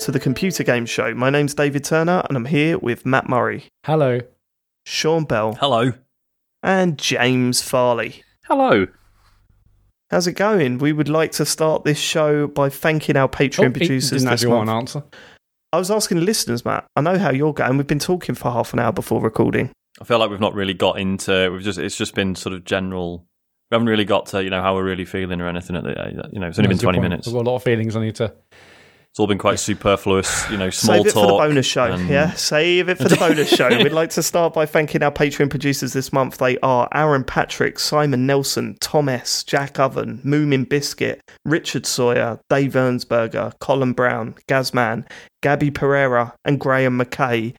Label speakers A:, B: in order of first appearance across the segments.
A: Hello and welcome to the Computer Game Show. My name's David Turner and I'm here with Matt Murray,
B: Hello.
A: Sean Bell,
C: Hello.
A: and James Farley.
D: Hello.
A: How's it going? We would like to start this show by thanking our Patreon
B: Oh,
A: producers
B: didn't
A: this
B: actually want
A: month.
B: an answer.
A: I was asking the listeners, Matt. I know how you're going. We've been talking for half an hour before recording.
C: I feel like we've not really got into. We've just. It's just been sort of general. We haven't really got to you know how we're really feeling or anything. At the, uh, you know, it's only been
B: That's a good
C: twenty minutes.
B: I've got a lot of feelings I need to.
C: It's all been quite superfluous. You know, small
A: Save it
C: talk.
A: for the bonus show.
C: and-
A: Yeah, save it for the bonus show. We'd like to start by thanking our Patreon producers this month. They are Aaron Patrick, Simon Nelson, Tom S, Jack Oven, Moomin Biscuit, Richard Sawyer, Dave Ernsberger, Colin Brown, Gazman, Gabby Pereira, and Graham McKay.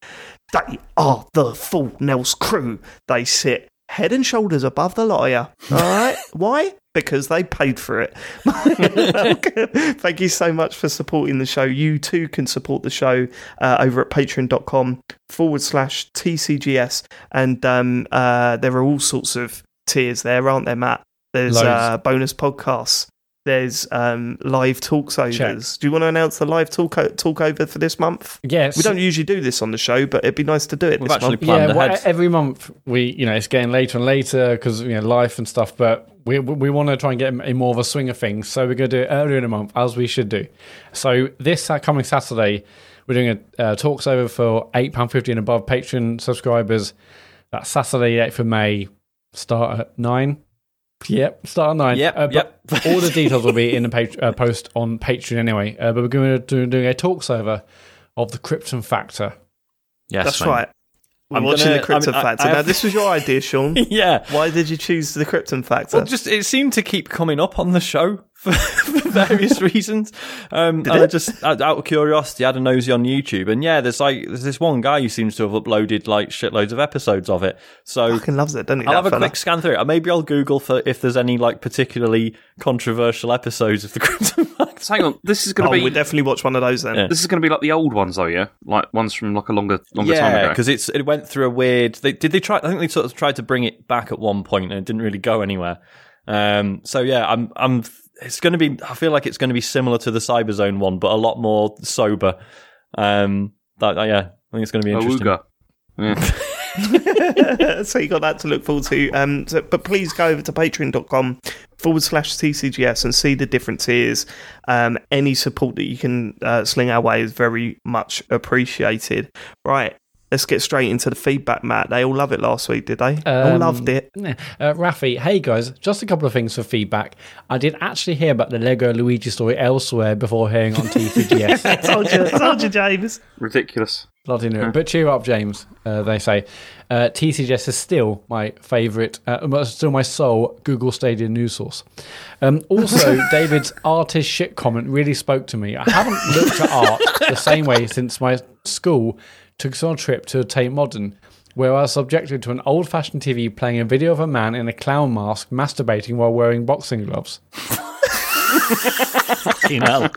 A: They are the full Nels crew. They sit head and shoulders above the lawyer. All right. Why? Because they paid for it. Thank you so much for supporting the show. You too can support the show uh, over at patreon.com forward slash TCGS. And um, uh, there are all sorts of tiers there, aren't there, Matt? There's uh, bonus podcasts. There's um, live talks overs. Do you want to announce the live talk talk over for this month?
B: Yes.
A: We don't usually do this on the show, but it'd be nice to do it
C: We've
A: this
C: actually
A: month.
C: planned
B: yeah, well,
C: ahead.
B: every month we, you know, it's getting later and later because you know life and stuff. But we we want to try and get in more of a swing of things, so we're going to do it earlier in the month as we should do. So this uh, coming Saturday, we're doing a uh, talks over for eight pound fifty and above Patreon subscribers. That's Saturday, eighth of May. Start at nine. Yep, start at nine.
C: Yep,
B: Uh, but
C: yep.
B: all the details will be in the pat- uh, post on Patreon anyway. Uh, but we're going to do doing a talks over of the Krypton Factor.
C: yes,
A: That's
C: mate.
A: right. We're
C: I'm
A: watching
C: gonna-
A: the Krypton
C: I mean, I-
A: Factor.
C: I
A: now, this was your idea, Sean.
C: yeah.
A: Why did you choose the Krypton Factor?
C: Well, just it seemed to keep coming up on the show for, for various reasons. Um,
A: Did
C: and I just out out of curiosity, I had a nosy on YouTube, and yeah, there's like there's this one guy who seems to have uploaded like shitloads of episodes of it. So
A: fucking loves it, doesn't he?
C: I'll have a
A: fella?
C: quick scan through it. Maybe I'll Google for if there's any like particularly controversial episodes of the Krypton Factor.
D: So hang on, this is going
A: Oh,
D: to be
A: we'll definitely watch one of those then.
C: Yeah.
D: this is going to be like the old ones, though, yeah, like ones from like a longer longer time ago.
C: because it's it went through a weird. They, did they try? I think they sort of tried to bring it back at one point, and it didn't really go anywhere. Um, so yeah, I'm I'm. It's going to be. I feel like it's going to be similar to the Cyberzone one, but a lot more sober. Um, that, yeah, I think it's going to be interesting.
D: Awooga. Yeah.
A: so you got that to look forward to. Um, so, but please go over to patreon.com forward slash TCGS and see the differences. Um, any support that you can uh, sling our way is very much appreciated. Right, let's get straight into the feedback, Matt. They all love it last week, did they? all
B: Um,
A: loved it.
B: Yeah. Uh, Rafi, hey guys, just a couple of things for feedback. I did actually hear about the Lego Luigi story elsewhere before hearing on TCGS.
A: told you, told you, James.
D: Ridiculous.
B: Bloody new. But cheer up, James. Uh, they say uh, TCGS is still my favourite, uh, still my sole Google Stadia news source. Um, also, David's artist shit comment really spoke to me. I haven't looked at art the same way since my school took us on a trip to Tate Modern, where I was subjected to an old-fashioned TV playing a video of a man in a clown mask masturbating while wearing boxing gloves.
C: Fucking hell.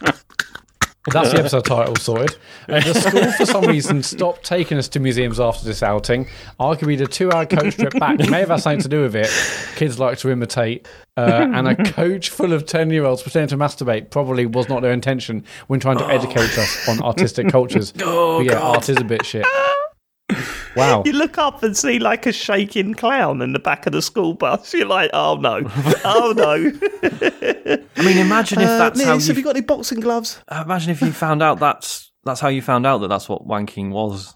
B: That's the episode title sorted. Uh, the school, for some reason, stopped taking us to museums after this outing. Arguably, the two hour coach trip back may have had something to do with it. Kids like to imitate. Uh, and a coach full of 10 year olds pretending to masturbate probably was not their intention when trying to educate us on artistic cultures.
C: Oh,
B: but yeah, art is a bit shit. Wow.
A: You look up and see like a shaking clown in the back of the school bus. You're like, oh no, oh no.
C: I mean, imagine if
A: Uh,
C: that's how
A: Niels, have
C: you.
A: you got any boxing gloves?
C: Imagine if you found out that's that's how you found out that that's what wanking was.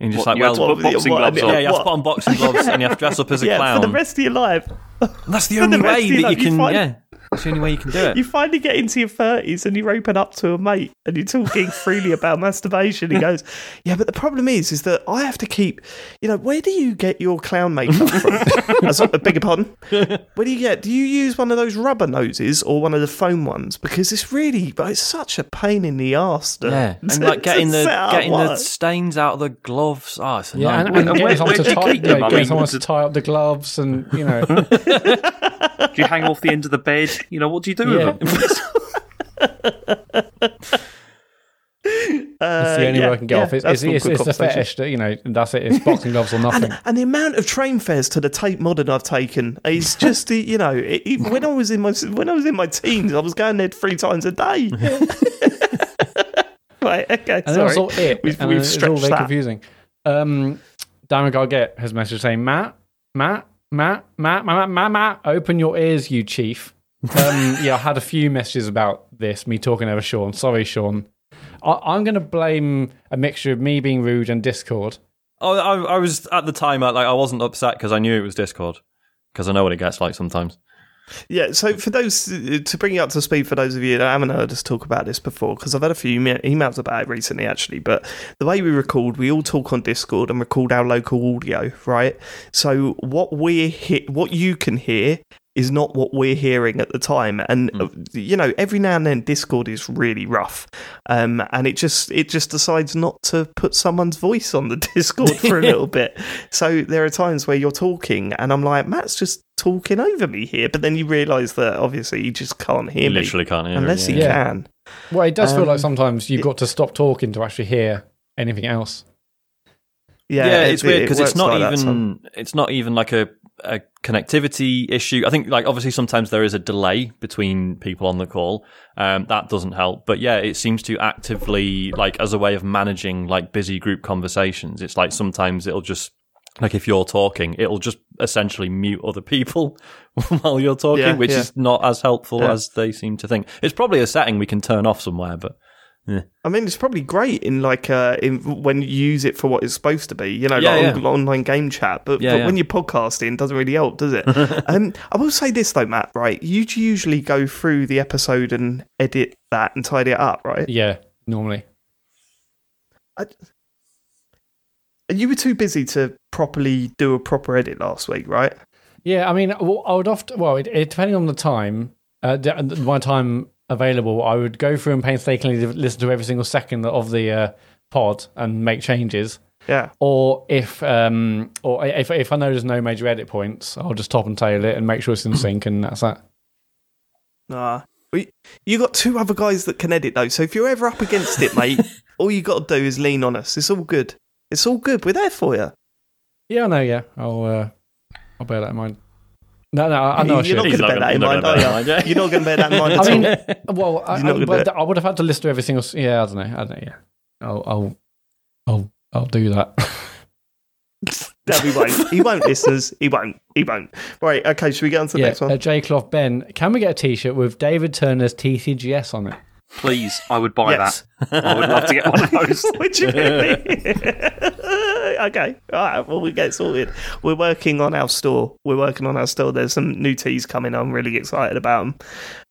C: And you're just
D: What,
C: like,
D: you
C: well,
D: put boxing
A: what-
D: gloves
A: yeah,
D: on?
C: yeah, you have to put on boxing gloves and you have to dress up as a
A: yeah,
C: clown.
A: for the rest of your life.
C: That's the only
A: the
C: way that
A: life,
C: you
A: you
C: can.
A: find-
C: Yeah, that's the only way you can do it.
A: You finally get into your thirties and you're open up to a mate and you're talking freely about masturbation. He goes, "Yeah, but the problem is, is that I have to keep. You know, where do you get your clown makeup from? As, I beg your pardon. Where do you get? Do you use one of those rubber noses or one of the foam ones? Because it's really, but it's such a pain in the arse. To,
C: Yeah,
A: to-
C: and like getting the
A: set up
C: getting the
A: one.
C: stains out of the gloves. Oh, it's a
B: Yeah, and,
C: nightmare.
B: and
D: And
B: getting
D: where-
B: someone,
D: where
B: to
D: do you
B: tie,
D: keep them?
B: yeah,
D: I
B: getting
D: mean,
B: someone
D: does
B: to
D: it-
B: tie up the gloves and, you know.
D: Do you hang off the end of the bed? You know, what do you do
B: Yeah.
D: with them?
B: It's the only way I can get off. It's,
A: that's
B: it's, it's, it's the
A: conversation.
B: fetish that, you know, and that's it. It's boxing gloves or nothing.
A: And, and the amount of train fares to the Tate Modern I've taken is just, the- you know, it, it- when I was in my when I was in my teens, I was going there three times a day. right, okay,
B: And then I
A: sorry.
B: saw it,
A: We've-
B: and
A: we've
B: it's all
A: stretched
B: very
A: that.
B: confusing. Um, Darren Gargett has messaged saying, Matt, Matt, Matt, Matt, Matt, Matt, Matt, open your ears, you chief. Um, yeah, I had a few messages about this, me talking over Sean. Sorry, Sean. I, I'm going to blame a mixture of me being rude and Discord.
C: Oh, I, I was at the time I, like I wasn't upset because I knew it was Discord because I know what it gets like sometimes.
A: Yeah, so for those to bring you up to speed, for those of you that haven't heard us talk about this before, because I've had a few emails about it recently, actually. But the way we record, we all talk on Discord and record our local audio, right? So what we he- what you can hear is not what we're hearing at the time, and uh, you know, every now and then Discord is really rough, um, and it just it just decides not to put someone's voice on the Discord for a little bit. So there are times where you're talking, and I'm like, Matt's just talking over me here, but then you realise that obviously you just can't hear
C: You
A: me
C: literally can't hear me.
A: unless
C: it,
A: he
C: yeah.
B: Yeah.
A: can.
B: Well, it does feel like
A: Um,
B: sometimes you've got to stop talking to actually hear anything else.
A: Yeah,
C: Yeah,
A: it-
C: it's weird
A: it
C: because it's not
A: like that
C: even it's not even like a, a connectivity issue. I think like obviously sometimes there is a delay between people on the call. Um, that doesn't help. But yeah, it seems to actively like as a way of managing like busy group conversations. It's like sometimes it'll just like if you're talking, it'll just essentially mute other people while you're talking,
A: Yeah,
C: which
A: yeah.
C: is not as helpful
A: Yeah.
C: as they seem to think. It's probably a setting we can turn off somewhere, but
A: I mean, it's probably great in like uh, in when you use it for what it's supposed to be, you know,
C: Yeah,
A: like
C: yeah.
A: on- online game chat. But,
C: Yeah,
A: but
C: yeah.
A: when you're podcasting, it doesn't really help, does it? um, I will say this though, Matt. Right, you usually go through the episode and edit that and tidy it up, right?
B: Yeah, normally.
A: And you were too busy to properly do a proper edit last week, right?
B: Yeah, I mean, well, I would often, well, it, it, depending on the time, uh, my time available, I would go through and painstakingly listen to every single second of the uh, pod and make changes.
A: Yeah.
B: Or if, um, or if if I know there's no major edit points, I'll just top and tail it and make sure it's in sync, and that's that.
A: Nah. You got two other guys that can edit though, so if you're ever up against it, mate, all you got to do is lean on us. It's all good. It's all good. We're there for you.
B: Yeah, I know. Yeah, I'll uh, I'll bear that in mind. No, no, I know
A: You're not going to
C: not
A: bear that in
C: he's
A: mind, are
C: bear that in mind,
A: you?
C: yeah.
A: You're not going to bear that in mind
B: I mean,
A: all.
B: well, I, I, but. I would have had to listen to every single. Yeah, I don't know. I don't know. Yeah, I'll I'll I'll I'll do that.
A: No, he won't. He won't, listeners. He won't. He won't. Right, okay, should we get on to the
B: yeah,
A: next one?
B: uh, J Cloth Ben, can we get a T-shirt with David Turner's TCGS on it?
D: Please, I would buy
A: yes.
D: that. I would love to get one of those.
A: Would you really? okay. All right. Well, we get sorted. We're working on our store. We're working on our store. There's some new teas coming. I'm really excited about them.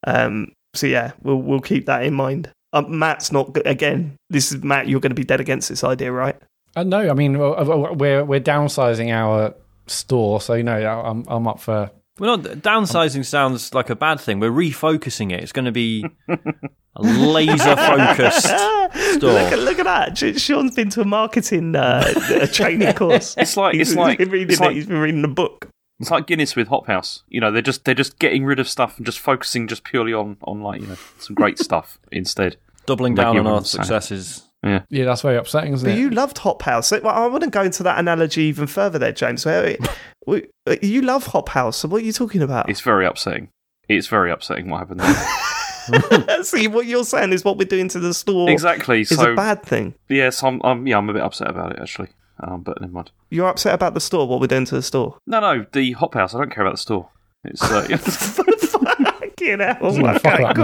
A: Um, so yeah, we'll we'll keep that in mind. Um, Matt's not again. This is Matt. You're going to be dead against this idea, right?
B: Uh, no, I mean uh, we're we're downsizing our store, so you know I'm I'm up for.
C: We're not downsizing sounds like a bad thing. We're refocusing it. It's going to be a laser focused store.
A: Look at look at that. Sean's been to a marketing uh, a training course.
D: It's like-
A: he's,
D: it's like-
A: he's been reading
D: it's
A: it.
D: like-
A: He's been reading a book.
D: It's like Guinness with Hop House. You know, they're just they're just getting rid of stuff and just focusing just purely on on like you know some great stuff instead.
C: Doubling down on our
D: saying.
C: successes.
B: Yeah, yeah, that's very upsetting, isn't
A: But
B: it?
A: you loved Hop House. Well, I wouldn't go into that analogy even further there, James. Where- we- You love Hop House. So what are you talking about?
D: It's very upsetting. It's very upsetting what happened there.
A: See, what you're saying is what we're doing to the store
D: exactly.
A: is
D: So
A: a bad thing.
D: yes, I'm, I'm yeah I'm a bit upset about it actually. Um, but never mind.
A: You're upset about the store, what we're doing to the store.
D: No, no, the Hop House. I don't care about the store. It's uh,
A: Fucking hell.
B: Yeah, fuck
A: Okay,
B: that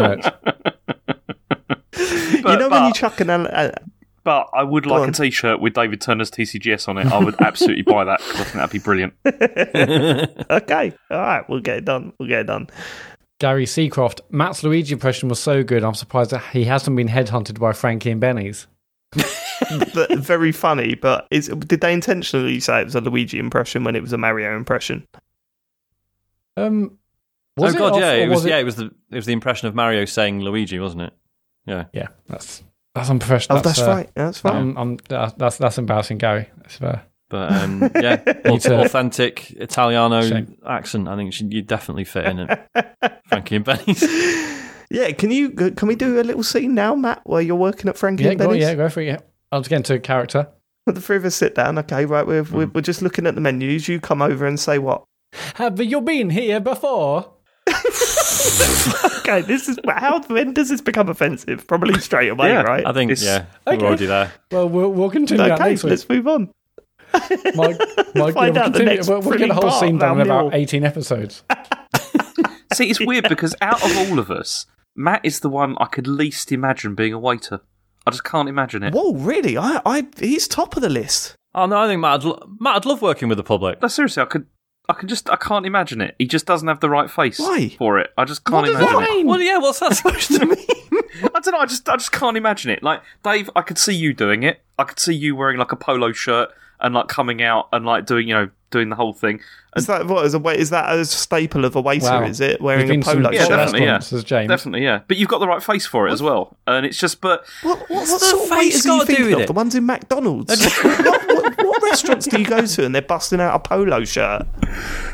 A: cool.
B: Merch.
A: You know when you chuck an... Uh,
D: But I would like
A: on.
D: a T-shirt with David Turner's TCGS on it. I would absolutely buy that because I think that'd be brilliant.
A: okay, all right, we'll get it done. We'll get it done.
B: Gary Seacroft, Matt's Luigi impression was so good. I'm surprised that he hasn't been headhunted by Frankie and Benny's.
A: very funny. But is, did they intentionally say it was a Luigi impression when it was a Mario impression?
B: Um, was
C: oh
B: it
C: god,
B: off,
C: yeah, it was,
B: was
C: yeah, it was the it was the impression of Mario saying Luigi, wasn't it? Yeah.
B: Yeah, that's that's unprofessional.
A: Oh, that's,
B: uh,
A: right. That's right.
B: I'm, I'm, that- that's that's embarrassing, Gary. That's fair.
C: But um, yeah, authentic Italiano
B: Shame.
C: accent. I think you definitely fit in it. Frankie and Benny's.
A: yeah, can you can we do a little scene now, Matt, where you're working at Frankie
B: Yeah,
A: and
B: go,
A: Benny's?
B: yeah, go for it. Yeah. I'll just get into character.
A: The three of us sit down. Okay, right. We're, we're
B: Mm.
A: we're just looking at the menus. You come over and say what?
B: Have you been here before?
A: okay, this is how. When does this become offensive? Probably straight away,
D: Yeah,
A: right?
C: I think
D: It's-
C: yeah, we're already there.
B: Well, we'll, we'll continue that
A: okay,
B: next week.
A: let's move on.
B: Mike, Mike,
A: Find
B: yeah,
A: out the
B: we'll, continue,
A: next
B: we'll, we'll get the whole scene
A: part
B: done in
A: about
B: about 18 episodes.
D: See, it's weird because out of all of us, Matt is the one I could least imagine being a waiter. I just can't imagine it.
A: Whoa, really? I, I, he's top of the list.
C: Oh no, I think Matt, I'd lo- Matt, I'd love working with the public.
D: No, seriously, I could. I can just. I can't imagine it. He just doesn't have the right face
A: Why?
D: for it. I just can't What
A: does
D: imagine
A: that
D: it.
A: mean?
C: Well, yeah, what's that supposed to mean?
D: I don't know. I just. I just can't imagine it. Like Dave, I could see you doing it. I could see you wearing like a polo shirt and like coming out and like doing you know doing the whole thing.
A: Is that what is a wa- is that a staple of a waiter?
B: Wow.
A: Is it wearing a
B: to some
A: polo
D: Yeah,
A: shirt?
D: definitely, yeah.
B: restaurants James.
D: Definitely, yeah. But you've got the right face for it as well. And it's just, but
A: What, what, what
C: the
A: sort of
C: face
A: waiters are you
C: got to do
A: thinking
C: with
A: of?
C: it?
A: The ones in McDonald's. what, what, what restaurants do you go to and they're busting out a polo shirt?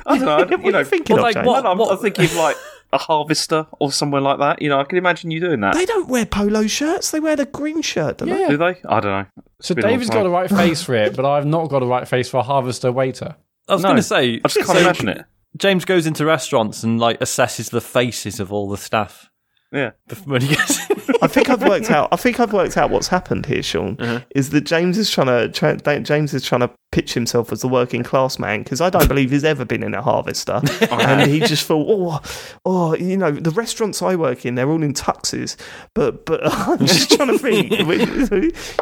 D: I don't know.
A: what
D: you
A: are you thinking
C: well,
A: of,
C: like,
A: James?
C: what-
D: I don't know, I'm, I'm thinking of like a harvester or somewhere like that. You know, I can imagine you doing that.
A: They don't wear polo shirts. They wear the green shirt, don't they?
D: Do they? I don't know.
B: So
D: been a long
B: David's got
D: time.
B: the right face for it, but I've not got the right face for a harvester waiter.
C: I was
D: No,
C: going to say,
D: I just can't
C: so
D: imagine it.
C: James goes into restaurants and like assesses the faces of all the staff
D: Yeah.
C: when he gets.
A: I think I've worked out. I think I've worked out what's happened here, Sean.
C: Uh-huh.
A: Is that James is trying to try, James is trying to pitch himself as the working class man because I don't believe he's ever been in a harvester, and he just thought, oh, oh, you know, the restaurants I work in, they're all in tuxes, but but I'm just trying to think,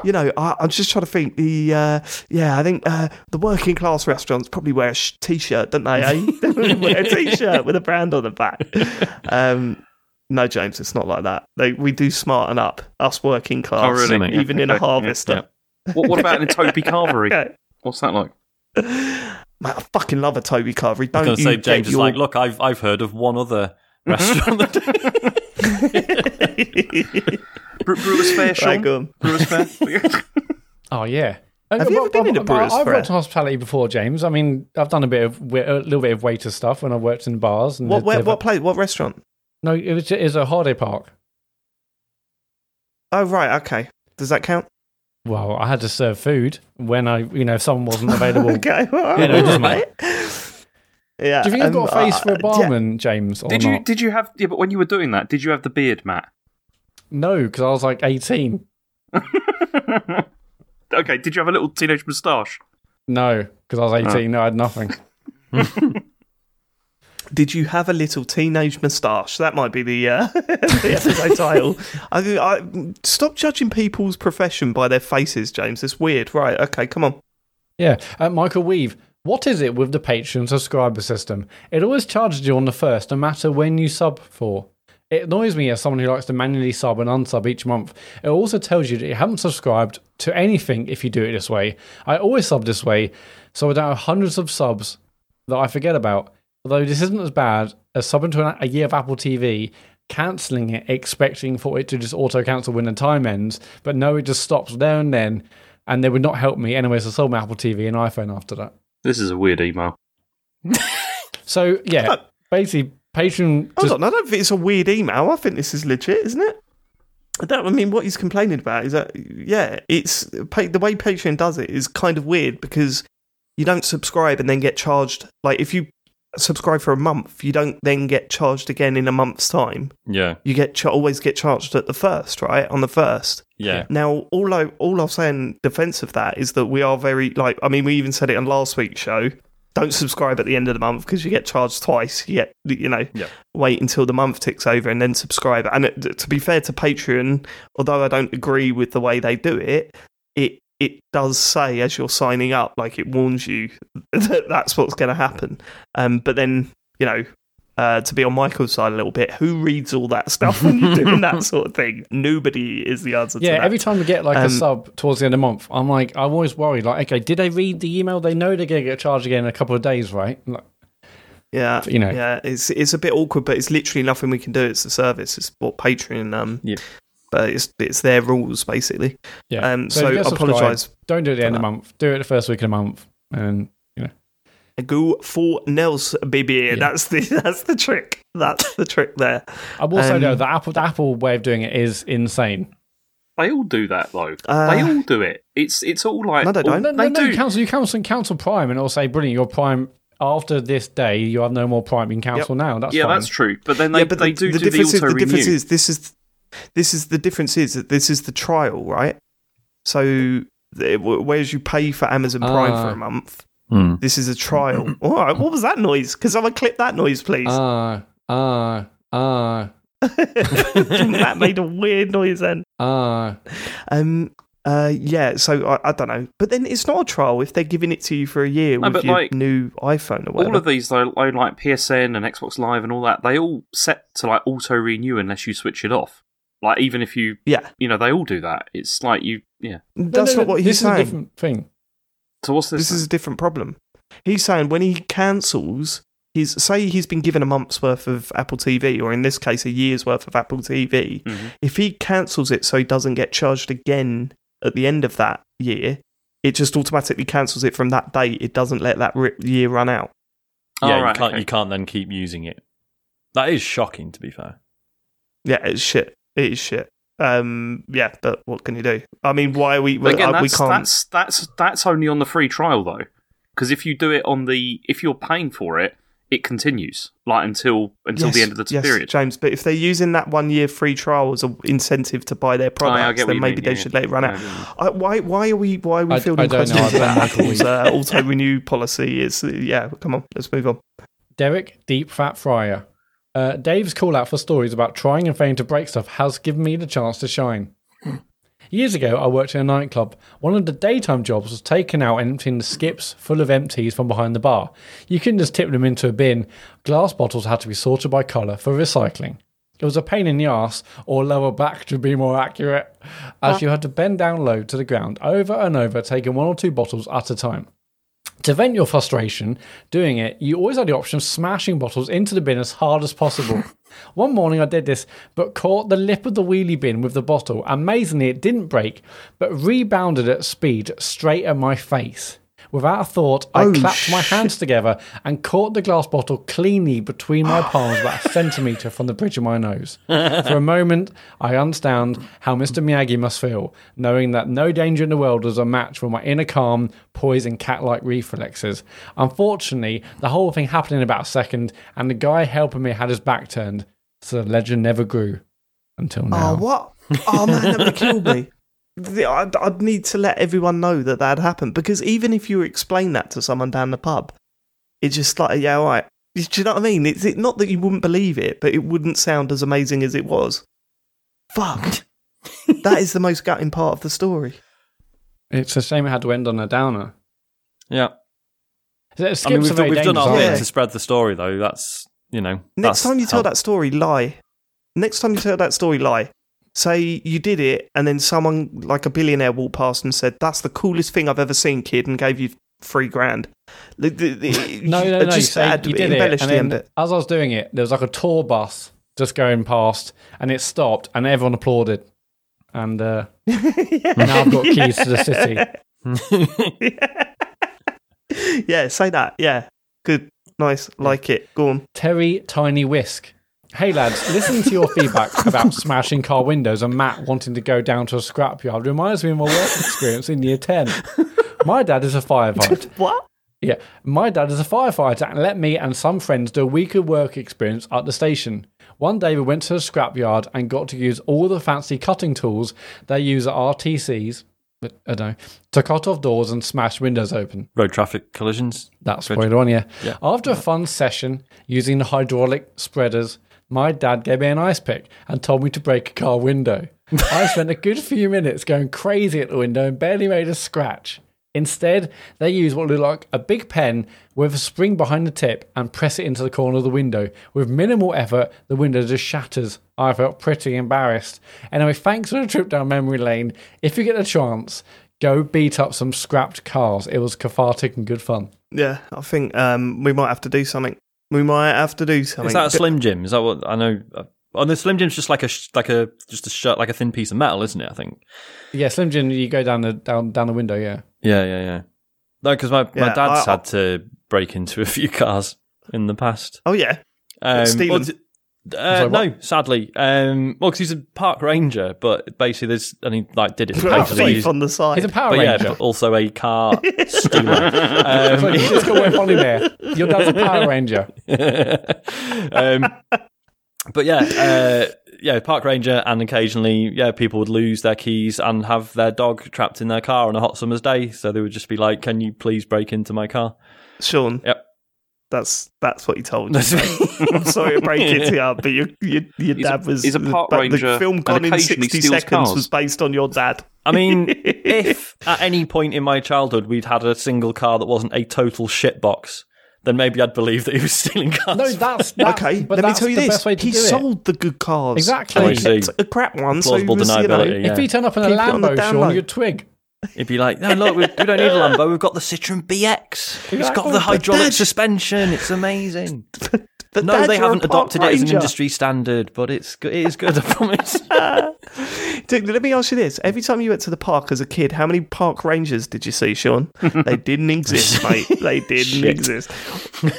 A: you know, I, I'm just trying to think. The uh, yeah, I think uh, the working class restaurants probably wear a sh- t-shirt, don't they? Eh? they wear a t-shirt with a brand on the back. Um, no, James, it's not like that. They, we do smarten up us working class,
D: Oh, really? Yeah,
A: even in a
D: okay.
A: harvester.
D: What, what about in a Toby Carvery?
A: Okay.
D: What's that like?
A: Mate, I fucking love a Toby Carvery. Don't
C: was
A: you
C: say,
A: get
C: James is
A: your...
C: like, look, I've I've heard of one other restaurant. that-
D: Bre- Brewers
A: Fayre,
D: Sean?
A: go on.
D: Brewers Fayre?
B: Oh yeah. Uh,
A: Have you ever been in a brewer's
B: I've
A: fair?
B: worked in hospitality before, James. I mean, I've done a bit of a little bit of waiter stuff when I worked in bars. And
A: What, where, what place? What restaurant?
B: No, it was it was a holiday park.
A: Oh, right. Okay. Does that count?
B: Well, I had to serve food when I, you know, if someone wasn't available.
A: okay. Well,
B: Yeah, no, it
A: right. Yeah.
B: Do you think I've got a
A: um,
B: face for
A: uh,
B: a barman, James? Or
D: Did you
B: not?
D: did you have yeah, but when you were doing that, did you have the beard, Matt?
B: No, because I was like eighteen.
D: okay, did you have a little teenage moustache?
B: No, because I was eighteen. No, I had nothing.
A: Did you have a little teenage moustache? That might be the uh, the episode title. I, I, stop judging people's profession by their faces, James. It's weird. Right. Okay. Come on.
B: Yeah, uh, Michael Weave. What is it with the Patreon subscriber system? It always charges you on the first, no matter when you sub for. It annoys me as someone who likes to manually sub and unsub each month. It also tells you that you haven't subscribed to anything if you do it this way. I always sub this way, so I don't have hundreds of subs that I forget about. Although this isn't as bad as subbing to a year of Apple TV, cancelling it, expecting for it to just auto cancel when the time ends, but no, it just stops there and then, and they would not help me anyway. So I sold my Apple TV and iPhone after that.
D: This is a weird email.
B: So yeah, basically, Patreon.
A: Hold
B: Just,
A: on. I don't think it's a weird email. I think this is legit, isn't it? I don't. I mean, what he's complaining about is that yeah, it's the way Patreon does it is kind of weird because you don't subscribe and then get charged. Like if you subscribe for a month, you don't then get charged again in a month's time.
C: yeah,
A: You get ch- always get charged at the first, right? On the first.
C: yeah.
A: Now, all I all I'll say in defence of that is that we are very like. I mean, we even said it on last week's show. Don't subscribe at the end of the month because you get charged twice. You you know,
C: Yeah.
A: wait until the month ticks over and then subscribe. And it, to be fair to Patreon, although I don't agree with the way they do it, it it does say as you're signing up, like it warns you that that's what's going to happen. Um, but then you know, uh, to be on Michael's side a little bit, who reads all that stuff when you're doing that sort of thing? Nobody is the answer to
B: yeah, every time we get like
A: Um,
B: a sub towards the end of the month, I'm like, I'm always worried. Like, okay, did they read the email? They know they're gonna get charged again in a couple of days, right? Like,
A: Yeah,
B: you know.
A: yeah, it's it's a bit awkward, but it's literally nothing we can do. It's the service. It's what Patreon. Um,
C: Yeah.
A: But it's it's their rules basically.
B: yeah.
A: Um,
B: if
A: so I apologise.
B: Don't do it at the
A: for
B: end of the month. Do it the first week of the month, and you know.
A: Go for Nels, baby. That's the that's the trick. That's the trick there.
B: I will say
A: Um,
B: though, the Apple the Apple way of doing it is insane.
D: They all do that though.
A: Uh,
D: they all do it. It's it's all like
A: No, they don't.
B: No, no,
D: they
B: no.
D: do.
B: You cancel, you cancel, cancel Prime, and it'll say, "Brilliant, your Prime after this day, you have no more prime in council now. That's
D: yeah,
B: fine.
D: that's true. But then they,
A: yeah, but
D: they
A: the,
D: do
A: the
D: do the
A: difference is,
D: auto
A: the difference is this is this is the difference is that this is the trial, right? So the- whereas you pay for Amazon Prime
B: Ah.
A: for a month,
C: Hmm.
A: this is a trial. All right, what was that noise? Can someone clip that noise, please?
B: Ah, ah, ah,
A: that made a weird noise then.
B: ah.
A: Um, uh, yeah. So I, I don't know, but then it's not a trial if they're giving it to you for a year
D: No,
A: with
D: but,
A: your
D: like,
A: new iPhone or whatever.
D: all of these though, like like PSN and Xbox Live and all that, they all set to like auto renew unless you switch it off. Like even if you,
A: yeah,
D: you know, they all do that. It's like you, yeah.
A: that's
B: No, no,
A: not what
B: this
A: he's
B: is a
A: saying.
B: different thing.
D: So what's this?
A: this is a different problem. He's saying when he cancels his, say he's been given a month's worth of Apple TV, or in this case, a year's worth of Apple TV.
D: Mhm.
A: If he cancels it so he doesn't get charged again at the end of that year, it just automatically cancels it from that date. It doesn't let that ri- year run out.
C: Yeah,
D: Oh, right,
C: you can't
D: okay.
C: you can't then keep using it. That is shocking, to be fair.
A: Yeah, it's shit. It is shit. Um, yeah, but what can you do? I mean, why are we?
D: But again,
A: uh, we
D: that's,
A: can't.
D: that's that's that's only on the free trial though, because if you do it on the if you're paying for it, it continues like until until the end of the
A: yes,
D: period.
A: James. But if they're using that one year free trial as an incentive to buy their
D: Oh, yeah,
A: products,
D: get
A: then maybe
D: mean,
A: they
D: yeah,
A: should
D: yeah.
A: let it run out.
D: I
A: I, why? Why are we? Why are we
B: I-
A: fielding
B: I don't know,
A: questions
B: I
A: about. Apple's uh, auto renew policy? It's uh, yeah. Come on, let's move on.
B: Derek Deep Fat Fryer. Uh, Dave's call out for stories about trying and failing to break stuff has given me the chance to shine. Years ago, I worked in a nightclub. One of the daytime jobs was taking out and emptying the skips full of empties from behind the bar. You couldn't just tip them into a bin. Glass bottles had to be sorted by colour for recycling. It was a pain in the ass, or lower back to be more accurate, as you had to bend down low to the ground over and over, taking one or two bottles at a time. To vent your frustration doing it, you always had the option of smashing bottles into the bin as hard as possible. One morning I did this, but caught the lip of the wheelie bin with the bottle. Amazingly, it didn't break, but rebounded at speed straight at my face. Without a thought, I
A: Oh,
B: clapped my hands together and caught the glass bottle cleanly between my palms about a centimetre from the bridge of my nose. For a moment, I understand how Mr. Miyagi must feel, knowing that no danger in the world was a match for my inner calm, poise, and cat like reflexes. Unfortunately, the whole thing happened in about a second, and the guy helping me had his back turned, so the legend never grew until now.
A: Oh what? Oh man, that would kill me. The- I'd, I'd need to let everyone know that that happened because even if you explain that to someone down the pub, it's just like yeah, all right. Do you know what I mean? It's it, not that you wouldn't believe it, but it wouldn't sound as amazing as it was. Fuck. that is the most gutting part of the story.
B: It's a shame it had to end on a downer.
C: Yeah.
B: Skips
C: I mean,
B: are
C: we've,
B: very
C: we've done our bit
A: Yeah.
C: to spread the story, though. That's, you know.
A: Next time you tell
C: how-
A: that story, lie. Next time you tell that story, lie. Say you did it, and then someone like a billionaire walked past and said, "That's the coolest thing I've ever seen, kid," and gave you three grand.
B: No, no, no.
A: Just
B: you,
A: add-
B: you did it, and then
A: bit.
B: as I was doing it, there was like a tour bus just going past, and it stopped, and everyone applauded. And uh, now I've got keys to the city.
A: yeah, say that. Yeah, good, nice, like it. Go on.
B: Terry Tiny Whisk. Hey lads, listening to your feedback about smashing car windows and Matt wanting to go down to a scrapyard reminds me of my work experience in year 10. My dad is a firefighter.
A: What?
B: Yeah, my dad is a firefighter and let me and some friends do a week of work experience at the station. One day we went to a scrapyard and got to use all the fancy cutting tools they use at RTCs, but I don't know, to cut off doors and smash windows open.
C: Road traffic collisions.
B: That's
C: Good.
B: right on, yeah.
C: Yeah.
B: After a fun session using the hydraulic spreaders, my dad gave me an ice pick and told me to break a car window. I spent a good few minutes going crazy at the window and barely made a scratch. Instead, they use what looked like a big pen with a spring behind the tip and press it into the corner of the window. With minimal effort, the window just shatters. I felt pretty embarrassed. Anyway, thanks for the trip down memory lane. If you get the chance, go beat up some scrapped cars. It was cathartic and good fun.
A: Yeah, I think um, we might have to do something. We might have to do something.
C: Is that a Slim Jim? Is that what I know? Uh, oh, the Slim Jim's just like a like a just a shirt, like a thin piece of metal, isn't it? I think.
B: Yeah, Slim Jim, you go down the down down the window. Yeah,
C: Yeah, yeah, yeah. No, because my,
A: Yeah,
C: my dad's
A: I-
C: had to break into a few cars in the past.
A: Oh yeah,
C: Um,
A: steal
C: well,
A: 'em.
C: d- Uh,
B: Sorry, what?
C: no, sadly. Um, well, because he's a park ranger, but basically, there's and he like did it to
A: A
C: for
A: thief
C: these.
A: on the side.
B: He's a Power
C: But yeah,
B: Ranger.
C: but also a car stealer.
B: It's like, you just got away funny there. Your dad's a Power Ranger.
C: um, but yeah, uh, yeah, park ranger, and occasionally, yeah, people would lose their keys and have their dog trapped in their car on a hot summer's day. So they would just be like, "Can you please break into my car?"
A: Sean.
C: Yep.
A: That's that's what he told you. I'm sorry to break it to you, but your your, your
D: He's a-
A: dad was.
D: he's a park
A: but
D: ranger
A: The film Gone in sixty seconds
D: cars.
A: was based on your dad.
C: I mean, if at any point in my childhood we'd had a single car that wasn't a total shitbox, then maybe I'd believe that he was stealing cars.
B: No, that's, that's
A: Okay,
B: But
A: let me tell you
B: the
A: this:
B: best way to
A: he
B: do it.
A: sold the good cars.
B: Exactly.
C: Oh,
A: he kept a crap one.
C: Plausible
A: so he was, you know,
C: deniability, yeah.
B: If he turned up in a
A: Keep it on the
B: Lambo, Sean, you'd twig.
C: It'd be like, no, look, we, we don't need a Lambo. We've got the Citroen BX. It's got the hydraulic suspension. It's amazing.
A: But
C: No, they haven't adopted it as an industry standard, but it's it is good. I promise.
A: Dude, let me ask you this: Every time you went to the park as a kid, how many park rangers did you see, Sean? they didn't exist, mate. They didn't exist.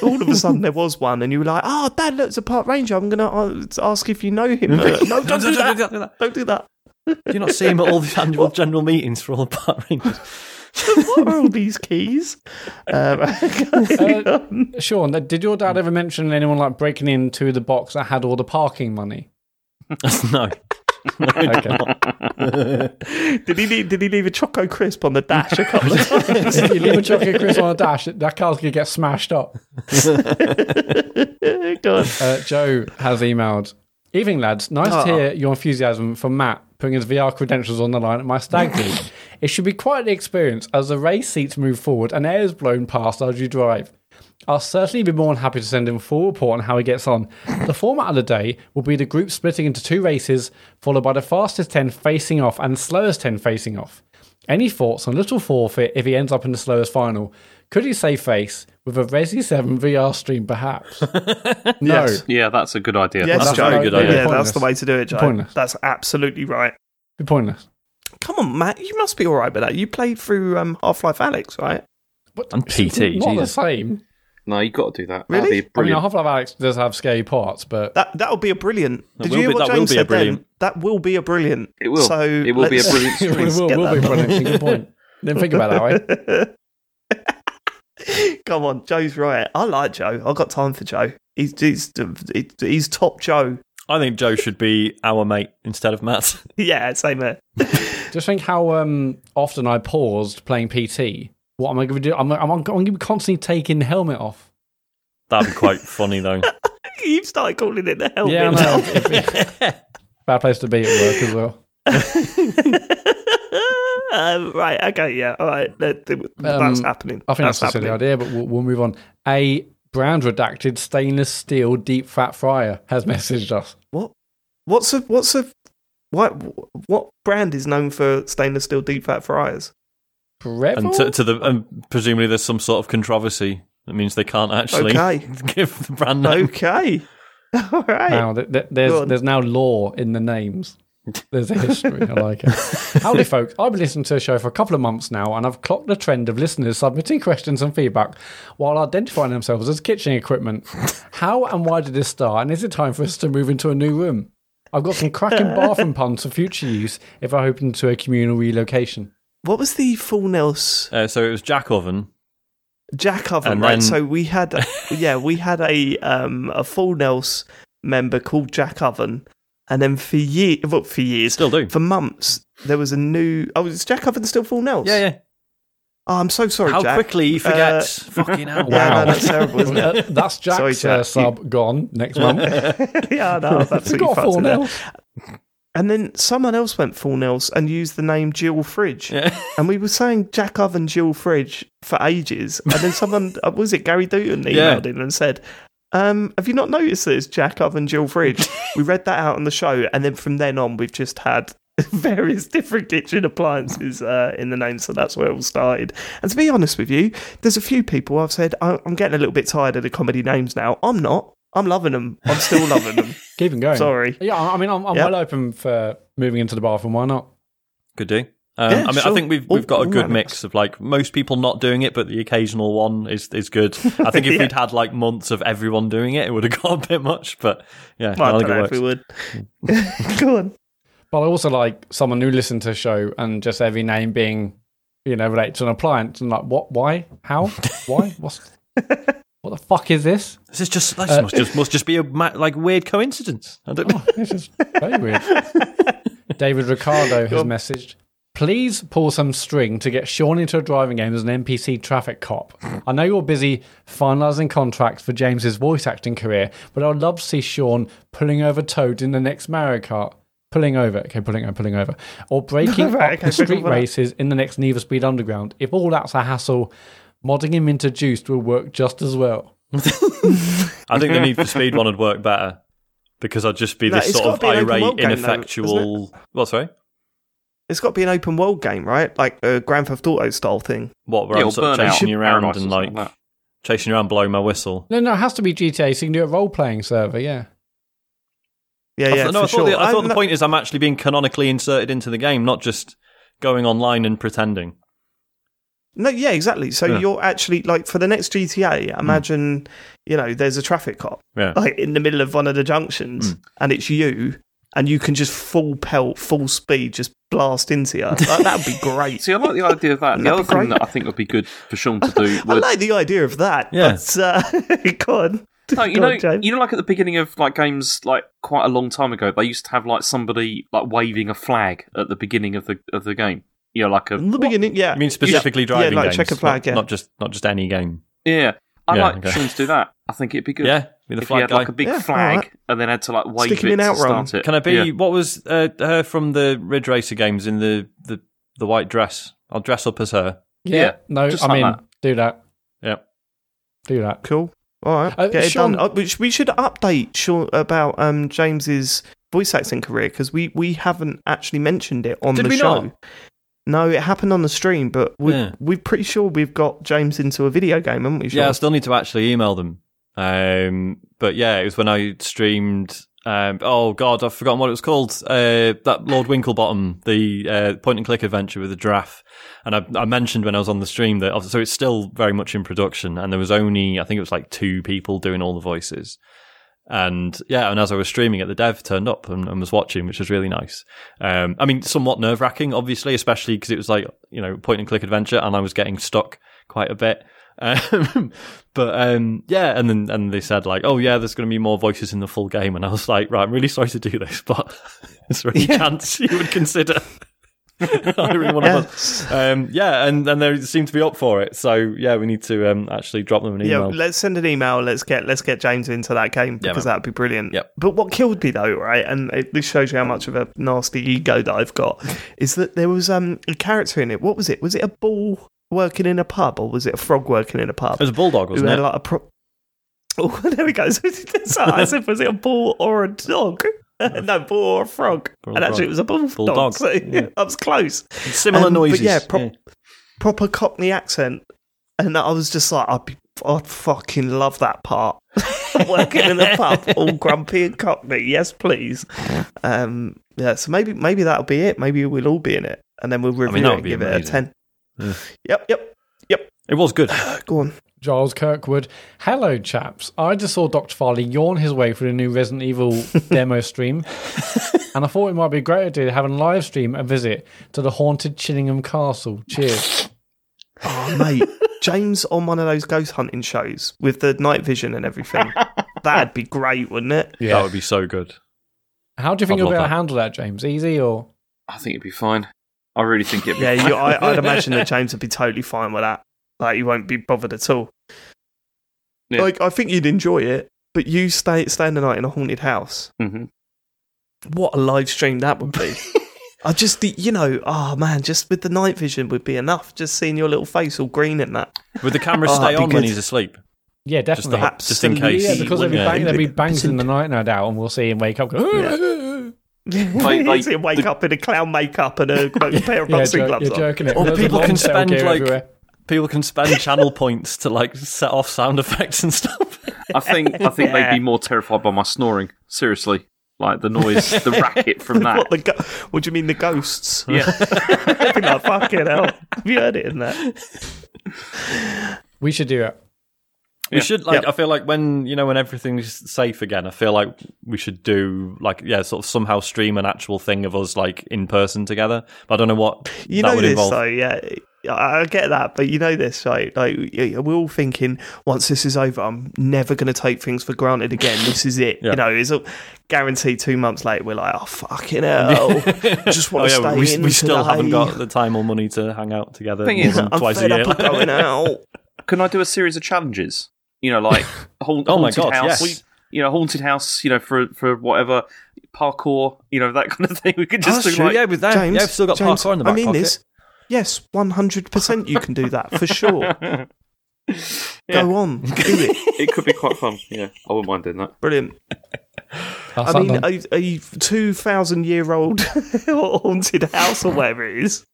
A: All of a sudden, there was one, and you were like, "Oh, Dad, look, it's a park ranger. I'm going to ask if you know him." Uh, no, don't do that. Don't do that.
C: Do you not see him at all the annual general meetings for all the park rangers?
A: What are all these keys? Um,
B: Uh, Sean, did your dad ever mention anyone like breaking into the box that had all the parking money?
C: no.
B: Okay.
A: did he leave, did he leave a choco crisp on the dash a couple of times?
B: if you leave a chocolate crisp on a dash, that car's going to get smashed up.
A: Go.
B: Uh, Joe has emailed. Evening, lads. Nice
A: Oh.
B: to hear your enthusiasm for Matt putting his VR credentials on the line at my stag do. it should be quite the experience as the race seats move forward and air is blown past as you drive. I'll certainly be more than happy to send him a full report on how he gets on. The format of the day will be the group splitting into two races, followed by the fastest 10 facing off and slowest 10 facing off. Any thoughts on Little Forfeit if he ends up in the slowest final? Could he save face with a Resi 7 VR stream, perhaps? no.
A: Yes.
D: Yeah, that's a good idea.
A: Yes,
B: That's
A: Joe.
B: very good idea.
A: Yeah, that's the way to do it, Joe.
B: Pointless.
A: That's absolutely right.
B: Be pointless.
A: Come on, Matt. You must be all right with that. You played through um, Half-Life: Alyx, right?
B: But
C: And PT,
B: it's not the same.
D: No, you got to do that.
A: Really?
D: That'd be
B: I mean. Half-Life: Alyx does have scary parts, but
A: That that'll be a brilliant.
C: That
A: Did you hear
C: be-
A: what
C: that will
A: James
C: be a
A: said then? That will be a brilliant.
D: It will.
A: So
D: It will be a
A: let's-
D: brilliant
B: it will, will be
A: done.
B: brilliant. Good point. Didn't think about that way.
A: Come on, Joe's right. I like Joe. I've got time for Joe. He's he's, he's top Joe.
C: I think Joe should be our mate instead of Matt.
A: Yeah, same here.
B: Just think how um, often I paused playing PT. What am I going to do? I'm, I'm, I'm going to be constantly taking the helmet off.
C: That'd be quite funny, though.
A: You've started calling it the helmet.
B: Yeah, I know. If- if- Bad place to be at work as well.
A: Um, right. Okay. Yeah. All right. That, that's
B: Um,
A: happening.
B: I think
A: that's
B: that's, a silly idea, but we'll, we'll move on. A brand redacted stainless steel deep fat fryer has messaged us.
A: What? What's a what's a what what brand is known for stainless steel deep fat fryers?
B: Breville?
C: and to, to the and presumably there's some sort of controversy that means they can't actually
A: Okay.
C: give the brand name.
A: Okay. All right.
B: Wow, th- th-
A: Go
B: there's there's now law in the names. There's a history. I like it. Howdy, folks. I've been listening to the show for a couple of months now, and I've clocked the trend of listeners submitting questions and feedback while identifying themselves as kitchen equipment. How and why did this start? And is it time for us to move into a new room? I've got some cracking bathroom puns for future use if I open to a communal relocation.
A: What was the full Nels
C: Uh, so it was Jack Oven.
A: Jack Oven?
C: And
A: right.
C: then-
A: So we had yeah we had a um a full Nels member called Jack Oven, and then for years, well, for years,
C: Still do.
A: for months, there was a new. Oh, is Jack Oven still full Nels?
C: Yeah, yeah.
A: Oh, I'm so sorry,
C: How
A: Jack.
C: quickly he forgets. Fucking hell.
A: Yeah,
B: Wow.
A: no, that's terrible, isn't it?
B: Uh, That's Jack's
A: Sorry,
B: uh,
A: Jack.
B: sub gone next month.
A: yeah, no, I've
B: We've
A: absolutely
B: got full
A: it there.
B: now.
A: And then someone else went full Nels and used the name Jill Fridge.
C: Yeah.
A: And we were saying Jack Oven Jill Fridge for ages. And then someone, uh, was it Gary Dutton emailed
C: Yeah.
A: in and said, um, have you not noticed that it's Jack Oven Jill Fridge? we read that out on the show. And then from then on, we've just had various different kitchen appliances uh, in the name. So that's where it all started. And to be honest with you, there's a few people I've said, "I- I'm getting a little bit tired of the comedy names now. I'm not. I'm loving them. I'm still loving them.
B: Keep them going.
A: Sorry.
B: Yeah, I I mean, I'm, I'm
A: Yep.
B: well open for moving into the bathroom. Why not?
C: Good do. Um,
A: Yeah,
C: I mean, I think we've we've got a good mix of like most people not doing it, but the occasional one is is good. I think if
A: Yeah.
C: we'd had like months of everyone doing it, it would have got a bit much. But yeah,
A: Well,
C: I
A: I don't
C: it
A: know if we would. Go on.
B: But I also like someone who listened to the show and just every name being, you know, related to an appliance and like, what, why, how, why, what's, what the fuck is this?
C: This is just this
B: Uh,
C: must just must just be a like weird coincidence. I don't know.
B: This is very weird. David Ricardo has messaged. Please pull some string to get Sean into a driving game as an NPC traffic cop. I know you're busy finalising contracts for James's voice acting career, but I'd love to see Sean pulling over Toad in the next Mario Kart. Pulling over, okay, pulling over, pulling over, or breaking
A: Right,
B: up the street races in the next Need for Speed Underground. If all that's a hassle, modding him into Juiced will work just as well.
C: I think the Need for Speed one would work better because I'd just be
A: No,
C: this
A: it's
C: sort of
A: gotta be
C: irate,
A: world game, though,
C: ineffectual. What? Sorry.
A: It's got to be an open world game, right? Like a Grand Theft Auto style thing.
C: What? Where
D: Yeah,
C: I'm sort of
D: Burnout,
C: chasing you around
D: Paradise
C: and like
D: like
C: chasing you around, blowing my whistle.
B: No, no, it has to be GTA, so you can do a role playing server, yeah.
A: Yeah,
C: I
A: yeah,
C: thought- no,
A: for
C: I thought,
A: sure.
C: the, I thought the point is I'm actually being canonically inserted into the game, not just going online and pretending.
A: No, yeah, exactly. So
C: Yeah.
A: you're actually like for the next GTA. Mm. Imagine, you know, there's a traffic cop
C: Yeah.
A: like in the middle of one of the junctions, mm. and it's you, and you can just full pelt, full speed, just blast into you. Like, that would be great.
D: See, I like the idea of that. The
A: That'd
D: other thing that I think would be good for Sean to do
A: I
D: would
A: like the idea of that.
C: Yeah.
A: But, uh, go on.
D: No, you
A: Go
D: know,
A: on, James.
D: you know, like at the beginning of like games, like quite a long time ago, they used to have like somebody like waving a flag at the beginning of the of the game. You know, like a
A: In the beginning, yeah.
C: I mean, specifically
A: yeah,
C: driving
A: like
C: games,
A: checker flag,
C: not,
A: yeah.
C: not just not just any game.
D: yeah. I
C: Yeah,
D: like
C: okay.
D: Sean to do that. I think it'd be good.
C: Yeah, be the
D: if he
C: flag
D: had
C: guy.
D: like a big
A: Yeah,
D: flag
A: alright.
D: and then had to like wave
A: Stick him
D: it
A: in
D: to
A: Outrun.
D: start it.
C: Can I be?
D: Yeah.
C: What was uh, her from the Ridge Racer games in the, the the white dress? I'll dress up as her.
B: Yeah,
D: Yeah,
B: no,
D: just
B: I
D: like
B: mean,
D: that.
B: do that,
C: Yeah,
B: do that.
A: Cool. All right,
B: Uh,
A: get it done. Uh, we, should update Sean about um, James's voice acting career because we, we haven't actually mentioned it on
C: Did
A: the
C: we
A: show.
C: not?
A: No, it happened on the stream, but we,
C: Yeah.
A: we're pretty sure we've got James into a video game, haven't we? Sean?
C: Yeah, I still need to actually email them. Um, but yeah, it was when I streamed. Um, oh God, I've forgotten what it was called. Uh, that Lord Winklebottom, the uh, point and click adventure with the giraffe. And I, I mentioned when I was on the stream that so it's still very much in production, and there was only I think it was like two people doing all the voices. And yeah, and as I was streaming it, the dev turned up and, and was watching, which was really nice. Um, I mean, somewhat nerve wracking, obviously, especially because it was like you know point and click adventure, and I was getting stuck quite a bit. Um, but um, yeah, and then and they said like, oh yeah, there's going to be more voices in the full game, and I was like, right, I'm really sorry to do this, but is there any chance you would consider? I really want to.
A: Yes.
C: Um, yeah, and and they seem to be up for it. So yeah, we need to um, actually drop them an
A: Yeah,
C: email.
A: let's send an email. Let's get let's get James into that game because
C: man.
A: that'd be brilliant.
C: Yep.
A: But what killed me though, right, and it, this shows you how much of a nasty ego that I've got, is that there was um a character in it. What was it? Was it a bull working in a pub, or was it a frog working in a pub?
C: it was a bulldog, wasn't it?
A: like a pro- Oh, there we go. So I said, was it a bull or a dog? no, bull or a frog.
C: Bull
A: and actually,
C: frog.
A: it was a bulldog.
C: Bulldog,
A: So
C: yeah.
A: I was close.
C: Similar
A: Um, but
C: noises.
A: yeah, pro- Proper Cockney accent. And I was just like, I'd, be, I'd fucking love that part. Working in a pub, all grumpy and Cockney. Yes, please. Um, yeah, so maybe maybe that'll be it. Maybe we'll all be in it. And then we'll review
C: that
A: it and give it a
C: amazing.
A: 10. Yep, yep, yep.
C: It was good.
A: Go on.
B: Giles Kirkwood. Hello, chaps. I just saw Dr. Farley yawn his way through the new Resident Evil demo stream, and I thought it might be a great idea to have a live stream a visit to the haunted Chillingham Castle. Cheers.
A: Oh, mate, James on one of those ghost hunting shows with the night vision and everything. That'd be great, wouldn't it? Yeah.
C: That would be so good.
B: How do you think
C: I'd
B: you'll be
C: love
B: able to handle that, James? Easy or?
D: I think it'd be fine. I really think it'd be
A: Yeah, you, I, I'd imagine that James would be totally fine with that. Like, he won't be bothered at all.
D: Yeah.
A: Like, I think you'd enjoy it, but you stay stay the night in a haunted house.
D: Mhm.
A: What a live stream that would be. I just, the- you know, oh man, just with the night vision would be enough. Just seeing your little face all green and that.
C: Would the camera
A: Oh,
C: stay
A: that'd
C: on when he's asleep?
B: Yeah,
C: Just,
B: definitely.
C: the, just in case.
B: yeah, because there'll be,
C: Yeah.
B: bang, there'll be bangs in the night, no doubt, and we'll see him wake up. Go,
D: Like- like
A: See him wake
D: the-
A: up in a clown makeup and a pair of boxing
B: jer-
A: gloves
B: you're
A: on.
B: jerking it.
C: Or
B: There's
C: people can spend, like-
B: everywhere.
C: People can spend channel points to like set off sound effects and stuff.
D: I think I think
A: Yeah.
D: they'd be more terrified by my snoring. Seriously. Like the noise, the racket from that.
A: What the go- What do you mean the ghosts?
D: yeah.
A: I'd be like, fucking hell. Have you heard it in there?
B: We should do it.
C: We should like.
A: Yep.
C: I feel like when you know when everything's safe again, I feel like we should do like yeah, sort of somehow stream an actual thing of us like in person together. But I don't know what
A: You
C: that
A: know
C: would
A: this
C: involve.
A: though, yeah. I I get that, but you know this, right? Like we're all thinking, once this is over, I'm never going to take things for granted again. This is it.
C: Yeah.
A: You know, it's a guaranteed. Two months later, we're like, oh fucking hell, oh, I just
C: Oh
A: want to
C: yeah,
A: stay
C: we,
A: in
C: we still
A: today.
C: haven't got the time or money to hang out together
D: Thing
C: more
D: is,
C: than
A: I'm
C: twice a year.
A: up of going out.
D: Can I do a series of challenges? You know, like haunt,
C: Oh my
D: haunted
C: God,
D: house.
C: yes.
D: You know, haunted house. You know, for for whatever parkour. You know, that kind of thing. We could just
C: That's
D: do like
C: yeah, with that,
A: James,
C: yeah, we've still got
A: James,
C: parkour in the back
A: I mean
C: pocket.
A: this. Yes, one hundred percent. You can do that for sure.
D: Yeah.
A: Go on, do it.
D: it could be quite fun. Yeah, I wouldn't mind doing that.
A: Brilliant. I mean, a, a two thousand year old haunted house or whatever it is.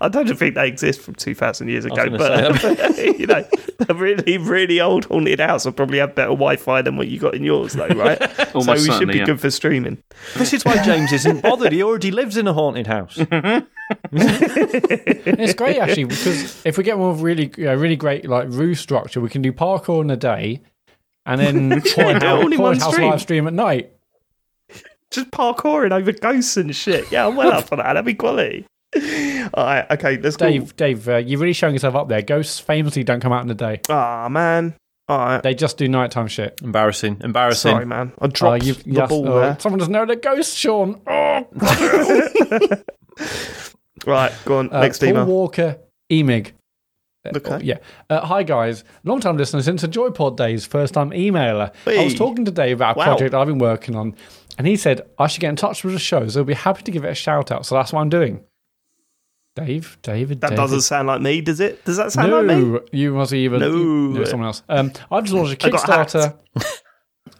A: I don't think they exist from two thousand years ago,
C: gonna
A: but you know, a really, really old haunted house will probably have better Wi-Fi than what you got in yours, though, right? so we should be
D: yeah.
A: good for streaming.
C: This is why James isn't bothered. He already lives in a haunted house.
B: It's great actually because if we get one with really, uh, really great like roof structure, we can do parkour in the day, and then haunted
A: do it all
B: house,
A: in one
B: house
A: stream.
B: live stream at night.
A: Just parkouring over ghosts and shit. Yeah, I'm well up for that. That'd be quality. All right, okay, let's go.
B: Dave, Dave, uh, you're really showing yourself up there. Ghosts famously don't come out in the day;
A: Ah, man. All right.
B: they just do nighttime shit.
C: Embarrassing. Embarrassing.
A: Sorry, man. I
B: Oh,
A: dropped
B: you've-
A: the
B: yes,
A: ball
B: oh,
A: there.
B: Someone doesn't know the ghost, Sean. Oh.
A: Right, go on.
B: Uh,
A: Next
B: Paul
A: email.
B: Walker, Emig. Uh,
A: Okay.
B: Yeah. Uh, hi, guys. Long time listener since the Joypod days, first time emailer. I was talking to Dave about a
A: Wow.
B: project I've been working on, and he said I should get in touch with the show, so he'll be happy to give it a shout out. So that's what I'm doing. Dave, David,
A: That
B: David.
A: doesn't sound like me, does it? Does that sound
B: no,
A: like me? No.
B: You must even
A: No.
B: no, someone else. Um, I've just launched a
A: I got hacked.
B: Kickstarter.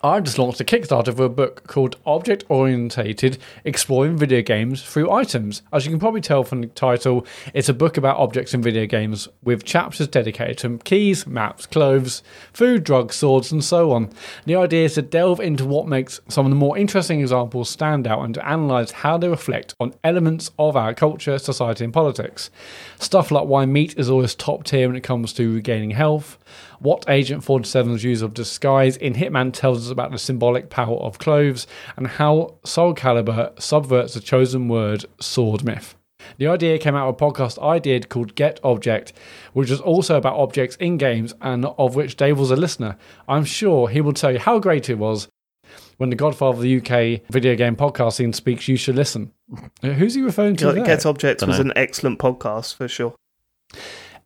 B: I've just launched a Kickstarter for a book called Object Orientated Exploring Video Games Through Items. As you can probably tell from the title, it's a book about objects in video games with chapters dedicated to keys, maps, clothes, food, drugs, swords, and so on. The idea is to delve into what makes some of the more interesting examples stand out and to analyse how they reflect on elements of our culture, society, and politics. Stuff like why meat is always top tier when it comes to regaining health, what Agent 47's use of disguise in Hitman tells us about the symbolic power of clothes, and how Soul Calibur subverts the chosen word sword myth. The idea came out of a podcast I did called Get Object, which was also about objects in games and of which Dave was a listener. I'm sure he will tell you how great it was when the godfather of the UK video game podcast scene speaks, you should listen. Who's he referring to? there?
A: Get Object was
C: Dunno.
A: an excellent podcast for sure.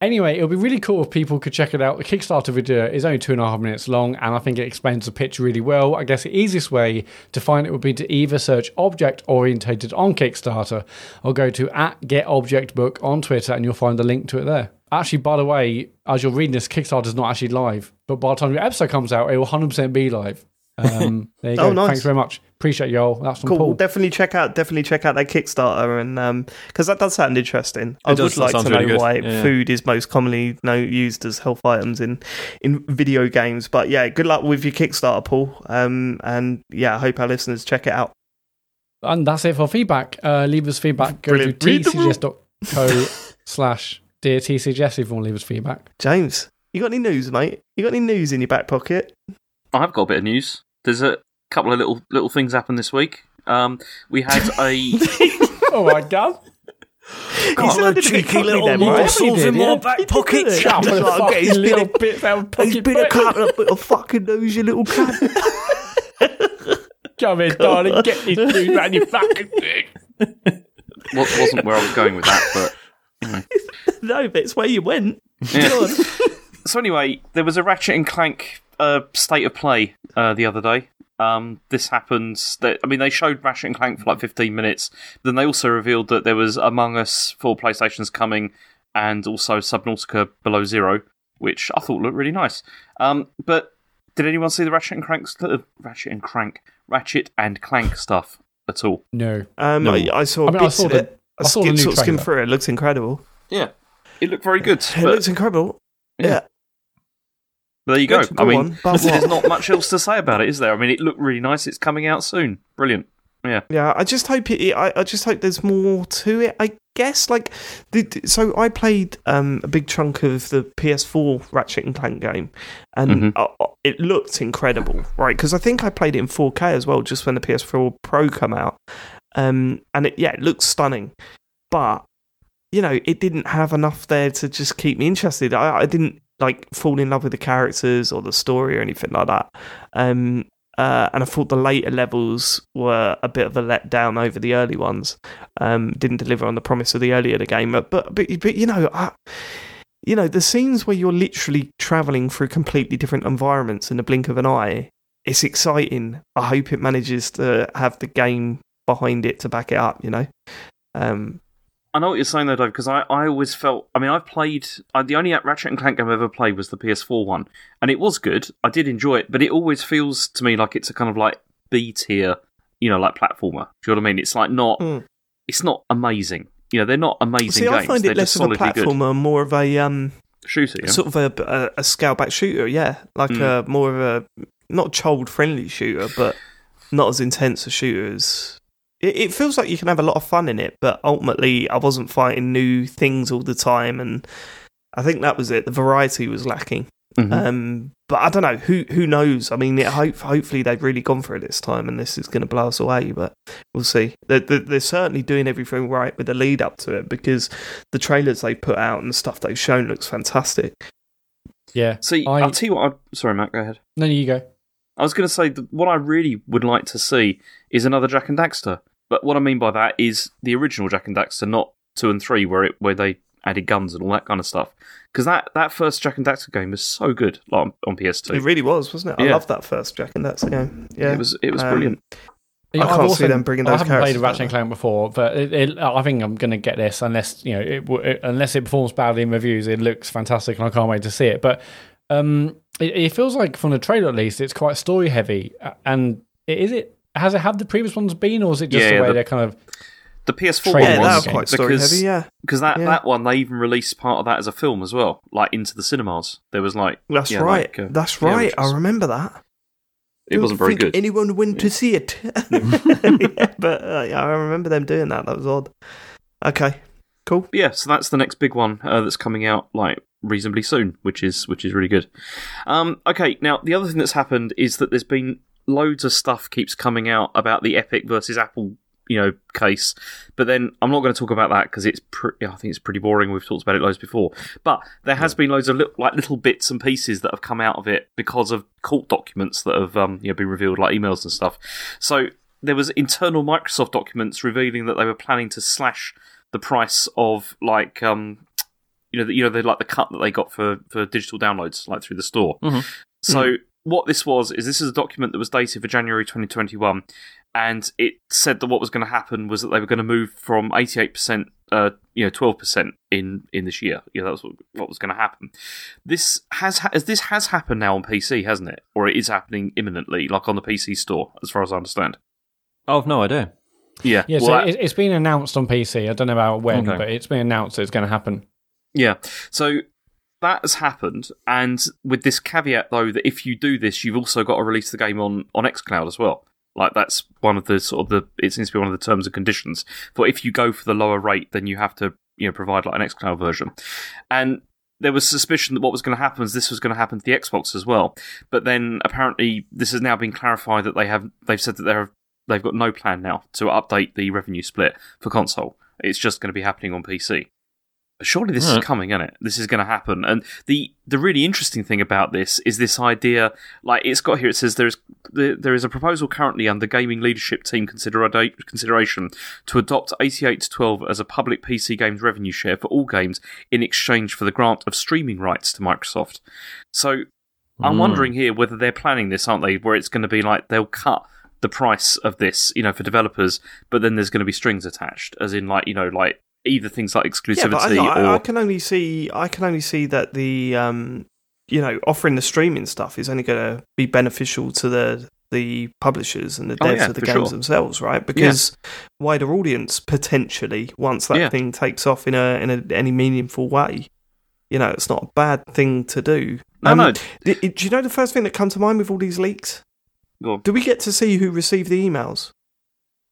B: Anyway, it would be really cool if people could check it out. The Kickstarter video is only two and a half minutes long, and I think it explains the pitch really well. I guess the easiest way to find it would be to either search Object Orientated on Kickstarter or go to at Get Object Book on Twitter, and you'll find the link to it there. Actually, by the way, as you're reading this, Kickstarter is not actually live, but by the time your episode comes out, it will 100% be live. Um, there you go.
A: Oh, nice.
B: Thanks very much. Appreciate you all. That's from
A: Cool.
B: Paul.
A: Definitely check out definitely check out that Kickstarter and because that does sound interesting. I
C: does,
A: would like to
C: sounds
A: know
C: really good.
A: why
C: Yeah.
A: food is most commonly know, used as health items in in video games. But yeah, good luck with your Kickstarter, Paul. Um, and yeah, I hope our listeners check it out.
B: And that's it for feedback. Uh, leave us feedback. Go
A: Brilliant.
B: to
A: Read the
B: tcgs.co slash dear tcgs if you want to leave us feedback.
A: James, you got any news, mate? You got any news in your back pocket?
D: I've got a bit of news. There's a couple of little little things happen this week. Um, we had a
B: oh my god.
A: He sounded a bit cockney then, right?
B: morsels in my
C: back
A: pocket.
B: Couple of
A: Like,
B: fucking
A: he's been a-
B: bits out of
A: He's
B: pocket
A: been a
B: book.
A: couple of bit of fucking news, you little cunt.
B: Come in, darling, get this dude around your fucking dick.
D: wa- wasn't where I was going with that, but
A: no, but it's where you went.
D: Yeah. so anyway, there was a Ratchet and Clank uh, state of play uh, the other day. Um, this happens. That, I mean, they showed Ratchet and Clank for like 15 minutes. Then they also revealed that there was Among Us for PlayStation's coming, and also Subnautica Below Zero, which I thought looked really nice. Um, but did anyone see the Ratchet and Clank, st- uh, Ratchet and Crank, Ratchet and Clank stuff at all?
B: No.
A: Um,
C: No.
A: I, I saw
B: I mean, I saw
A: of
B: the-
A: it.
B: I saw the new
A: sort of skimmed through it. It looks incredible.
D: Yeah, it looked very good.
A: It
D: but
A: looks incredible.
D: Yeah.
A: Yeah.
D: There you go.
A: Good,
D: I mean,
A: on,
D: there's not much else to say about it, is there? I mean, it looked really nice. It's coming out soon. Brilliant. Yeah.
A: Yeah, I just hope it. I, I just hope there's more to it. I guess like the, so. I played um, a big chunk of the PS4 Ratchet and Clank game, and uh, it looked incredible, right? Because I think I played it in 4K as well, just when the PS4 Pro come out. Um, and it, yeah, it looks stunning, but you know, it didn't have enough there to just keep me interested. I, I didn't like fall in love with the characters or the story or anything like that. Um, uh, and I thought the later levels were a bit of a letdown over the early ones. Um, didn't deliver on the promise of the earlier the game, but but but, but you know, I, you know, the scenes where you're literally traveling through completely different environments in the blink of an eye, it's exciting. I hope it manages to have the game behind it to back it up. You know, um,
D: I know what you're saying though, Dave, because I, I always felt. I mean, I've played. I, the only Ratchet and Clank game I've ever played was the PS4 one, and it was good. I did enjoy it, but it always feels to me like it's a kind of like B tier, you know, like platformer. Do you know what I mean? It's like not.
A: Mm.
D: It's not amazing. You know, they're not amazing
A: see,
D: games.
A: I find
D: they're
A: it less of a platformer, and more of a um,
D: good. shooter. Yeah?
A: sort of a, a, a scale back shooter, yeah, like
D: Mm.
A: a more of a not child friendly shooter, but not as intense a shooter as. It, it feels like you can have a lot of fun in it, but ultimately, I wasn't fighting new things all the time, and I think that was it. The variety was lacking.
D: Mhm.
A: Um, but I don't know who who knows. I mean, it, hope hopefully they've really gone for it this time, and this is going to blow us away. But we'll see. They're, they're, they're certainly doing everything right with the lead up to it because the trailers they put out and the stuff they've shown looks fantastic.
B: Yeah.
D: See,
B: I-
D: I'll tell you what. I, sorry, Matt. Go ahead.
B: No, you go.
D: I was going to say that what I really would like to see is another Jak and Daxter. But what I mean by that is the original Jak and Daxter, not two and three, where it where they added guns and all that kind of stuff. Because that, that first Jak and Daxter game was so good like, on, on PS2.
A: It really was, wasn't it? I
D: Yeah.
A: loved that first Jak and Daxter game. Yeah,
D: It was it was
A: Um,
D: brilliant.
A: I
B: I've
A: can't see them bringing
B: I haven't played
A: characters
B: Ratchet and Clank before, but it, it, I think I'm going to get this unless you know it, it, unless it performs badly in reviews. It looks fantastic, and I can't wait to see it. But um, it, it feels like from the trailer at least, it's quite story heavy. And is it has it had the previous ones been, or is it just
D: Yeah,
B: the way
D: the-
B: they're kind of
D: The PS4
B: Trailer
A: Yeah,
B: one
D: was
A: was quite story
D: because
A: heavy. Yeah,
D: because that,
A: Yeah.
D: that one they even released part of that as a film as well, like into the cinemas. There was like
A: that's
D: yeah,
A: right.
D: like, uh,
A: that's right.
D: which was-
A: I remember that.
D: it wasn't very
A: Think
D: good.
A: Anyone went to see it? yeah, but uh, yeah, I remember them doing that. That was odd. Okay, cool.
D: But yeah, so that's the next big one uh, that's coming out like reasonably soon, which is which is really good. Um, okay, now the other thing that's happened is that there's been loads of stuff keeps coming out about the Epic versus Apple, you know, case. But then I'm not going to talk about that because it's I think it's pretty boring. We've talked about it loads before. But there has been loads of li- like little bits and pieces that have come out of it because of court documents that have um, you know been revealed, like emails and stuff. So there was internal Microsoft documents revealing that they were planning to slash the price of like um you know the, you know the like the cut that they got for for digital downloads like through the store.
C: Mhm.
D: So what this was is this is a document that was dated for January 2021 and it said that what was going to happen was that they were going to move from 88% uh you know 12% in in this year. Yeah, that was what, what was going to happen. This has ha- this has happened now on PC, hasn't it? Or it is happening imminently like on the PC store as far as I understand.
C: Oh, I've no idea.
D: Yeah.
B: yeah.
D: well,
B: so
D: that-
B: it, it's been announced on PC. I don't know about when,
C: Okay.
B: but it's been announced that it's going to happen.
D: Yeah. So that has happened, and with this caveat though that if you do this, you've also got to release the game on on XCloud as well. Like that's one of the sort of the it seems to be one of the terms and conditions. For if you go for the lower rate, then you have to you know provide like an XCloud version. And there was suspicion that what was going to happen is this was going to happen to the Xbox as well. But then apparently this has now been clarified that they have they've said that they're they've got no plan now to update the revenue split for console. It's just going to be happening on PC. Surely this
C: Right.
D: is coming, isn't it? This is going to happen. And the the really interesting thing about this is this idea. Like it's got here, it says there is there is a proposal currently under gaming leadership team considera- consideration to adopt 88 to 12 as a public PC games revenue share for all games in exchange for the grant of streaming rights to Microsoft. So I'm
C: Hmm.
D: wondering here whether they're planning this, aren't they? Where it's going to be like they'll cut the price of this, you know, for developers, but then there's going to be strings attached, as in like you know, like either things like
A: Yeah,
D: exclusivity
A: but I, I,
D: or
A: I can only see I can only see that the um, you know offering the streaming stuff is only going to be beneficial to the the publishers and the
D: Oh,
A: devs
D: yeah,
A: of the games
D: sure.
A: themselves, right? Because wider audience potentially once that
D: Yeah.
A: thing takes off in a in a, any meaningful way. You know, it's not a bad thing to do.
D: no,
A: Um,
D: no.
A: d- Do you know the first thing that comes to mind with all these leaks? Do we get to see who received the emails?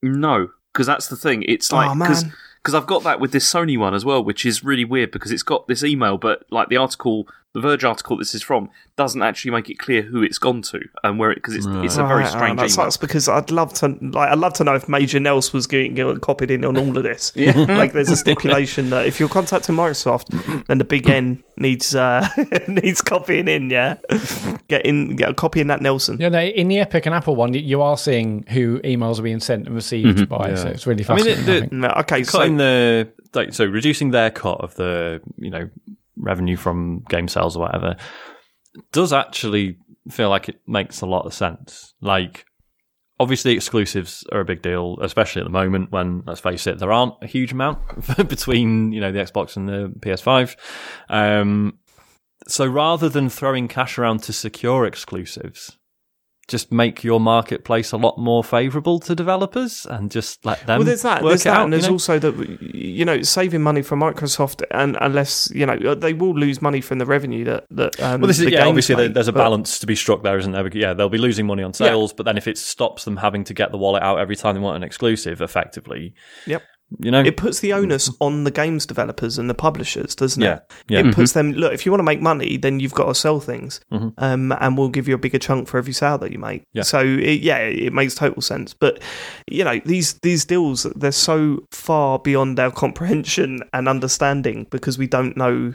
D: No, because that's the thing. It's like
A: Oh,
D: because. Because I've got that with this Sony one as well, which is really weird because it's got this email, but like the article, the Verge article this is from, doesn't actually make it clear who it's gone to and where it because it's it's a very
A: Right,
D: strange
A: right, that
D: email.
A: sucks because I'd love to like I'd love to know if Major Nelson was getting, getting copied in on all of this. yeah. like there's a stipulation that if you're contacting Microsoft, then the big N needs uh, needs copying in. Yeah, get in, get a copy in that Nelson.
B: Yeah, no, in the Epic and Apple one, you- you are seeing who emails are being sent and received by. So it's really
C: I mean,
B: fascinating.
C: the-
B: I think.
A: No, okay, so
C: cutting the like, so reducing their cut of the you know revenue from game sales or whatever does actually feel like it makes a lot of sense. Like, obviously, exclusives are a big deal, especially at the moment when, let's face it, there aren't a huge amount between you know the Xbox and the PS5. Um, so rather than throwing cash around to secure exclusives. Just make your marketplace a lot more favourable to developers, and just let them.
A: well, there's that.
C: work
A: There's that,
C: out,
A: and
C: you
A: there's
C: know?
A: also that you know saving money for Microsoft, and unless you know they will lose money from the revenue that that. Um,
C: Well, this is
A: the
C: yeah. Obviously,
A: make,
C: there's a balance to be struck there, isn't there? Yeah, they'll be losing money on sales, but then if it stops them having to get the wallet out every time they want an exclusive, effectively,
A: Yep.
C: You know,
A: It puts the onus on the games developers and the publishers, doesn't
C: Yeah,
A: it?
C: yeah. Mm-hmm.
A: It puts them. Look, if you want to make money, then you've got to sell things,
C: Mhm.
A: um, and we'll give you a bigger chunk for every sale that you make.
C: Yeah.
A: So it, yeah, it makes total sense. But you know, these these deals they're so far beyond our comprehension and understanding because we don't know.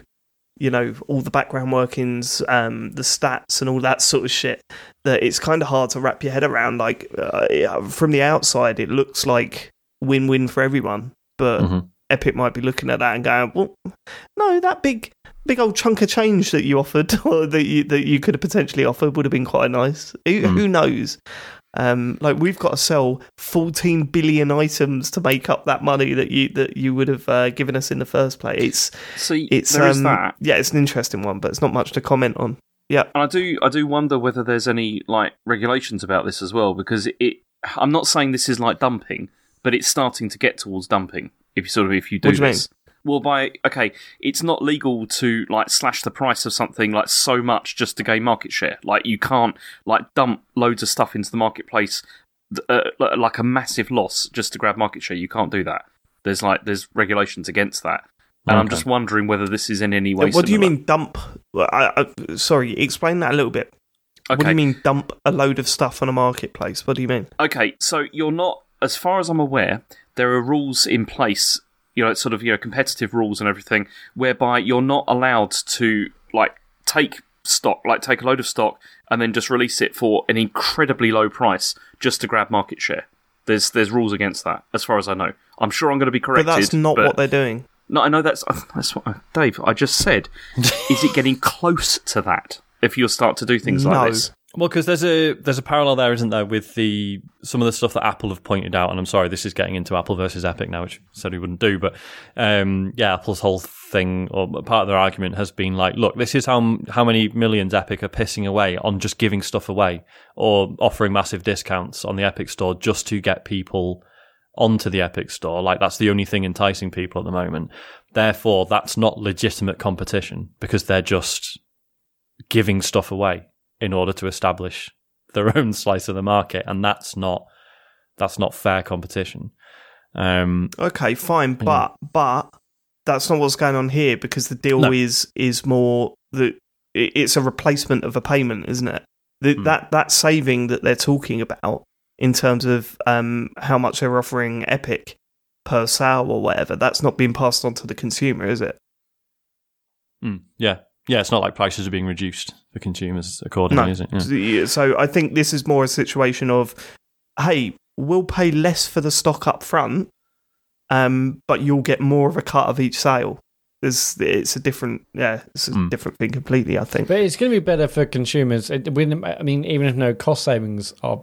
A: You know all the background workings, um, the stats, and all that sort of shit. That it's kind of hard to wrap your head around. Like uh, from the outside, it looks like win-win for everyone, but
C: Mhm.
A: Epic might be looking at that and going, "Well, no, that big, big old chunk of change that you offered, or that you that you could have potentially offered, would have been quite nice. Who,
C: Mm.
A: who knows? Um, like we've got to sell 14 billion items to make up that money that you that you would have uh, given us in the first place. It's
D: See,
A: it's
D: there is
A: um,
D: that.
A: yeah, it's an interesting one, but it's not much to comment on. Yeah,
D: And I do, I do wonder whether there's any like regulations about this as well, because it. I'm not saying this is like dumping, but it's starting to get towards dumping. If you sort of if you do
A: What do you
D: this, well, by okay, it's not legal to like slash the price of something like so much just to gain market share. Like you can't like dump loads of stuff into the marketplace uh, like a massive loss just to grab market share. You can't do that. There's like there's regulations against that. And I'm just wondering whether this is in any way.
A: what do you mean dump? I, I, sorry, explain that a little bit. What do you mean dump a load of stuff on a marketplace? What do you mean?
D: Okay, so you're not, as far as I'm aware, there are rules in place, you know, sort of, you know, competitive rules and everything, whereby you're not allowed to, like, take stock, like, take a load of stock and then just release it for an incredibly low price just to grab market share. There's there's rules against that, as far as I know. I'm sure I'm going to be corrected.
A: But that's not
D: but-
A: what they're doing.
D: No, I know that's that's what Dave. I just said. is it getting close to that? If you'll start to do things
A: No.
D: like this,
C: Well, because there's a there's a parallel there, isn't there, with the some of the stuff that Apple have pointed out, and I'm sorry, this is getting into Apple versus Epic now, which said we wouldn't do, but um, yeah, Apple's whole thing or part of their argument has been like, look, this is how how many millions Epic are pissing away on just giving stuff away or offering massive discounts on the Epic Store just to get people onto the Epic Store. Like that's the only thing enticing people at the moment. Therefore, that's not legitimate competition because they're just giving stuff away in order to establish their own slice of the market, and that's not that's not fair competition. Um,
A: Okay, fine, but but that's not what's going on here because the deal
C: No.
A: is is more that it's a replacement of a payment, isn't it? The,
C: Hmm.
A: That that saving that they're talking about in terms of um, how much they're offering Epic per sale or whatever, that's not being passed on to the consumer, is it?
C: mm, yeah, yeah, it's not like prices are being reduced for consumers accordingly,
A: No.
C: is it? Yeah.
A: So I think this is more a situation of, hey, we'll pay less for the stock up front, um, but you'll get more of a cut of each sale. There's, it's a different, yeah, it's a
C: Mm.
A: different thing completely. I think.
B: But it's going to be better for consumers. It, when- I mean, even if no cost savings are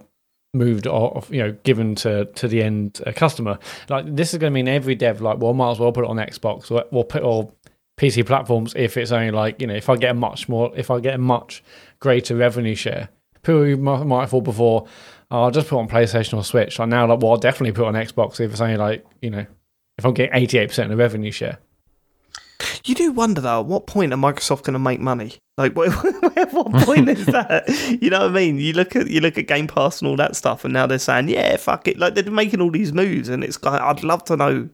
B: moved or you know given to to the end uh, customer, like this is going to mean every dev like, well, might as well put it on Xbox or or put or PC platforms if it's only like you know if I get a much more if I get a much greater revenue share. People might have thought before, oh, I'll just put on PlayStation or Switch. I now, like, well, I'll definitely put on Xbox if it's only like you know if I'm getting eighty eight percent of the revenue share.
A: You do wonder though, at what point are Microsoft going to make money? Like, what, at what point is that? You know what I mean? You look at you look at Game Pass and all that stuff, and now they're saying, "Yeah, fuck it." Like they're making all these moves, and it's like I'd love to know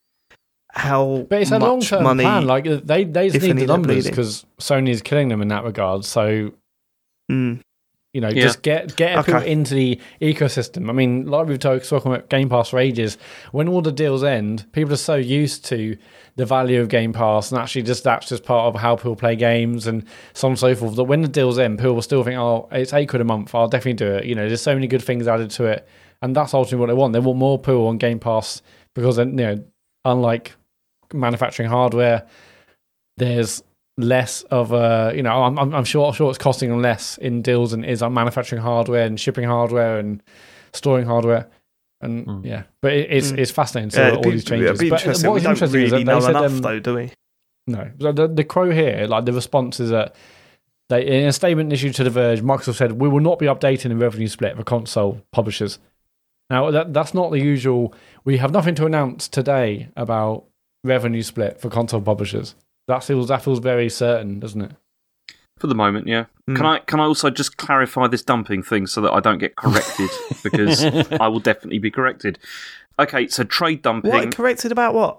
A: how
B: But it's a long term
A: money.
B: plan. Like they they just need
A: any
B: the
A: they're
B: numbers because Sony is killing them in that regard. So
A: Mm.
B: you know,
D: Yeah.
B: just get get
A: Okay.
B: people into the ecosystem. I mean, like we've talked talking about Game Pass for ages. When all the deals end, people are so used to the value of Game Pass, and actually just that's just part of how people play games and so on and so forth. That when the deals end, people will still think, "Oh, it's eight quid a month. I'll definitely do it." You know, there's so many good things added to it, and that's ultimately what they want. They want more people on Game Pass because, you know, unlike manufacturing hardware, there's less of a you know I'm I'm, I'm sure sure it's costing them less in deals than it is on manufacturing hardware and shipping hardware and storing hardware. And
C: Mm.
B: yeah, but it, it's
A: Mm.
B: it's fascinating. So
A: Yeah,
B: all
A: be,
B: these changes.
A: it'd be
B: but
A: interesting.
B: what
A: We
B: is
A: don't
B: interesting is that
A: know
B: they said,
A: enough,
B: um,
A: though, do we?
B: no, the the crow here, like the response is that they in a statement issued to The Verge, Microsoft said we will not be updating the revenue split for console publishers. Now that that's not the usual. We have nothing to announce today about revenue split for console publishers. That feels that feels very certain, doesn't it?
D: For the moment, yeah.
A: Mm.
D: Can I can I also just clarify this dumping thing so that I don't get corrected because I will definitely be corrected. Okay, so trade dumping
A: What corrected about what?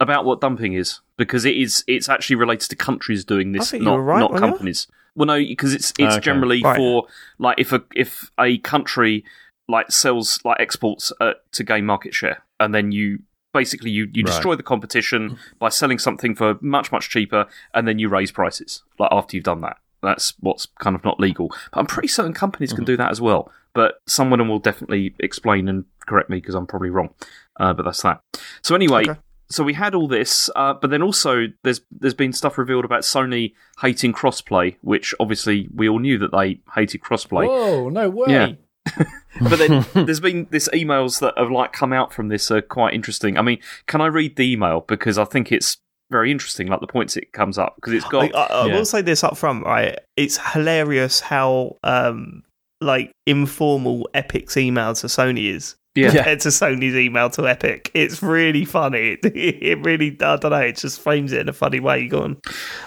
D: about what dumping is because it is it's actually related to countries doing this, not
A: right,
D: not
A: weren't you?
D: companies. Well, no, because it's it's
C: Okay.
D: generally
A: Right.
D: for like if a if a country like sells like exports uh, to gain market share, and then you basically you you
C: Right.
D: destroy the competition by selling something for much much cheaper, and then you raise prices like after you've done that. That's what's kind of not legal. But I'm pretty certain companies
A: Mm-hmm.
D: can do that as well. But someone will definitely explain and correct me because I'm probably wrong. Uh, but that's that. So anyway,
A: Okay.
D: so we had all this, uh, but then also there's there's been stuff revealed about Sony hating crossplay, which obviously we all knew that they hated crossplay.
B: Oh no way!
D: Yeah. But then there's been this emails that have like come out from this are quite interesting. I mean, can I read the email because I think it's very interesting, like the points it comes up because it's got
A: I, I, I
C: yeah.
A: will say this up front, right? It's hilarious how um like informal Epic's email to Sony is
D: yeah.
A: compared to Sony's email to Epic. It's really funny. It, really, I don't know, it just frames it in a funny way. Go on.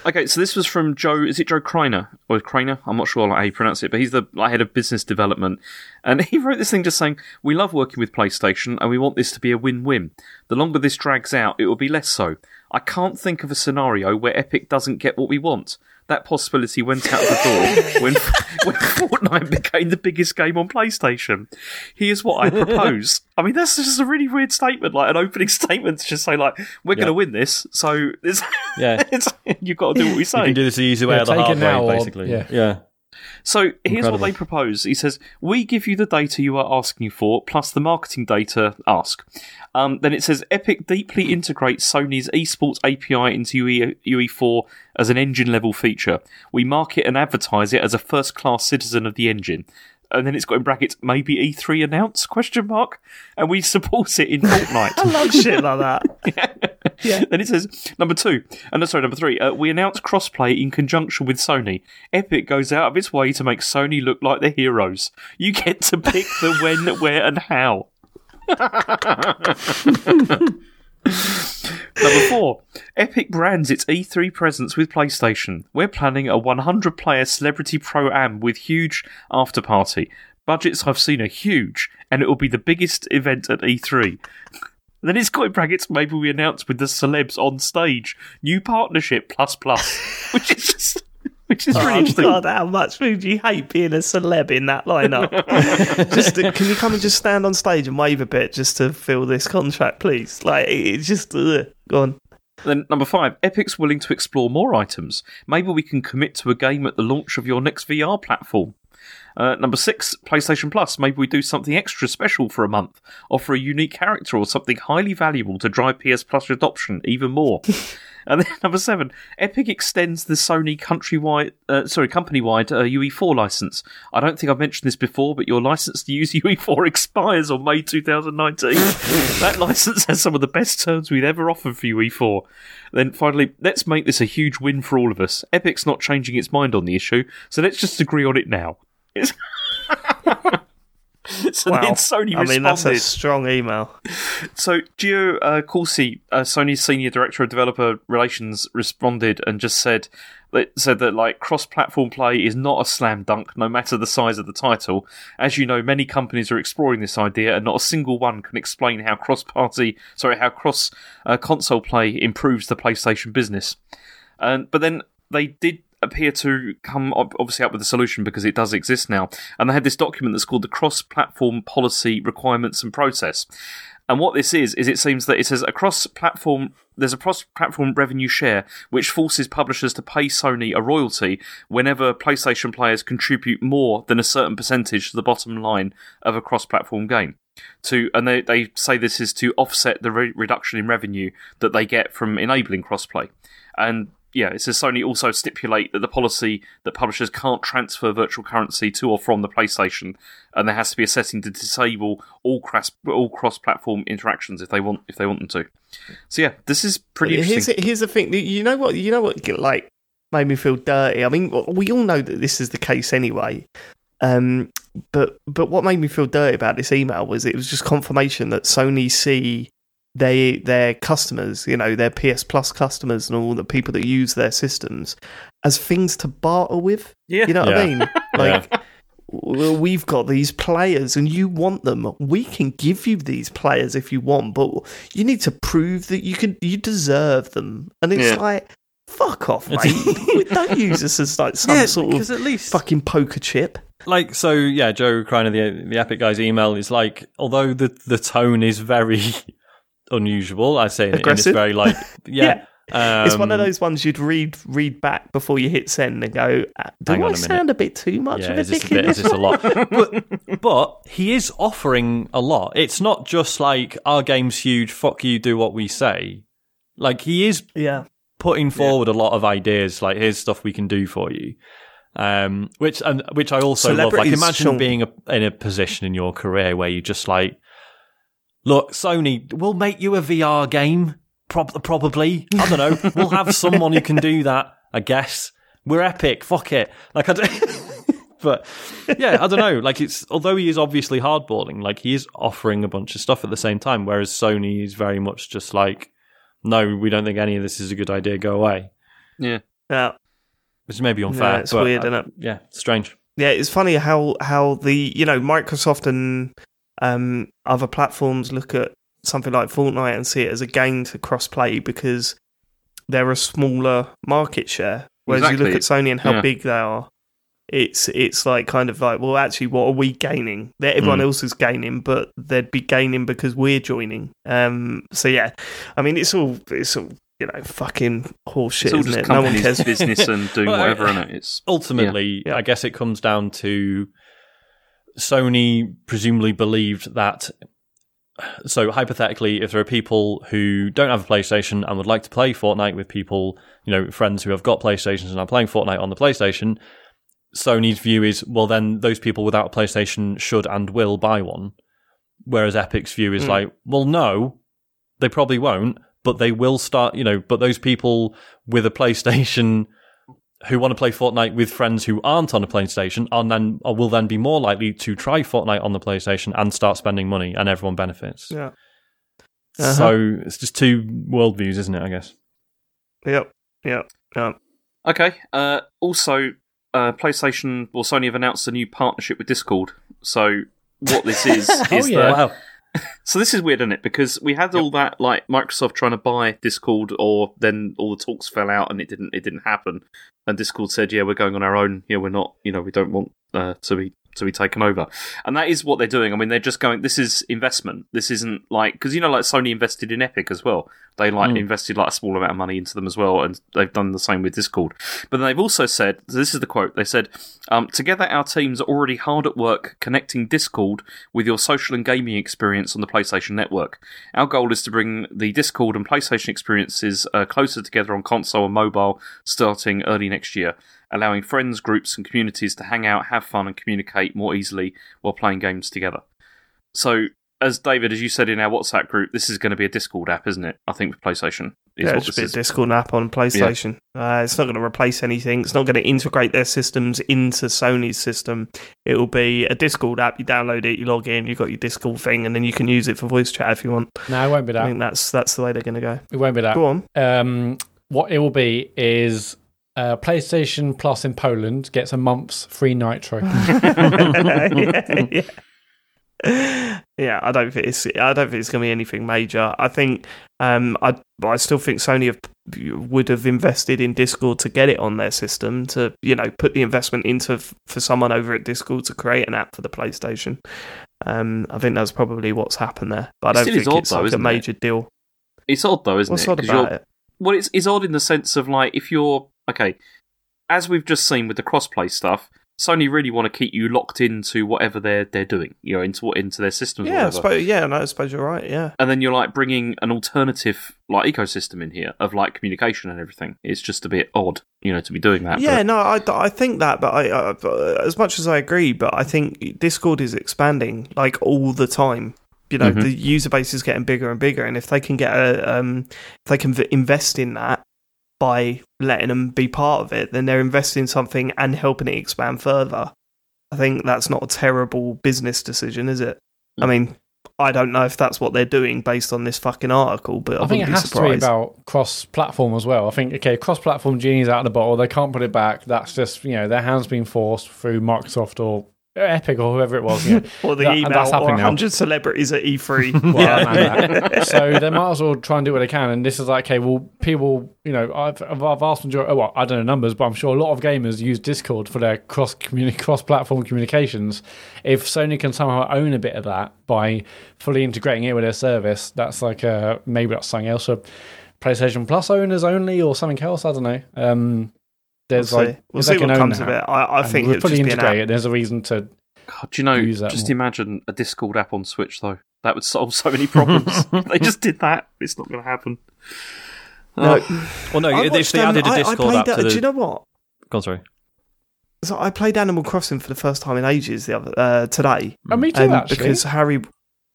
D: Okay, so this was from Joe. Is it Joe Kreiner or Kreiner? I'm not sure how you pronounce it, but he's the head of business development, and he wrote this thing just saying, "We love working with PlayStation, and we want this to be a win-win. The longer this drags out, it will be less so. I can't think of a scenario where Epic doesn't get what we want." That possibility went out the door when, when Fortnite became the biggest game on PlayStation. Here's what I propose. I mean, that's just a really weird statement, like an opening statement to just say, like, we're going to win this, so it's,
C: Yeah.
D: it's, you've got to do what we say.
C: You can do this the easy way
B: Yeah,
C: or the
B: it
C: hard
B: now
C: way,
B: or-
C: basically.
B: yeah.
C: yeah.
D: So here's
C: Incredible.
D: what they propose. He says, We give you the data you are asking for, plus the marketing data ask. Um, then it says, Epic deeply integrates Sony's esports API into UE, UE4 as an engine level feature. We market and advertise it as a first class citizen of the engine. And then it's got in brackets, maybe E3 announce, question mark. And we support it in Fortnite.
A: I love shit like that.
D: Yeah. Then it says number two, and sorry, number three. Uh, we announce crossplay in conjunction with Sony. Epic goes out of its way to make Sony look like the heroes. You get to pick the when, where, and how. Number four, Epic brands its E3 presence with PlayStation. We're planning a 100 player celebrity pro am with huge after party. Budgets I've seen are huge, and it will be the biggest event at E3. Then it's brackets, maybe we announce with the celebs on stage. New partnership plus plus. Which is just which is really
A: Oh
D: interesting.
A: God, how much would you hate being a celeb in that lineup? just can you come and just stand on stage and wave a bit just to fill this contract, please? Like it's just ugh. go on.
D: Then number five, Epic's willing to explore more items. Maybe we can commit to a game at the launch of your next VR platform. Uh, number six, PlayStation Plus. Maybe we do something extra special for a month. Offer a unique character or something highly valuable to drive PS Plus adoption even more. and then number seven, Epic extends the Sony countrywide, uh, sorry, company-wide uh, UE4 license. I don't think I've mentioned this before, but your license to use UE4 expires on May 2019. that license has some of the best terms we've ever offered for UE4. Then finally, let's make this a huge win for all of us. Epic's not changing its mind on the issue, so let's just agree on it now. It's so
A: Wow.
D: then Sony
A: I mean, that's a strong email.
D: So Gio uh, Corsi, uh, Sony's senior director of developer relations, responded and just said that said that like cross-platform play is not a slam dunk, no matter the size of the title. As you know, many companies are exploring this idea, and not a single one can explain how cross-party, sorry, how cross uh, console play improves the PlayStation business. And but then they did appear to come ob- obviously up with a solution because it does exist now, and they had this document that's called the cross-platform policy requirements and process. And what this is is it seems that it says a cross-platform there's a cross-platform revenue share which forces publishers to pay Sony a royalty whenever PlayStation players contribute more than a certain percentage to the bottom line of a cross-platform game. To and they, they say this is to offset the re- reduction in revenue that they get from enabling crossplay. And yeah, it says Sony also stipulate that the policy that publishers can't transfer virtual currency to or from the PlayStation, and there has to be a setting to disable all cross all cross-platform interactions if they want if they want them to. So yeah, this is pretty
A: here's, here's the thing. You know what? You know what? Like made me feel dirty. I mean, we all know that this is the case anyway. Um, but but what made me feel dirty about this email was it was just confirmation that Sony see they their customers, you know, their PS Plus customers and all the people that use their systems as things to barter with.
D: Yeah.
A: You know what I mean? Like. Well, we've got these players and you want them. We can give you these players if you want, but you need to prove that you can you deserve them. And it's
D: Yeah.
A: like, fuck off, mate. Don't use this as like some sort
C: because
A: of
C: at least
A: fucking poker chip.
C: like so yeah joe Kreiner, the the epic guy's email is like although the the tone is very unusual i say in, in this very like yeah,
A: it's one of
C: um,
A: those ones you'd read read back before you hit send and go, "Uh, "Do I
C: a
A: sound a bit too much
C: yeah
A: of a
C: is this a bit is
A: this
C: a lot. But but he is offering a lot. It's not just like our game's huge fuck you do what we say. Like he is
A: Yeah,
C: putting forward a lot of ideas like here's stuff we can do for you. Um which and which i also love. Like imagine
A: Sean.
C: being a, in a position in your career where you just like look sony we'll make you a vr game prob- probably i don't know we'll have someone who can do that i guess we're epic fuck it like i don't but yeah i don't know like it's although he is obviously hardballing like he is offering a bunch of stuff at the same time whereas sony is very much just like no we don't think any of this is a good idea go away
D: Yeah.
A: yeah,
C: which is maybe unfair.
A: Yeah, it's
C: but,
A: weird,
C: uh,
A: isn't it?
C: Yeah, strange.
A: yeah. It's funny how how the you know Microsoft and um, other platforms look at something like Fortnite and see it as a gain to cross play because they're a smaller market share. Whereas you look at Sony and how
D: Yeah.
A: big they are, it's it's like kind of like, well, actually, what are we gaining? That everyone
C: Mm.
A: else is gaining, but they'd be gaining because we're joining. Um, so yeah, I mean, it's all it's all you know, fucking horseshit,
D: It's all
A: isn't
D: just
A: it? No one cares.
D: business and doing
C: Well, I-
D: whatever in it. It's
C: Ultimately,
A: Yeah.
C: I guess it comes down to Sony presumably believed that. So hypothetically, if there are people who don't have a PlayStation and would like to play Fortnite with people, you know, friends who have got PlayStations and are playing Fortnite on the PlayStation, Sony's view is, well, then those people without a PlayStation should and will buy one. Whereas Epic's view is
A: Hmm.
C: like, well, no, they probably won't, but they will start, you know, but those people with a PlayStation who want to play Fortnite with friends who aren't on a PlayStation and then or will then be more likely to try Fortnite on the PlayStation and start spending money and everyone benefits.
A: Yeah. Uh-huh.
C: So it's just two worldviews, isn't it, I guess?
A: Yep. Yep. Yep.
D: Okay. Uh, also, uh, PlayStation or Sony have announced a new partnership with Discord. So what this is is
B: yeah.
D: that
C: Wow.
D: So this is weird, isn't it? Because we had all that like Microsoft trying to buy Discord, or then all the talks fell out and it didn't. It didn't happen. And Discord said, "Yeah, we're going on our own. Yeah, we're not. You know, we don't want uh, to be to be taken over." And that is what they're doing. I mean, they're just going. This is investment. This isn't like because you know, like Sony invested in Epic as well. They like
C: Mm.
D: invested like a small amount of money into them as well, and they've done the same with Discord. But then they've also said, so this is the quote. They said, um, "Together, our teams are already hard at work connecting Discord with your social and gaming experience on the PlayStation Network. Our goal is to bring the Discord and PlayStation experiences uh, closer together on console and mobile starting early next year, allowing friends, groups, and communities to hang out, have fun, and communicate more easily while playing games together. So, as David, as you said in our WhatsApp group, this is going to be a Discord app, isn't it? I think with PlayStation.
A: Yeah, it's a bit. Discord app on PlayStation. Uh, it's not going to replace anything. It's not going to integrate their systems into Sony's system. It will be a Discord app. You download it, you log in, you've got your Discord thing, and then you can use it for voice chat if you want.
B: No, it won't be that.
A: I think that's that's the way they're going to go.
B: It won't be that.
A: Go on.
B: Um, what it will be is uh, PlayStation Plus in Poland gets a month's free Nitro.
A: yeah, yeah. Yeah, I don't think it's. I don't think it's going to be anything major. I think. Um, I. I still think Sony have, would have invested in Discord to get it on their system to, you know, put the investment into for someone over at Discord to create an app for the PlayStation. Um, I think that's probably what's happened there. But I don't
D: still
A: think
D: odd
A: it's
D: though,
A: like a
D: isn't it?
A: major deal.
D: It's odd though, isn't
A: What's
D: it?
A: odd
D: 'Cause
A: about it?
D: Well, it's, it's odd in the sense of like if you're okay, as we've just seen with the crossplay stuff, Sony really want to keep you locked into whatever they're they're doing, you know, into what into their systems.
A: Yeah, I suppose. Yeah, no, I suppose you're right. Yeah.
D: and then you're like bringing an alternative like ecosystem in here of like communication and everything. It's just a bit odd, you know, to be doing that.
A: Yeah,
D: but-
A: no, I, I think that, but I, uh, as much as I agree, but I think Discord is expanding like all the time. You know,
D: Mhm.
A: the user base is getting bigger and bigger, and if they can get a, um, if they can v- invest in that by letting them be part of it, then they're investing in something and helping it expand further. I think that's not a terrible business decision, is it? I
D: Mm.
A: mean, I don't know if that's what they're doing based on this fucking article, but I,
B: I think it has to be about cross-platform as well. I think okay, cross-platform genie's out of the bottle. They can't put it back. That's just you know their hands being forced through Microsoft or Epic or whoever it was. You know.
A: or the
B: That-
A: email
B: that's
A: or
B: happening now.
A: 100 celebrities at E E3.
B: Well, that. so they might as well try and do what they can. And this is like, okay, well, people, you know, I've, I've asked majority, well, I don't know numbers, but I'm sure a lot of gamers use Discord for their cross cross platform communications. If Sony can somehow own a bit of that by fully integrating it with their service, that's like uh, maybe that's something else for PlayStation Plus owners only or something else. I don't know. Um, there's
A: we'll
B: like
A: see, we'll see
B: can
A: what comes of it. I, I think
B: we'll
A: it'll
B: fully
A: just be an app.
B: There's a reason to.
D: God, do you know?
B: use that
D: Just
B: more.
D: imagine a Discord app on Switch though. That would solve so many problems. they just did that. It's not going to happen.
A: No.
D: Oh,
C: Well, no,
A: I
C: if
A: watched,
C: they
A: um,
C: added a
A: I- I
C: Discord
A: played
C: app
A: that-
C: to the.
A: Do you know what?
C: Go on, sorry.
A: So I played Animal Crossing for the first time in ages the other uh, today,
B: Oh, me too,
A: um,
B: actually.
A: because Harry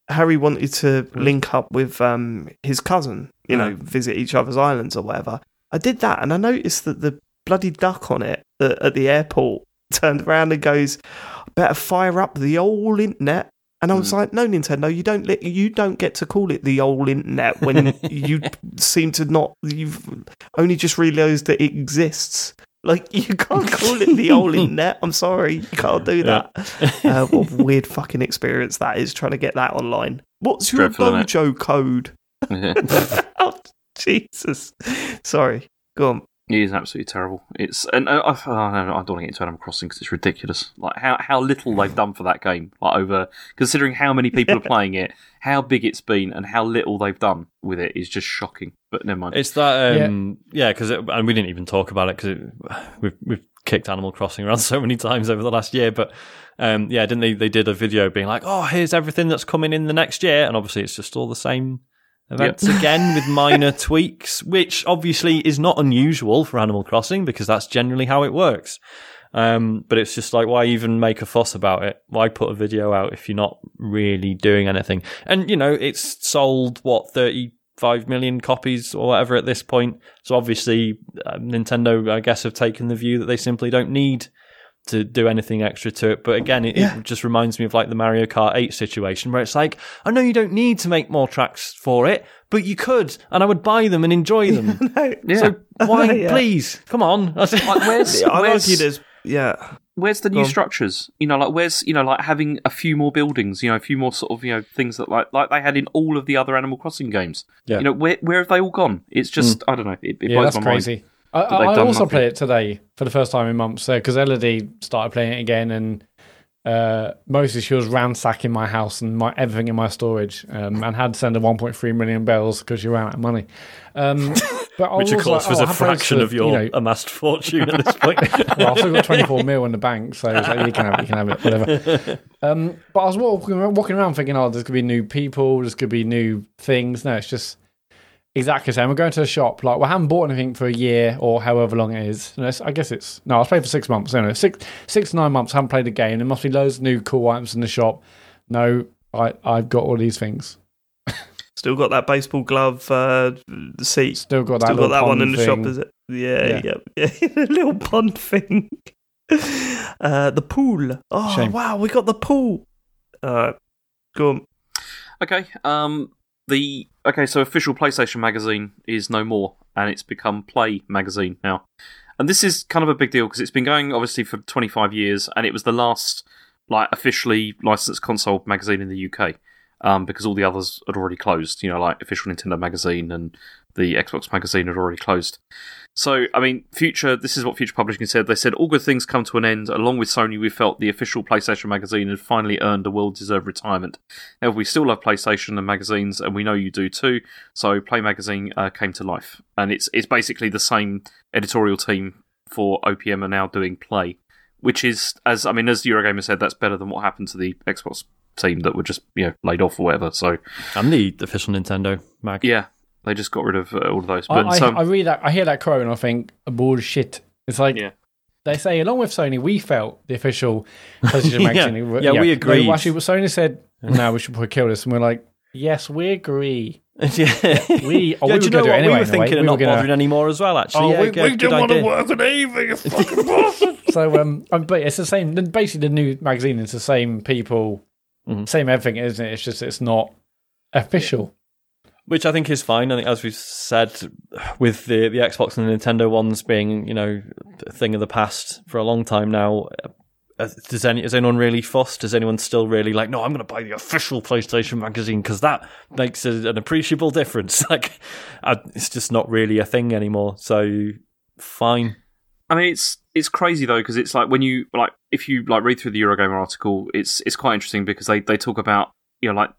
A: Harry wanted to link up with um, his cousin, you know, visit each other's islands or whatever. I did that, and I noticed that the bloody duck on it at, the airport turned around and goes, "Better fire up the old internet." And I was like, "No, Nintendo, you don't let, you don't get to call it the old internet when you seem to not. You've only just realised that it exists. Like you can't call it the old internet. I'm sorry, you can't do that. uh, what a weird fucking experience that is trying to get that online. What's your
D: Dreadful,
A: dojo code? oh, Jesus. Sorry. Go on.
D: It is absolutely terrible. It's and uh, I, oh, no, no, I don't want to get into Animal Crossing because it's ridiculous. Like how how little they've done for that game. Like over considering how many people are playing it, how big it's been, and how little they've done with it is just shocking. But never mind.
C: It's that, um, yeah, because and we didn't even talk about it because we've we've kicked Animal Crossing around so many times over the last year. But um, yeah, didn't they? They did a video being like, "Oh, here's everything that's coming in the next year," and obviously it's just all the same events again with minor tweaks, which obviously is not unusual for Animal Crossing because that's generally how it works. Um, but it's just like, why even make a fuss about it? Why put a video out if you're not really doing anything? And you know, it's sold what thirty five million copies or whatever at this point. So obviously, uh, Nintendo, I guess, have taken the view that they simply don't need to do anything extra to it. But again, it,
A: Yeah.
C: it just reminds me of like the Mario Kart 8 situation where it's like, I know you don't need to make more tracks for it, but you could, and I would buy them and enjoy them.
D: yeah.
C: So why,
A: Yeah.
C: please, come on.
D: like where's
A: I
D: where's,
A: argue there's. Yeah.
D: where's the
A: Go
D: new
A: on.
D: structures? You know, like where's you know like having a few more buildings. You know, a few more sort of you know things that like like they had in all of the other Animal Crossing games.
B: Yeah.
D: You know, where where have they all gone? It's just mm. I don't know. It, it
B: yeah,
D: blows
B: that's
D: my mind.
B: crazy. I,
D: that they've
B: I, I also
D: nothing.
B: played it today for the first time in months because Elodie started playing it again, and uh, mostly she was ransacking my house and my everything in my storage, um, and had to send her 1.3 million bells because she ran out of money. Um, but
C: Which, of course,
B: like,
C: was
B: oh,
C: a
B: I have loads
C: fraction of your
B: you know,
C: amassed fortune at this point.
B: well, I've still got 24 mil in the bank, so like, you can have it, you can have it, whatever. Um, but I was walking, walking around thinking, oh, there's going to be new people, there's going to be new things. No, it's just exactly the same. We're going to a shop, like, we haven't bought anything for a year or however long it is. You know, it's- I guess it's, no, I was playing for six months. Anyway, six, six to nine months, haven't played a game. There must be loads of new cool items in the shop. No, I, I've got all these things.
A: Still got that baseball glove uh, seat.
B: Still got that.
A: Still got that one in the shop, is it? Yeah,
B: Yeah.
A: yeah, yeah. the little pond thing. Uh, the pool. Oh
B: Shame.
A: wow, we got the pool. Uh, go on.
D: Okay. Um. The okay. So official PlayStation magazine is no more, and it's become Play magazine now. And this is kind of a big deal because it's been going obviously for 25 years, and it was the last like officially licensed console magazine in the UK. Um, because all the others had already closed, you know, like official Nintendo magazine and the Xbox magazine had already closed. So, I mean, Future, this is what Future Publishing said. They said, All good things come to an end. Along with Sony, we felt the official PlayStation magazine had finally earned a well deserved retirement. However, we still love PlayStation and magazines, and we know you do too. So, Play Magazine uh, came to life. And it's, it's basically the same editorial team for OPM are now doing Play, which is, as I mean, as Eurogamer said, that's better than what happened to the Xbox team that were just, you know, laid off or whatever. So,
C: And the official Nintendo mag.
D: yeah, they just got rid of uh, all of those.
B: I,
D: But
B: I,
D: um,
B: I read that. I hear that quote and I think bullshit. It's like
D: Yeah.
B: they say, along with Sony, we felt the official PlayStation
C: Yeah.
B: magazine.
C: Yeah, we agreed.
B: No, actually, Sony said, "No, we should probably kill this," and we're like, "Yes, we agree."
C: yeah.
B: We, oh,
C: yeah,
B: we
C: do you
B: were
C: know
B: it
C: what?
B: anyway.
C: we were
B: in a way.
C: thinking of
B: were
C: not
B: gonna-
C: bothering anymore as well, actually.
A: Oh,
C: yeah,
A: we,
C: good,
A: we didn't want to work on anything. You fucking bastard.
B: So, um, um, but it's the same. Basically, the new magazine is the same people,
C: Mhm.
B: same everything, isn't it? It's just it's not official.
C: Which I think is fine. I think, as we've said, with the, the Xbox and the Nintendo ones being, you know, a thing of the past for a long time now, uh, does any is anyone really fussed? Does anyone still really like? No, I'm going to buy the official PlayStation magazine because that makes a, an appreciable difference. Like, I, it's just not really a thing anymore. So, fine.
D: I mean, it's it's crazy though because it's like when you like if you like read through the Eurogamer article, it's it's quite interesting because they they talk about you know like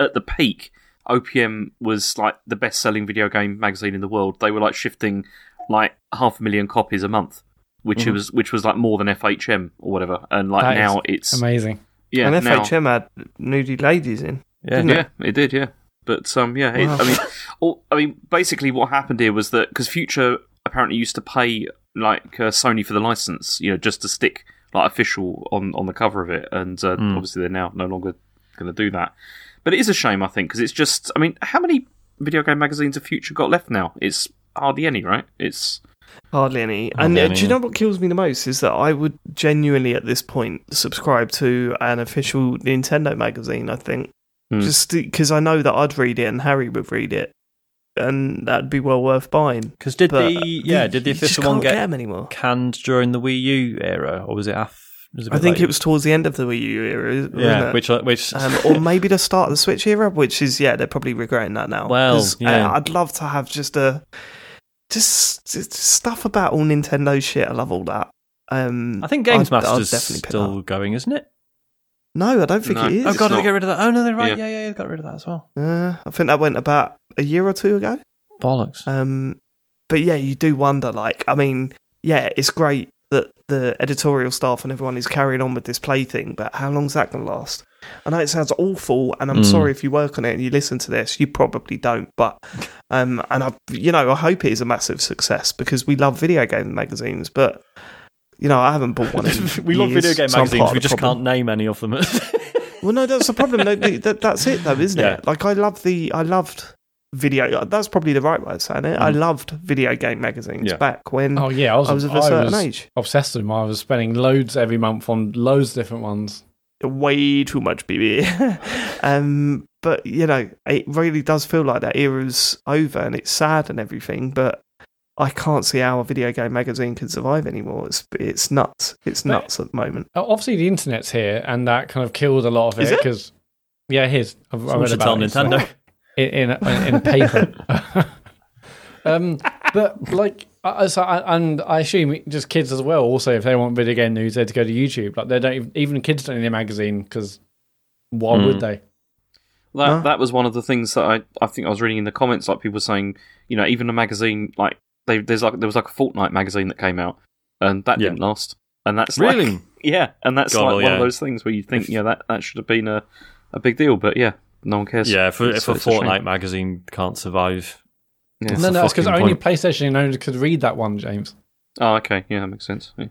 D: at the peak, OPM was like the best selling video game magazine in the world. They were like shifting like half a million copies a month, which
C: Mhm.
D: was which was like more than FHM or whatever. And like
B: That is
D: now it's
B: Amazing.
D: yeah
A: and
D: now,
A: FHM had nudie ladies in.
C: Yeah,
A: Didn't it?
D: yeah, it did, yeah. But um, yeah, it, I mean, all, I mean, basically, what happened here was that because Future apparently used to pay like uh, Sony for the license, you know, just to stick like official on on the cover of it, and uh,
C: Mm.
D: obviously they're now no longer going to do that. But it is a shame, I think, because it's just, I mean, how many video game magazines of Future got left now? It's hardly any, right? It's
A: Hardly any.
C: Hardly
A: and uh,
C: any,
A: do you know what kills me the most is that I would genuinely at this point subscribe to an official Nintendo magazine. I think
D: Hmm.
A: just because I know that I'd read it and Harry would read it, and that'd be well worth buying.
C: Because did
A: But
C: the yeah did the official one
A: get
C: get
A: them anymore?
C: canned during the Wii U era, or was it after? Was it a
A: I
C: bit
A: think
C: later?
A: it was towards the end of the Wii U era, isn't
C: Yeah,
A: it?
C: which which
A: um, or maybe the start of the Switch era, which is yeah, they're probably regretting that now.
C: Well,
A: 'Cause, uh,
C: yeah.
A: I'd love to have just a just, just stuff about all Nintendo shit. I love all that. Um,
C: I think Games
A: I'd- I'd
C: Master's
A: definitely
C: still
A: that.
C: going, isn't it?
A: No, I don't think
D: No.
A: it is.
C: Oh
D: It's
C: god, did
D: not.
C: they get rid of that? Oh no, they're right.
D: Yeah.
C: Yeah, yeah, yeah, got rid of that as well.
A: Uh, I think that went about a year or two ago.
C: Bollocks.
A: Um, but yeah, you do wonder. Like, I mean, yeah, it's great that the editorial staff and everyone is carrying on with this play thing, but how long's that going to last? I know it sounds awful, and I'm
C: Mm.
A: sorry if you work on it and you listen to this. You probably don't, but um, and I, you know, I hope it is a massive success because we love video game magazines, but. You know, I haven't bought one.
C: We love video game
A: so
C: magazines. We just
A: problem.
C: can't name any of them.
A: Well, no, that's the problem. No, that, that's it, though, isn't
C: Yeah.
A: it? Like, I love the, I loved video. That's probably the right way of saying it. I
C: Mm.
A: loved video game magazines
C: Yeah.
A: back when
B: Oh yeah, I was,
A: I was of a
B: I
A: certain
B: was
A: age.
B: obsessed with them. I was spending loads every month on loads of different ones.
A: Way too much, baby. um, but you know, it really does feel like that era's over, and it's sad and everything. But I can't see how a video game magazine can survive anymore. It's it's nuts. It's
B: But-
A: nuts at the moment.
B: Obviously, the internet's here, and that kind of killed a lot of
A: Is
B: it
A: it?
B: because yeah, it is. I've, I
C: Someone
B: read
C: should
B: about
C: tell
B: it, so-
C: Nintendo.
B: in in, in paper. um, but like, I, so I, and I assume just kids as well. Also, if they want video game news, they have to go to YouTube. Like they don't even, even kids don't need a magazine because why
C: Hmm.
B: would they?
D: That
A: Huh?
D: that was one of the things that I, I think I was reading in the comments, like people saying, you know, even a magazine like they there's like there was like a Fortnite magazine that came out, and that
C: Yeah.
D: didn't last. And that's like-
C: Really?
D: yeah, and that's
C: God,
D: like
C: well,
D: one
C: yeah.
D: of those things where you think, yeah, that that should have been a, a big deal, but yeah, no one cares.
C: Yeah, if, a-
D: It's-
C: if a
D: it's a.
C: Fortnite magazine can't survive,
D: Yeah.
B: No, no, it's because
C: fucking
B: only. PlayStation owners could read that one, James,
D: Oh, okay, yeah, that makes sense. Yeah.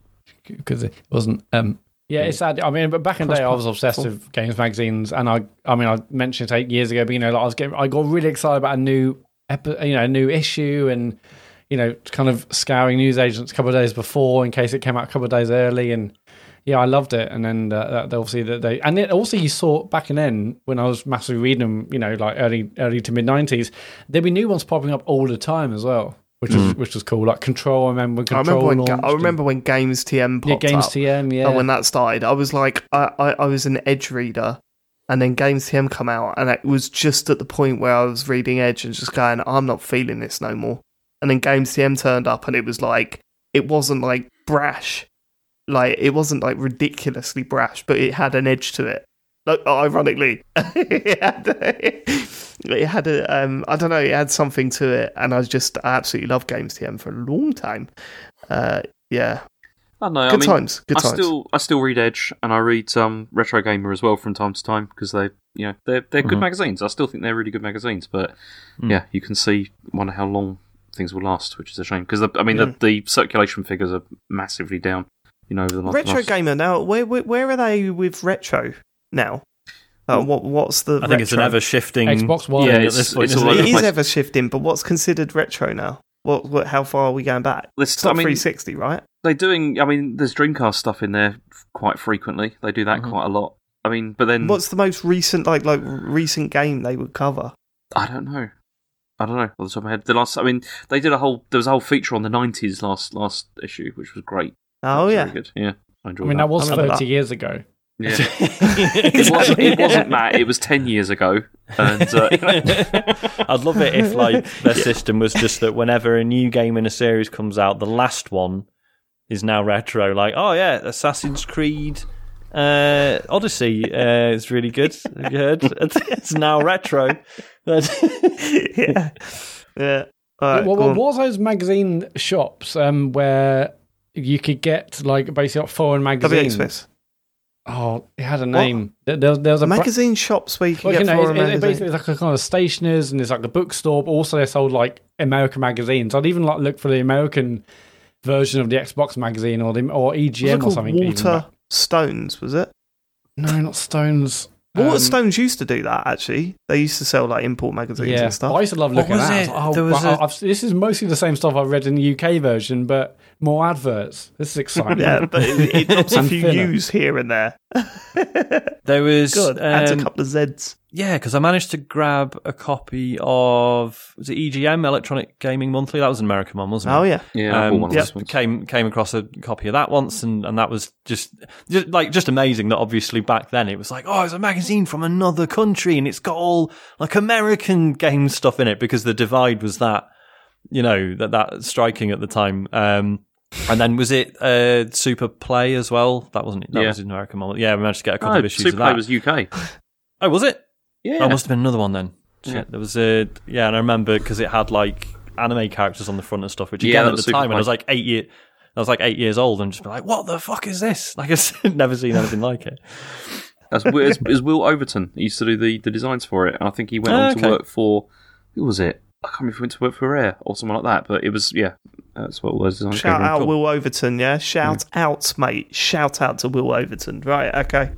B: because it wasn't um Yeah, it's sad. I mean, but back in the day, I was obsessed with games magazines, and I, I mean, I mentioned it eight years ago, but you know, like I was getting, I got really excited about a new, epi- you know, a new issue, and you know, kind of scouring news agents a couple of days before in case it came out a couple of days early, and yeah, I loved it. And then uh, that, obviously that they, and it also you saw back in then when I was massively reading them, you know, like early, early to mid nineties, there'd be new ones popping up all the time as well. Which was which was cool. Like Control, I remember. When
A: I remember when I
B: and-
A: remember when Games TM
B: yeah, Games
A: up.
B: TM, yeah.
A: And when that started, I was like, I, I, I was an Edge reader, and then Games TM come out, and it was just at the point where I was reading Edge and just going, I'm not feeling this no more. And then Games TM turned up, and it was like, it wasn't like brash, like it wasn't like ridiculously brash, but it had an edge to it. Like, ironically, it had, it had a, um, I don't know, it had something to it, and I just I absolutely loved Games TM for a long time. Uh, yeah,
D: I don't know.
A: good
D: I mean,
A: times, good
D: I
A: times.
D: still I still read Edge and I read um, Retro Gamer as well from time to time because they you know they're they're good
C: Mhm.
D: magazines. I still think they're really good magazines, but
C: Mm.
D: yeah, you can see wonder how long things will last, which is a shame because I mean
A: Mm.
D: the, the circulation figures are massively down. You know, over the last
A: Retro
D: last-
A: gamer now. Where, where where are they with retro now? Uh, what what's the?
C: I think it's an ever shifting.
B: Xbox One.
D: Yeah,
C: at
D: it's-
C: this point,
D: it's
C: isn't
D: all
C: it?
D: over
A: It
D: the
A: is
D: place.
A: ever shifting, but what's considered retro now? What, what how far are we going back?
D: Let's-
A: It's not
D: I mean-
A: 360, right?
D: They're doing. I mean, there's Dreamcast stuff in there quite frequently. They do that
C: Mhm.
D: quite a lot. I mean, but then
A: What's the most recent like like recent game they would cover?
D: I don't know. I don't know off the top of my head. The last, I mean, they did a whole. There was a whole feature on the '90s last last issue, which was great.
A: Oh
D: Very
A: yeah,
D: good. Yeah, I enjoyed
B: I mean, that was 30
A: that.
B: years ago.
D: Yeah. it, wasn't, it wasn't Matt. It was ten years ago, and uh,
C: I'd love it if like their system was just that whenever a new game in a series comes out, the last one is now retro. Like, oh yeah, Assassin's Creed uh, Odyssey uh, is really good. Have you heard? It's now retro.
A: yeah, yeah. All right,
B: what,
A: go
B: what was those magazine shops um, where you could get like basically like foreign magazines?
A: WXS.
B: Oh, it had a name. There, there, was- there was a bra-
A: magazine shops where you can
B: Well,
A: get
B: you know,
A: foreign
B: it, it, basically it's like a kind of stationers and it's like a bookstore, but also they sold like American magazines. I'd even like look for the American version of the Xbox magazine or the or
A: Was it
B: EGM or
A: called
B: something. even,
A: Water Stones, was it?
B: no, not Stones.
A: Water
B: Um,
A: Stones used to do that. Actually, they used to sell like import magazines
B: Yeah,
A: and stuff.
B: I used to love looking at. that. I was
C: There
B: like,
C: was
B: oh,
C: a-
B: I've- this is mostly the same stuff I've read in the UK version, but more adverts. This is exciting.
A: yeah, but it, it drops a few
B: filler.
A: U's here and there.
C: There was
A: Good. Adds a
C: um,
A: couple of Z's.
C: Yeah, because I managed to grab a copy of was it EGM Electronic Gaming Monthly? That was an American one, wasn't it?
A: Oh yeah,
D: yeah,
C: Um,
D: one of
A: yeah.
C: came came across a copy of that once, and, and that was just, just like just amazing. That obviously back then it was like, oh, it's a magazine from another country, and it's got all like American game stuff in it because the divide was that, you know, that that striking at the time. Um, and then was it uh, Super Play as well? That wasn't that
D: Yeah.
C: was an American one. Yeah, we managed to get a couple
D: No,
C: of issues of
D: Superplay
C: that.
D: was UK.
C: oh, was it?
D: Yeah,
C: Oh, must have been another one then.
D: Yeah.
C: there was a yeah, and I remember because it had like anime characters on the front and stuff. Which again
D: that
C: at the time, when I was like eight year, I was like eight years old, and just be like, "What the fuck is this?" Like I've never seen anything like it.
D: That's it's, it's Wil Overton. He used to do the, the designs for it, and I think he went
C: Oh,
D: on
C: okay.
D: to work for who was it? I can't remember if he went to work for Rare or someone like that. But it was yeah, that's what was designs.
A: Shout out Wil Overton, yeah. Shout out, mate. Shout out to Wil Overton. Right, okay.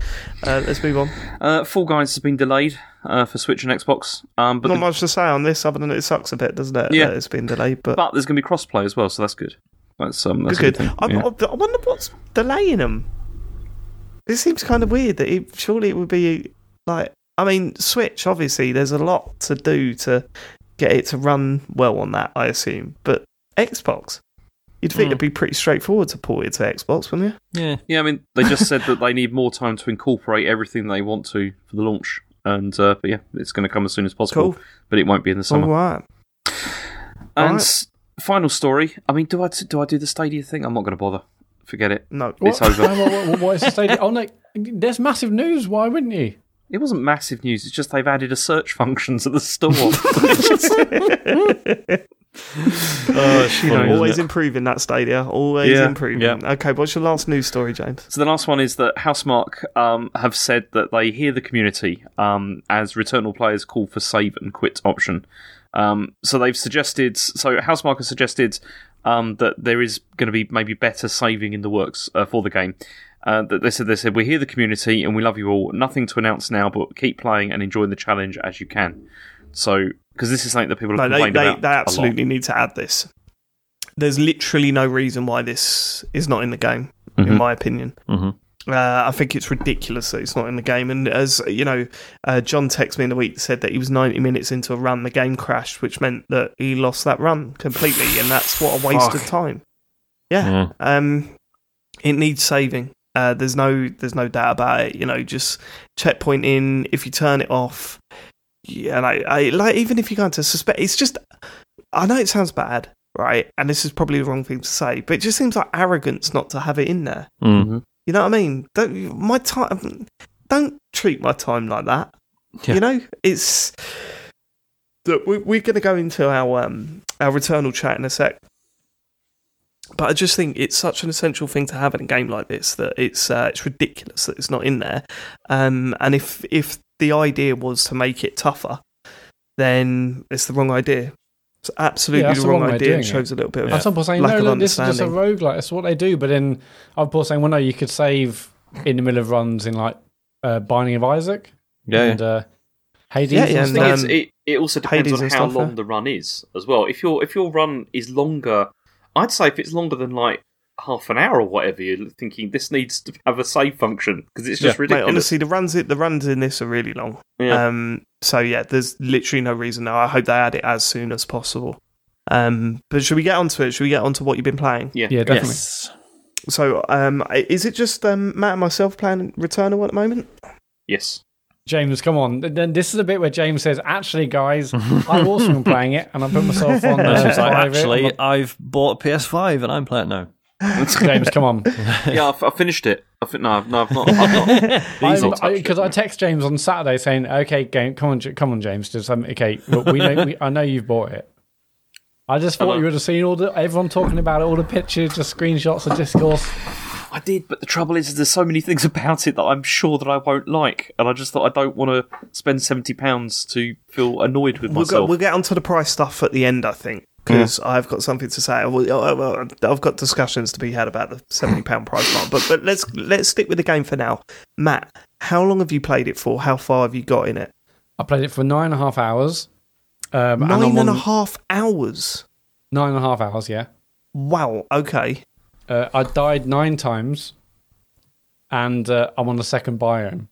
A: Uh, let's move on.
D: Uh, Fall Guys has been delayed uh, for Switch and Xbox, um, but
A: Not
D: the-
A: much to say on this other than it sucks a bit, doesn't it?
D: Yeah.
A: that it's been delayed, but,
D: but there's going to be crossplay as well, so that's good. That's um, that's
A: good.
D: good.
A: I,
D: yeah.
A: I wonder what's delaying them. It seems kind of weird that it, surely it would be like. I mean, Switch. Obviously, there's a lot to do to get it to run well on that. I assume, but Xbox. You'd think
C: Hmm.
A: it'd be pretty straightforward to port it to Xbox, wouldn't you?
C: Yeah,
D: Yeah, I mean, they just said that they need more time to incorporate everything they want to for the launch, and uh, but yeah, it's going to come as soon as possible.
A: Cool.
D: But it won't be in the
A: All
D: summer.
A: right.
D: and
A: alright.
D: s- final story. I mean, do I do I do the Stadia thing? I'm not going to bother. Forget it.
A: No.
D: It's
B: What?
D: over.
B: what, what, what is the stadium? Oh, no, there's massive news. Why wouldn't you?
D: It wasn't massive news. It's just they've added a search function to the store.
C: oh,
A: You
C: funny,
A: know, always improving that Stadia. Always
D: Yeah.
A: improving.
C: Yeah.
A: Okay, what's your last news story, James?
D: So the last one is that Housemarque um, have said that they hear the community um, as Returnal players call for save and quit option. Um, so they've suggested. So Housemarque has suggested um, that there is going to be maybe better saving in the works uh, for the game. Uh, that they said they said we hear the community and we love you all. Nothing to announce now, but keep playing and enjoying the challenge as you can. So because this is something that people have
A: No, they, they,
D: about.
A: they absolutely need to add this. There's literally no reason why this is not in the game, in
D: Mhm.
A: my opinion.
C: Mhm.
A: Uh, I think it's ridiculous that it's not in the game. And as you know, uh, John texted me in the week said that he was 90 minutes into a run, the game crashed, which meant that he lost that run completely, and that's what a waste of time. Yeah,
C: Yeah.
A: um, it needs saving. Uh, there's no there's no doubt about it. You know, just checkpoint in. If you turn it off, yeah, like I like even if you're going to suspect, it's just. I know it sounds bad, right? And this is probably the wrong thing to say, but it just seems like arrogance not to have it in there.
C: Mm.
A: You know what I mean? Don't my time. Don't treat my time like that.
C: Yeah.
A: You know, it's. Look, we, we're going to go into our um, our returnal chat in a sec, but I just think it's such an essential thing to have in a game like this that it's uh, it's ridiculous that it's not in there. Um, and if if the idea was to make it tougher, then it's the wrong idea. It's absolutely
B: Yeah, that's
A: the
B: the
A: wrong
B: wrong
A: idea. It shows a little bit of
B: And some people saying,
A: lack
B: no,
A: of
B: look, this is just a
A: understanding.
B: roguelike. That's what they do. But then other people saying, well, no, you could save in the middle of runs in like uh, Binding of Isaac
C: Yeah,
B: and uh, Hades.
A: Yeah,
B: and
A: yeah, and,
D: thing
B: stuff.
D: is,
A: um,
D: it, it also depends
A: Hades
D: on how
A: stuff,
D: long
A: yeah.
D: the run is as well. If your if your run is longer, I'd say if it's longer than like half an hour or whatever, you're thinking this needs to have a save function because it's just
B: Yeah.
A: Mate,
D: ridiculous.
A: honestly, the runs the runs in this are really long.
D: yeah.
A: Um, so yeah, there's literally no reason now. I hope they add it as soon as possible. Um, but should we get onto it? Should we get onto what you've been playing?
D: yeah,
B: yeah, definitely.
C: Yes.
A: So, um, is it just um, Matt and myself playing Returnal at the moment?
D: yes.
B: James, come on. Then this is a bit where James says, actually, guys, I've also been playing it and I put myself on
C: And
B: uh,
C: like, actually,
B: I'm
C: I've bought a PS5 and I'm playing it now.
B: Not- James, come on.
D: yeah, I've, I finished it. I fin- no, I've, no, I've not. I've not. These not
B: Because
D: it.
B: I, text James on Saturday saying, "Okay, game, come on, J- come on, James. Just um, okay, well, we know, we, I know you've bought it. I just thought
D: Hello.
B: you would have seen all the everyone talking about it, all the pictures, just screenshots of discourse.
D: I did, but the trouble is, there's so many things about it that I'm sure that I won't like, and I just thought I don't want to spend seventy pounds to feel annoyed with
A: We'll, go,
D: myself.
A: we'll get onto the price stuff at the end, I think, because I've got something to say. I've got discussions to be had about the seventy pound price mark, but but let's let's stick with the game for now. Matt, how long have you played it for? How far have you got in it?
B: I played it for nine and a half hours. Um,
A: Nine and a half hours.
B: Nine and a half hours, yeah.
A: Wow. Okay.
B: Uh, I died nine times, and uh, I'm on the second biome.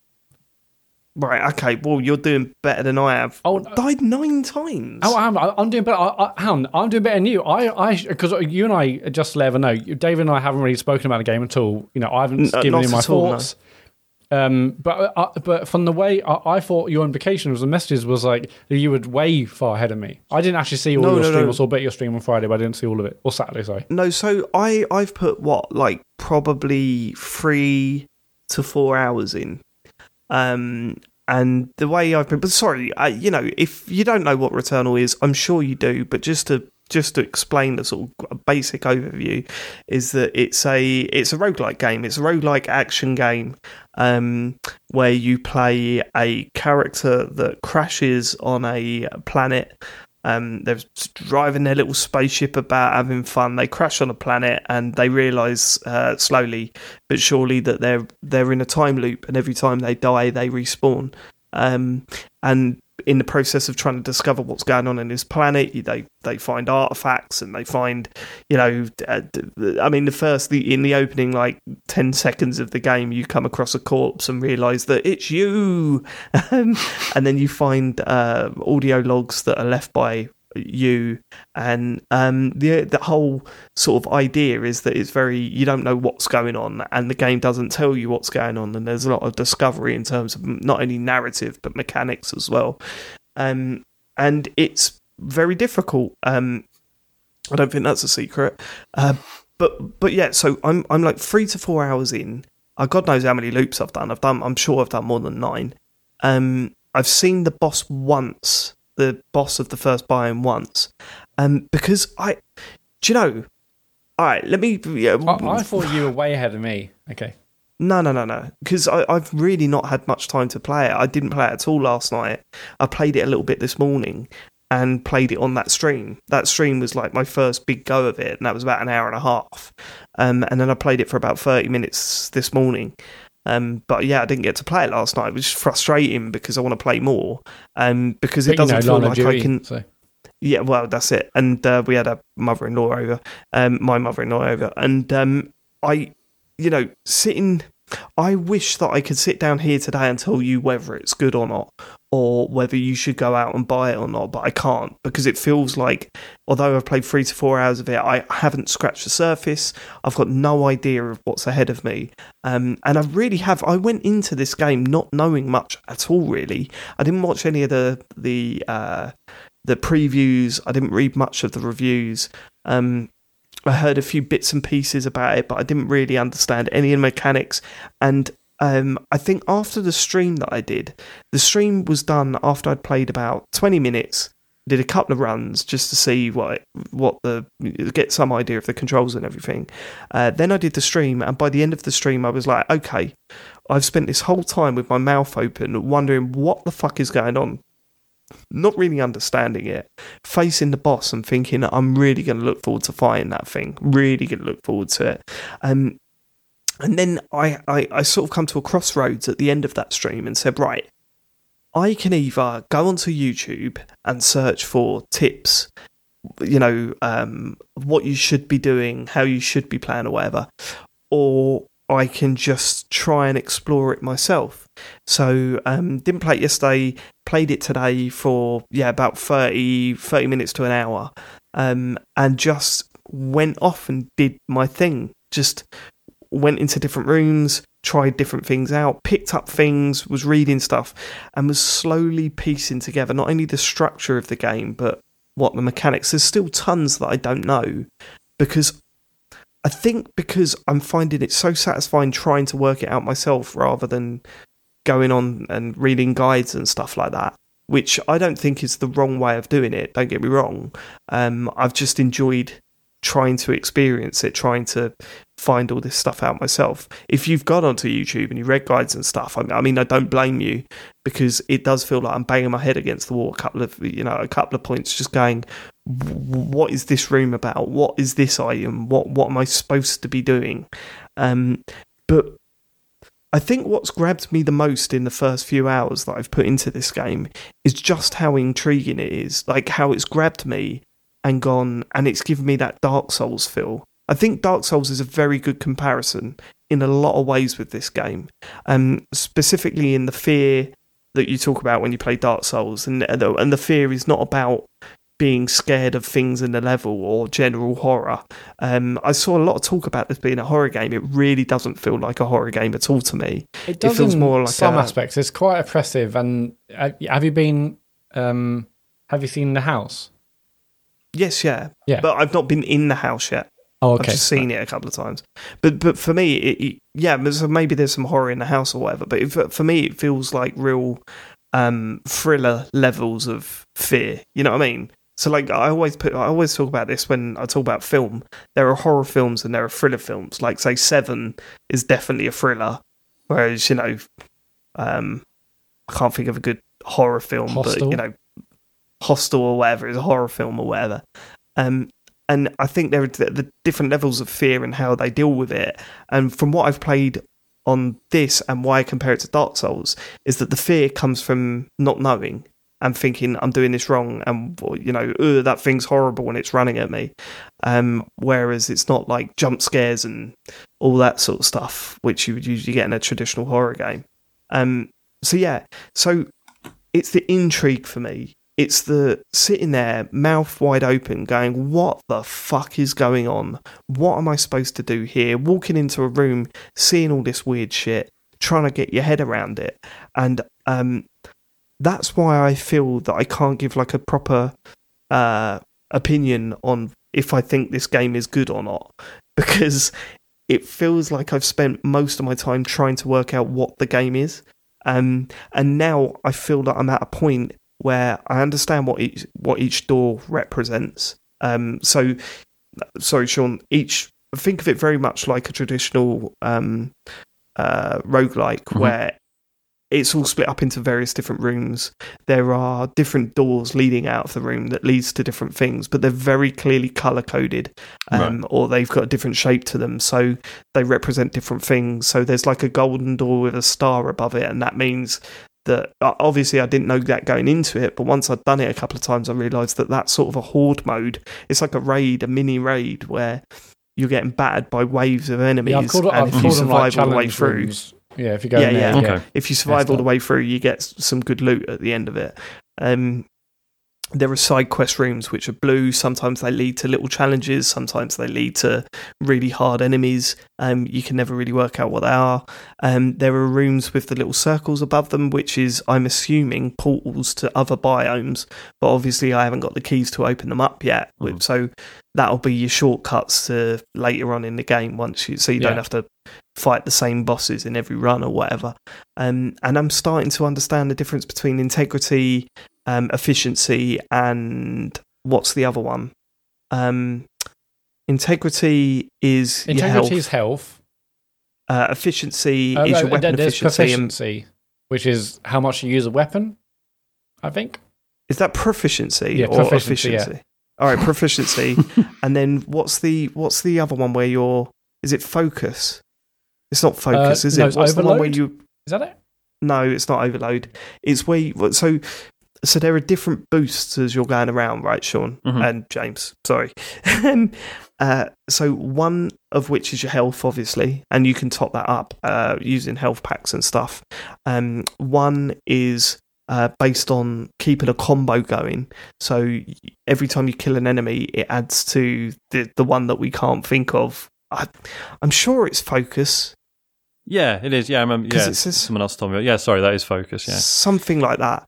A: Right. Okay. Well, you're doing better than I have.
B: Oh,
A: died nine times.
B: Oh, I'm, I'm doing better. I, I, hang on, I'm doing better than you. I, I, because you and I, just let everyone know, David and I haven't really spoken about the game at all. You know, I haven't
A: N-
B: given
A: not
B: you my
A: at all, no.
B: thoughts. Um, but uh, but from the way I, I thought your implication was the messages was like you were way far ahead of me. I didn't actually see all
A: No,
B: your
A: no,
B: stream.
A: no.
B: I saw bit of your stream on Friday, but I didn't see all of it. Or Saturday, sorry.
A: No, so I I've put what like probably three to four hours in, um, and the way I've been. But sorry, I, you know, if you don't know what Returnal is, I'm sure you do. But just to just to explain the sort of basic overview, is that it's a it's a roguelike game. It's a roguelike action game, um, where you play a character that crashes on a planet. Um, they're driving their little spaceship about, having fun. They crash on a planet, and they realise uh, slowly but surely that they're they're in a time loop, and every time they die, they respawn. Um, and in the process of trying to discover what's going on in this planet, they they find artifacts and they find, you know, uh, I mean, the first the in the opening like ten seconds of the game, you come across a corpse and realise that it's you, and then you find uh, audio logs that are left by you. And um the the whole sort of idea is that it's very you don't know what's going on and the game doesn't tell you what's going on. And there's a lot of discovery in terms of not only narrative but mechanics as well. Um and it's very difficult. Um i don't think that's a secret. Uh, but but yeah so i'm i'm like 3 to 4 hours in. Uh, god knows how many loops i've done. I've done i'm sure i've done more than 9 um i've seen the boss once the boss of the first biome once um because i do you know all right let me
B: I, I thought you were way ahead of me. Okay.
A: no, no, no, no. Because I've really not had much time to play it. I didn't play it at all last night. I played it a little bit this morning, and played it on that stream. That stream was like my first big go of it, and that was about an hour and a half. Um, and then I played it for about 30 minutes this morning. Um, but yeah, I didn't get to play it last night, which is frustrating because I want to play more. Um, because it
B: But, you
A: doesn't
B: know,
A: feel like I can.
B: So.
A: Yeah, well, that's it. And uh, we had a mother-in-law over, um, my mother-in-law over, and um, I, you know, sitting. I wish that I could sit down here today and tell you whether it's good or not, or whether you should go out and buy it or not. But I can't because it feels like, although I've played three to four hours of it, I haven't scratched the surface. I've got no idea of what's ahead of me, um, and I really have. I went into this game not knowing much at all. Really, I didn't watch any of the the. Uh, the previews. I didn't read much of the reviews. Um, I heard a few bits and pieces about it, but I didn't really understand any of the mechanics. And um, I think after the stream that I did, the stream was done after I'd played about 20 minutes. Did a couple of runs just to see what what the get some idea of the controls and everything. Uh, then I did the stream, and by the end of the stream, I was like, okay, I've spent this whole time with my mouth open, wondering what the fuck is going on not really understanding it, facing the boss and thinking I'm really going to look forward to fighting that thing, really going to look forward to it. Um, and then I, I, I sort of come to a crossroads at the end of that stream and said, right, I can either go onto YouTube and search for tips, you know, um, what you should be doing, how you should be playing, or whatever, or I can just try and explore it myself. So, um, didn't play it yesterday, played it today for, yeah, about 30, 30 minutes to an hour, um, and just went off and did my thing. Just went into different rooms, tried different things out, picked up things, was reading stuff, and was slowly piecing together not only the structure of the game, but what the mechanics. There's still tons that I don't know because I think because I'm finding it so satisfying trying to work it out myself rather than going on and reading guides and stuff like that, which I don't think is the wrong way of doing it. Don't get me wrong. Um, I've just enjoyed trying to experience it, trying to find all this stuff out myself. If you've gone onto YouTube and you read guides and stuff, I, mean, I don't blame you because it does feel like I'm banging my head against the wall a couple of, you know, a couple of points, just going, what is this room about? What is this item? What what am I supposed to be doing? Um, but I think what's grabbed me the most in the first few hours that I've put into this game is just how intriguing it is. Like how it's grabbed me and gone, and it's given me that Dark Souls feel. I think Dark Souls is a very good comparison in a lot of ways with this game, um, specifically in the fear that you talk about when you play Dark Souls, and and the fear is not about being scared of things in the level or general horror. Um, I saw a lot of talk about this being a horror game. It really doesn't feel like a horror game at all to me.
B: It does
A: feels more like
B: some
A: a-
B: aspects. It's quite oppressive. And uh, have you been? Um, have you seen the house?
A: Yes, yeah,
B: Yeah.
A: but I've not been in the house yet.
B: Oh, okay.
A: I've just seen it a couple of times. But but for me, it, it, yeah, there's- maybe there's some horror in the house or whatever. But if, for me, it feels like real um, thriller levels of fear. You know what I mean? So like I always put, I always talk about this when I talk about film. There are horror films and there are thriller films. Like say Seven is definitely a thriller, whereas you know, um, I can't think of a good horror film,
B: Hostel?
A: but you know, Hostel or whatever is a horror film or whatever. Um, and I think there are the, the different levels of fear and how they deal with it. And from what I've played on this and why I compare it to Dark Souls is that the fear comes from not knowing and thinking I'm doing this wrong and you know that thing's horrible when it's running at me. Um, whereas it's not like jump scares and all that sort of stuff which you would usually get in a traditional horror game. Um, so yeah, so it's the intrigue for me. It's the sitting there, mouth wide open, going, What the fuck is going on? What am I supposed to do here? Walking into a room, seeing all this weird shit, trying to get your head around it. And um, that's why I feel that I can't give like a proper uh, opinion on if I think this game is good or not. Because it feels like I've spent most of my time trying to work out what the game is. Um, and now I feel that I'm at a point where I understand what each what each door represents. Um, so, sorry, Sean. Each think of it very much like a traditional um, uh, roguelike,
C: Mhm.
A: where it's all split up into various different rooms. There are different doors leading out of the room that leads to different things, but they're very clearly color coded, um, or they've got a different shape to them, so they represent different things. So there's like a golden door with a star above it, and that means that obviously I didn't know that going into it, but once I'd done it a couple of times, I realised that that's sort of a horde mode. It's like a raid, a mini raid where you're getting battered by waves of enemies,
B: Yeah, I've called, it,
A: and
B: I've
A: if you
B: called them like
A: survive all the way through,
B: rooms. Yeah, if you go
A: Yeah,
B: in there,
A: yeah.
B: yeah.
C: Okay.
A: if you survive all the way through, you get some good loot at the end of it. Um, there are side quest rooms which are blue. Sometimes they lead to little challenges. Sometimes they lead to really hard enemies. Um, you can never really work out what they are. Um, there are rooms with the little circles above them, which is, I'm assuming, portals to other biomes. But obviously, I haven't got the keys to open them up yet.
C: Mhm.
A: So that'll be your shortcuts to later on in the game. Once you, so you don't have to fight the same bosses in every run or whatever. Um, and I'm starting to understand the difference between integrity, um, efficiency, and what's the other one? Um, integrity is your
B: Integrity
A: health.
B: is health.
A: Uh, efficiency
B: Uh,
A: is your weapon efficiency. and-
B: which is how much you use a weapon. I think.
A: is that proficiency
B: Yeah,
A: or
B: proficiency, yeah.
A: efficiency? All right, proficiency. and then what's the what's the other one where you're? Is it focus? It's not focus,
B: Uh,
A: is
B: no,
A: it?
B: it's
A: What's the one where you?
B: Is that it?
A: No, it's not overload. It's where you, so so there are different boosts as you're going around, right, Sean
C: Mhm.
A: and James? Sorry. Uh, so one of which is your health, obviously, and you can top that up uh, using health packs and stuff. Um, one is uh, based on keeping a combo going. So every time you kill an enemy, it adds to the the one that we can't think of. I, I'm sure it's focus.
C: Yeah, it is. Yeah, I remember. Yeah,
A: it says-
C: someone else told me. Yeah, sorry, that is focus. Yeah.
A: something like that.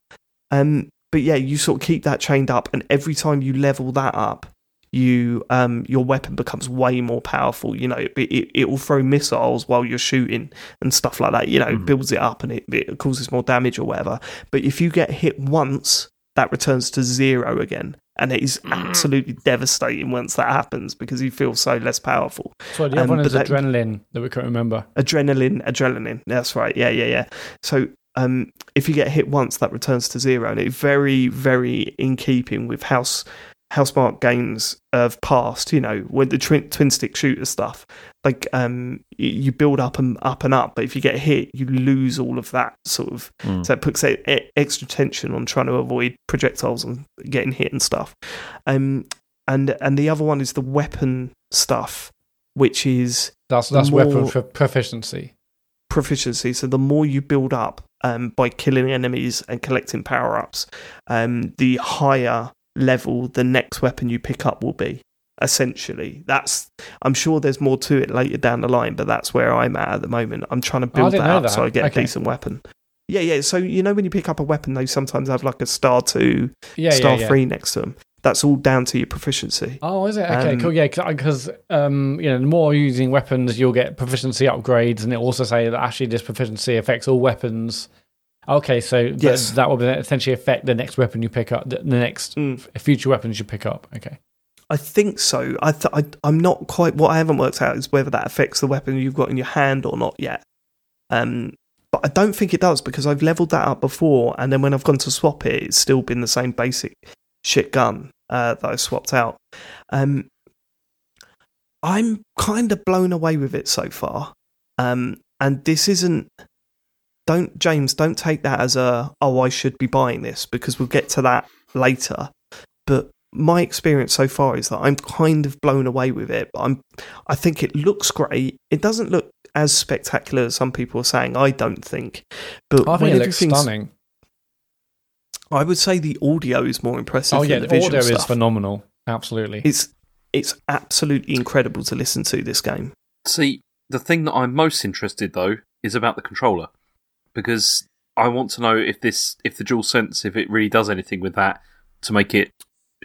A: Um, but yeah, you sort of keep that chained up, and every time you level that up, you um, your weapon becomes way more powerful. You know, it, it it will throw missiles while you're shooting and stuff like that. You know,
C: Mhm.
A: builds it up and it, it causes more damage or whatever. But if you get hit once, that returns to zero again. And it is absolutely devastating once that happens because you feel so less powerful.
B: So the
A: Um,
B: other one is
A: that-
B: adrenaline that we can't remember.
A: adrenaline adrenaline that's right yeah yeah yeah so um if you get hit once that returns to zero and it's very very in keeping with house how smart games of past you know with the twin, twin stick shooter stuff like um you build up and up and up but if you get hit you lose all of that sort of
C: Mm.
A: so it puts e- extra tension on trying to avoid projectiles and getting hit and stuff um and and the other one is the weapon stuff which is
B: That's that's weapon for proficiency.
A: proficiency. So the more you build up um, by killing enemies and collecting power ups, um, the higher level the next weapon you pick up will be. Essentially, that's. I'm sure there's more to it later down the line, but that's where I'm at at the moment. I'm trying to build that up
B: that.
A: so I get
B: Okay.
A: a decent weapon. Yeah, yeah. So you know when you pick up a weapon, they sometimes have like a star two,
B: Yeah,
A: star
B: yeah, yeah.
A: three next to them. That's all down to your proficiency.
B: Oh, is it? Okay,
A: Um,
B: cool. Yeah, because um, you know, the more using weapons, you'll get proficiency upgrades, and it also say that actually this proficiency affects all weapons. Okay, so
A: Yes.
B: that will essentially affect the next weapon you pick up, the, the next
A: Mm.
B: future weapons you pick up. Okay.
A: I think so. I, th- I I'm not quite. What I haven't worked out is whether that affects the weapon you've got in your hand or not yet. Um, but I don't think it does because I've leveled that up before, and then when I've gone to swap it, it's still been the same basic shit gun uh, that I swapped out. Um, I'm kind of blown away with it so far. Um, and this isn't. Don't James, don't take that as a oh I should be buying this because we'll get to that later. But my experience so far is that I'm kind of blown away with it. I'm, I think it looks great. It doesn't look as spectacular as some people are saying. I don't think, but
B: I think it looks
A: everything's-
B: stunning.
A: I would say the audio is more impressive.
B: Oh
A: than
B: yeah,
A: the
B: the
A: visual
B: audio is phenomenal. Absolutely.
A: It's it's absolutely incredible to listen to this game.
D: See, the thing that I'm most interested though is about the controller because I want to know if this, if the dual sense, if it really does anything with that to make it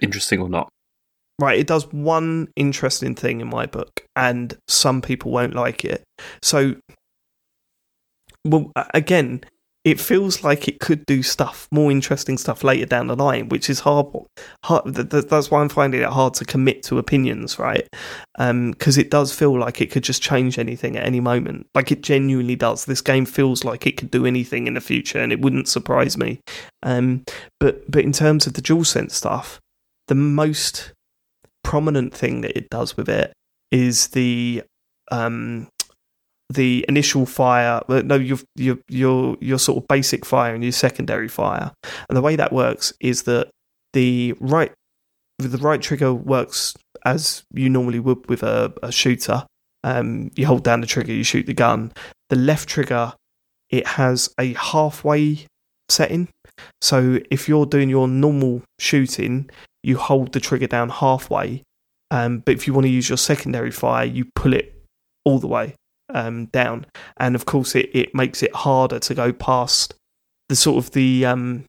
D: interesting or not.
A: Right, it does one interesting thing in my book, and some people won't like it. So, well, again, it feels like it could do stuff, more interesting stuff later down the line, which is hard. hard th- th- that's why I'm finding it hard to commit to opinions, right? Because it does feel like it could just change anything at any moment. Like it genuinely does. This game feels like it could do anything in the future, and it wouldn't surprise me. Um, but but in terms of the DualSense stuff, the most prominent thing that it does with it is the um, the initial fire no your your your your sort of basic fire and your secondary fire. And the way that works is that the right the right trigger works as you normally would with a, a shooter. Um, you hold down the trigger you shoot the gun. The left trigger it has a halfway setting. So if you're doing your normal shooting you hold the trigger down halfway. Um, but if you want to use your secondary fire you pull it all the way um, down, and of course it, it makes it harder to go past the sort of the um,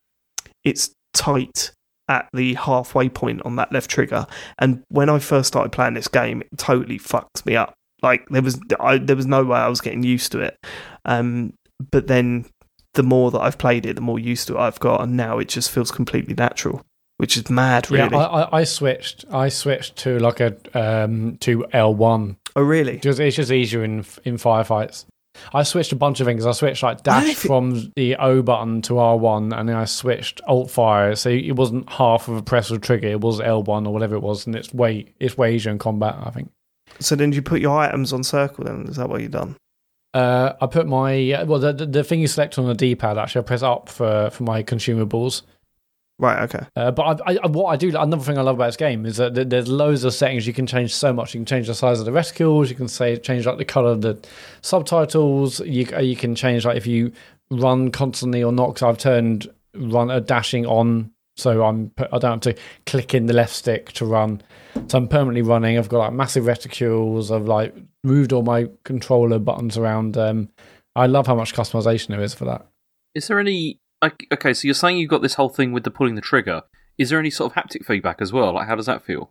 A: it's tight at the halfway point on that left trigger. And when I first started playing this game, it totally fucked me up. Like there was I, there was no way I was getting used to it. Um, but then the more that I've played it, the more used to it I've got, and now it just feels completely natural, which is mad. Really,
B: yeah. I, I, I switched. I switched to like a um, to L one
A: Oh, really?
B: Just, it's just easier in in firefights. I switched a bunch of things. I switched like dash from the O button to R1, and then I switched Alt fire. So it wasn't half of a press of a trigger; it was L1 or whatever it was, and it's way it's way easier in combat. I think.
A: So then you put your items on circle. Then is that what you've done?
B: Uh, I put my well the, the the thing you select on the D pad. Actually, I press up for for my consumables.
A: Right. Okay.
B: Uh, but I, I, what I do, another thing I love about this game is that there's loads of settings you can change so much. You can change the size of the reticles. You can say change like the color of the subtitles. You uh, you can change like if you run constantly or not. Because I've turned run a uh, dashing on, so I'm I don't have to click in the left stick to run. So I'm permanently running. I've got like massive reticules. I've like moved all my controller buttons around. Um, I love how much customization there is for that.
D: Is there any okay, so you're saying you've got this whole thing with the pulling the trigger. Is there any sort of haptic feedback as well? Like, how does that feel?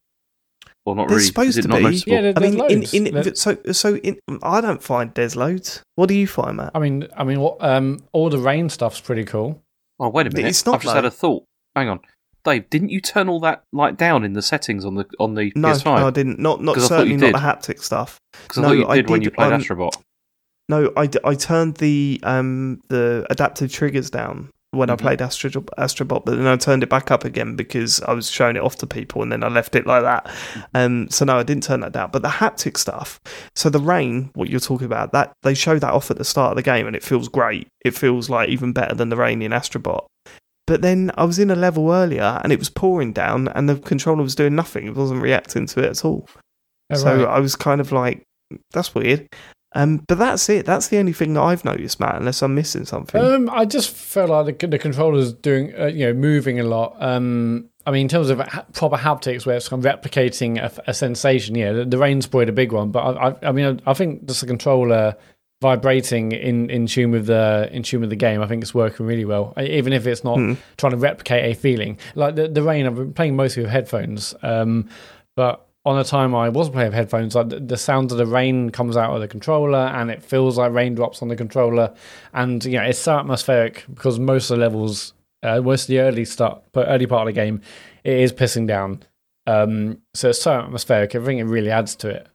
D: Or not
A: there's
D: really?
A: supposed
D: Is it
A: to
D: not
A: be.
D: noticeable?
B: Yeah, there-
A: I mean,
B: there's
A: in,
B: loads.
A: in, so so in, I don't find there's loads. What do you find, Matt?
B: I mean, I mean, what, um, all the rain stuff's pretty cool.
D: Oh, wait a minute.
A: It's not,
D: I've just had a thought. Hang on. Dave, didn't you turn all that light down in the settings on the on the
A: No,
D: PS5?
A: no, I didn't. Not not
D: 'Cause I thought
A: certainly not the haptic stuff.
D: Because I
A: no,
D: thought you
A: I
D: did when you played
A: um,
D: Astrobot.
A: No, I, d- I turned the um the adaptive triggers down when
D: Mhm.
A: I played Astro Astrobot, but then I turned it back up again because I was showing it off to people, and then I left it like that. Um, so no, I didn't turn that down. But the haptic stuff, so the rain, what you're talking about, that they show that off at the start of the game, and it feels great. It feels like even better than the rain in Astrobot. But then I was in a level earlier, and it was pouring down, and the controller was doing nothing. It wasn't reacting to it at all.
B: Oh,
A: so
B: right.
A: I was kind of like, that's weird. Um, but that's it. That's the only thing that I've noticed, Matt. Unless I'm missing something.
B: Um, I just felt like the, the controller's doing, uh, you know, moving a lot. Um, I mean, in terms of ha- proper haptics, where it's kind of replicating a, a sensation, yeah, the, the rain's probably a big one. But I, I, I mean, I, I think just the controller vibrating in, in tune with the in tune with the game, I think it's working really well. Even if it's not
A: Hmm.
B: trying to replicate a feeling, like the the rain, I've been playing mostly with headphones, um, but on a time I wasn't playing with headphones, like the, sound of the rain comes out of the controller, and it feels like raindrops on the controller, and you know it's so atmospheric because most of the levels, uh, most of the early start, but early part of the game, it is pissing down. Um, so it's so atmospheric. I think it really adds to it.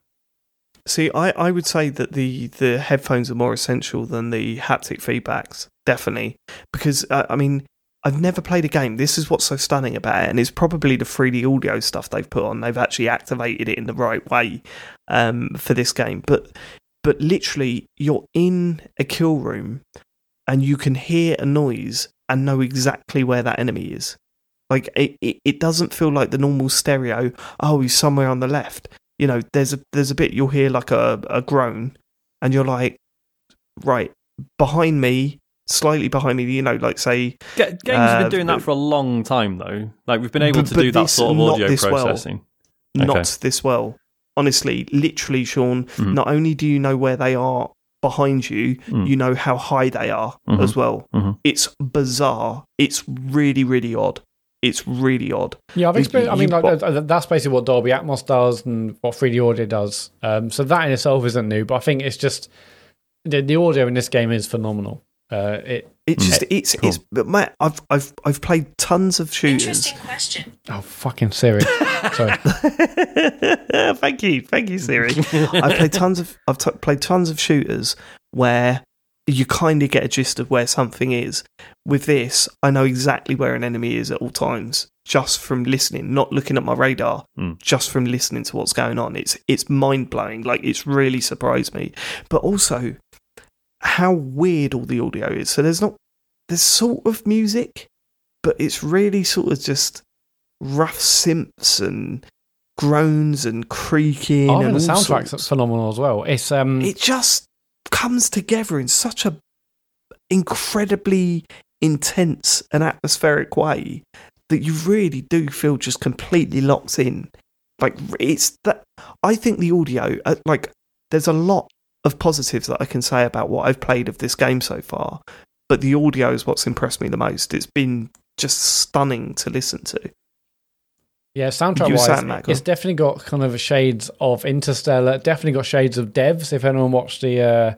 A: See, I, I would say that the, the headphones are more essential than the haptic feedbacks, definitely. Because, uh, I mean, I've never played a game. This is what's so stunning about it, and it's probably the 3D audio stuff they've put on. They've actually activated it in the right way um, for this game. But, but literally, you're in a kill room and you can hear a noise and know exactly where that enemy is. Like, it, it, it doesn't feel like the normal stereo, oh, he's somewhere on the left you know, there's a there's a bit you'll hear like a, a groan, and you're like, right behind me, slightly behind me, you know, like say,
C: Ga- games have
A: Uh,
C: been doing that for a long time, though. Like we've been able
A: But-
C: to do that
A: this-
C: sort of
A: not
C: audio
A: this well.
C: processing.
A: not this well. Honestly, literally, Sean.
C: Mhm.
A: Not only do you know where they are behind you,
C: Mm.
A: you know how high they are
C: Mhm.
A: as well.
C: Mhm.
A: It's bizarre. It's really, really odd. It's really odd.
B: Yeah, I've
A: You-
B: experienced. I mean, like uh, uh, that's basically what Dolby Atmos does and what 3D audio does. Um, so that in itself isn't new, but I think it's just the, the audio in this game is phenomenal. Uh, it
A: It just it's it's. But Matt, I've I've I've played tons of shooters.
E: Interesting question.
B: Oh, fucking Siri. Sorry.
A: thank you, thank you, Siri. I've played tons of I've t- played tons of shooters where you kind of get a gist of where something is. With this, I know exactly where an enemy is at all times, just from listening, not looking at my radar,
C: Mm.
A: just from listening to what's going on. It's it's mind blowing. Like it's really surprised me, but also how weird all the audio is. So there's not there's sort of music, but it's really sort of just rough synths and groans and creaking.
B: Oh,
A: and
B: the soundtrack's
A: sorts.
B: phenomenal as well. It's um,
A: It just comes together in such a incredibly intense and atmospheric way that you really do feel just completely locked in. Like it's that I think the audio, uh, like there's a lot of positives that I can say about what I've played of this game so far, but the audio is what's impressed me the most. It's been just stunning to listen to.
B: Yeah, soundtrack wise,
A: that,
B: it's definitely got kind of shades of Interstellar. Definitely got shades of Devs. If anyone watched the uh,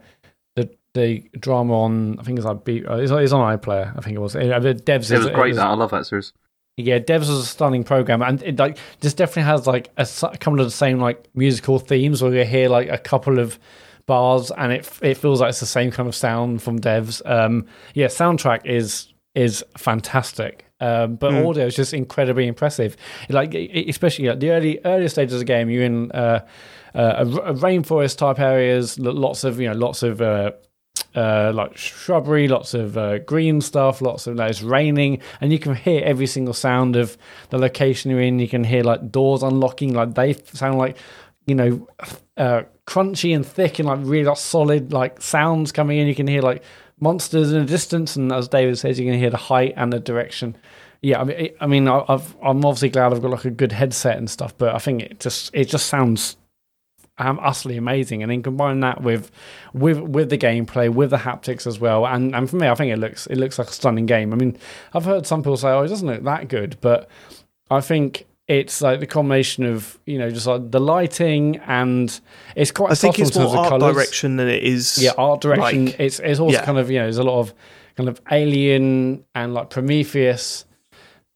B: the the drama on, I think it's like B, uh, it's, it's on iPlayer. I think it was. Uh, Devs.
D: It
B: is-
D: was great.
B: is-
D: That I love that series.
B: Yeah, Devs was a stunning program, and it like this definitely has like a, s- a couple of the same like musical themes where you hear like a couple of bars, and it it feels like it's the same kind of sound from Devs. Um, yeah, soundtrack is is fantastic, um, but
A: Mm.
B: audio is just incredibly impressive. Like especially at the early earlier stages of the game, you're in uh, uh, a, a rainforest type areas, lots of you know lots of uh, uh, like shrubbery, lots of uh, green stuff, lots of like, it's raining, and you can hear every single sound of the location you're in. You can hear like doors unlocking, like they sound like you know uh, crunchy and thick and like really like, solid like sounds coming in. You can hear like monsters in the distance, and as David says, you can hear the height and the direction. Yeah, I mean, I mean, I've, I'm obviously glad I've got like a good headset and stuff, but I think it just it just sounds um, utterly amazing. And then combine that with with with the gameplay, with the haptics as well, and and for me, I think it looks it looks like a stunning game. I mean, I've heard some people say, "Oh, it doesn't look that good," but I think it's like the combination of you know just like the lighting and it's quite
A: I think it's more art
B: colours.
A: direction than it is.
B: Yeah, art direction.
A: like-
B: it's it's also
A: yeah.
B: kind of you know there's a lot of kind of alien and like Prometheus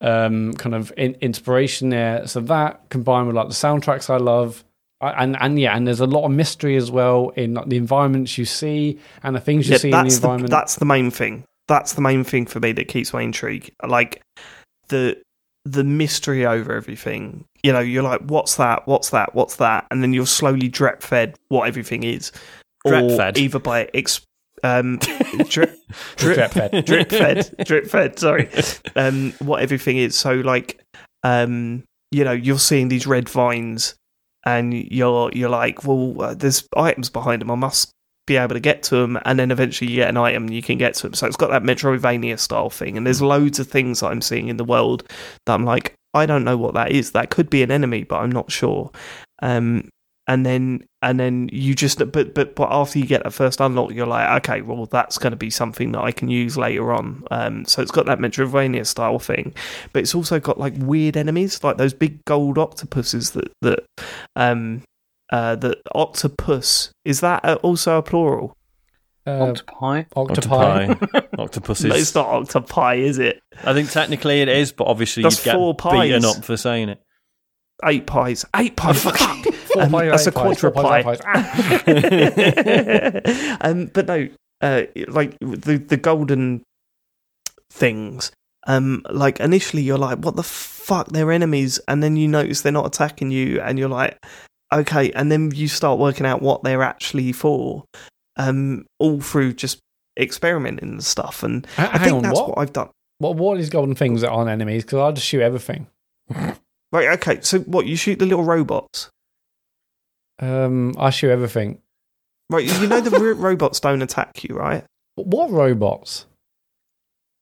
B: um kind of in, inspiration there. So that combined with like the soundtracks I love. I- And and yeah, and there's a lot of mystery as well in like, the environments you see and the things you
A: Yeah,
B: see in the
A: that's the,
B: environment.
A: that's the main thing. That's the main thing for me that keeps my intrigue. Like the the mystery over everything. You know, you're like, what's that? What's that? What's that? And then you're slowly drip fed what everything is, or
C: Drep-fed?
A: either by ex- um, drip, drip,
B: Drip fed.
A: drip fed, drip fed. Sorry, um, what everything is. So like, um, you know, you're seeing these red vines, and you're you're like, well, uh, there's items behind them. I must be able to get to them, and then eventually you get an item you can get to them. So it's got that Metroidvania style thing, and there's loads of things that I'm seeing in the world that I'm like, I don't know what that is. That could be an enemy, but I'm not sure. Um, and then and then you just but but but after you get that first unlock, you're like, okay, well that's going to be something that I can use later on. Um, so it's got that Metroidvania style thing, but it's also got like weird enemies, like those big gold octopuses that that um uh the octopus is that uh, also a plural?
B: Uh,
D: Octopi.
B: octopi.
C: Octopi. Octopuses.
A: No, it's not octopi, is it?
C: I think technically it is, but obviously
A: That's
C: you'd get
A: four
C: beaten up for saying it.
A: Eight pies, eight pies. Fuck.
B: Four
A: Um,
B: pi,
A: that's
B: eight
A: a
B: pies, four
A: quadrupie.
B: pies, eight pies.
A: Um, but no, uh, like the the golden things. Um, like initially you're like, what the fuck? They're enemies, and then you notice they're not attacking you, and you're like, okay, and then you start working out what they're actually for. Um, all through just experimenting and stuff, and
B: H-
A: I think
B: on,
A: that's
B: what?
A: what I've done.
B: What what is golden things that aren't enemies? Because I'll just shoot everything.
A: Right, okay. So what? You shoot the little robots,
B: Um, I shoot everything.
A: right? You know the robots don't attack you, right?
B: What robots?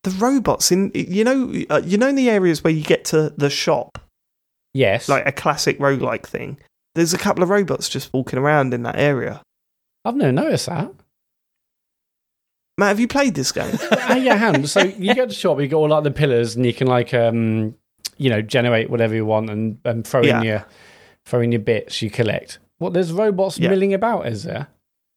A: The robots in you know uh, you know in the areas where you get to the shop,
B: Yes,
A: like a classic roguelike thing. There's a couple of robots just walking around in that area.
B: I've never noticed that.
A: Matt, have you played this game?
B: Ah, yeah, hand. So you get to the shop, you got all like the pillars, and you can like um, you know, generate whatever you want and, and throw
A: Yeah.
B: in your throw in your bits you collect. What there's robots
A: Yeah.
B: milling about, is there?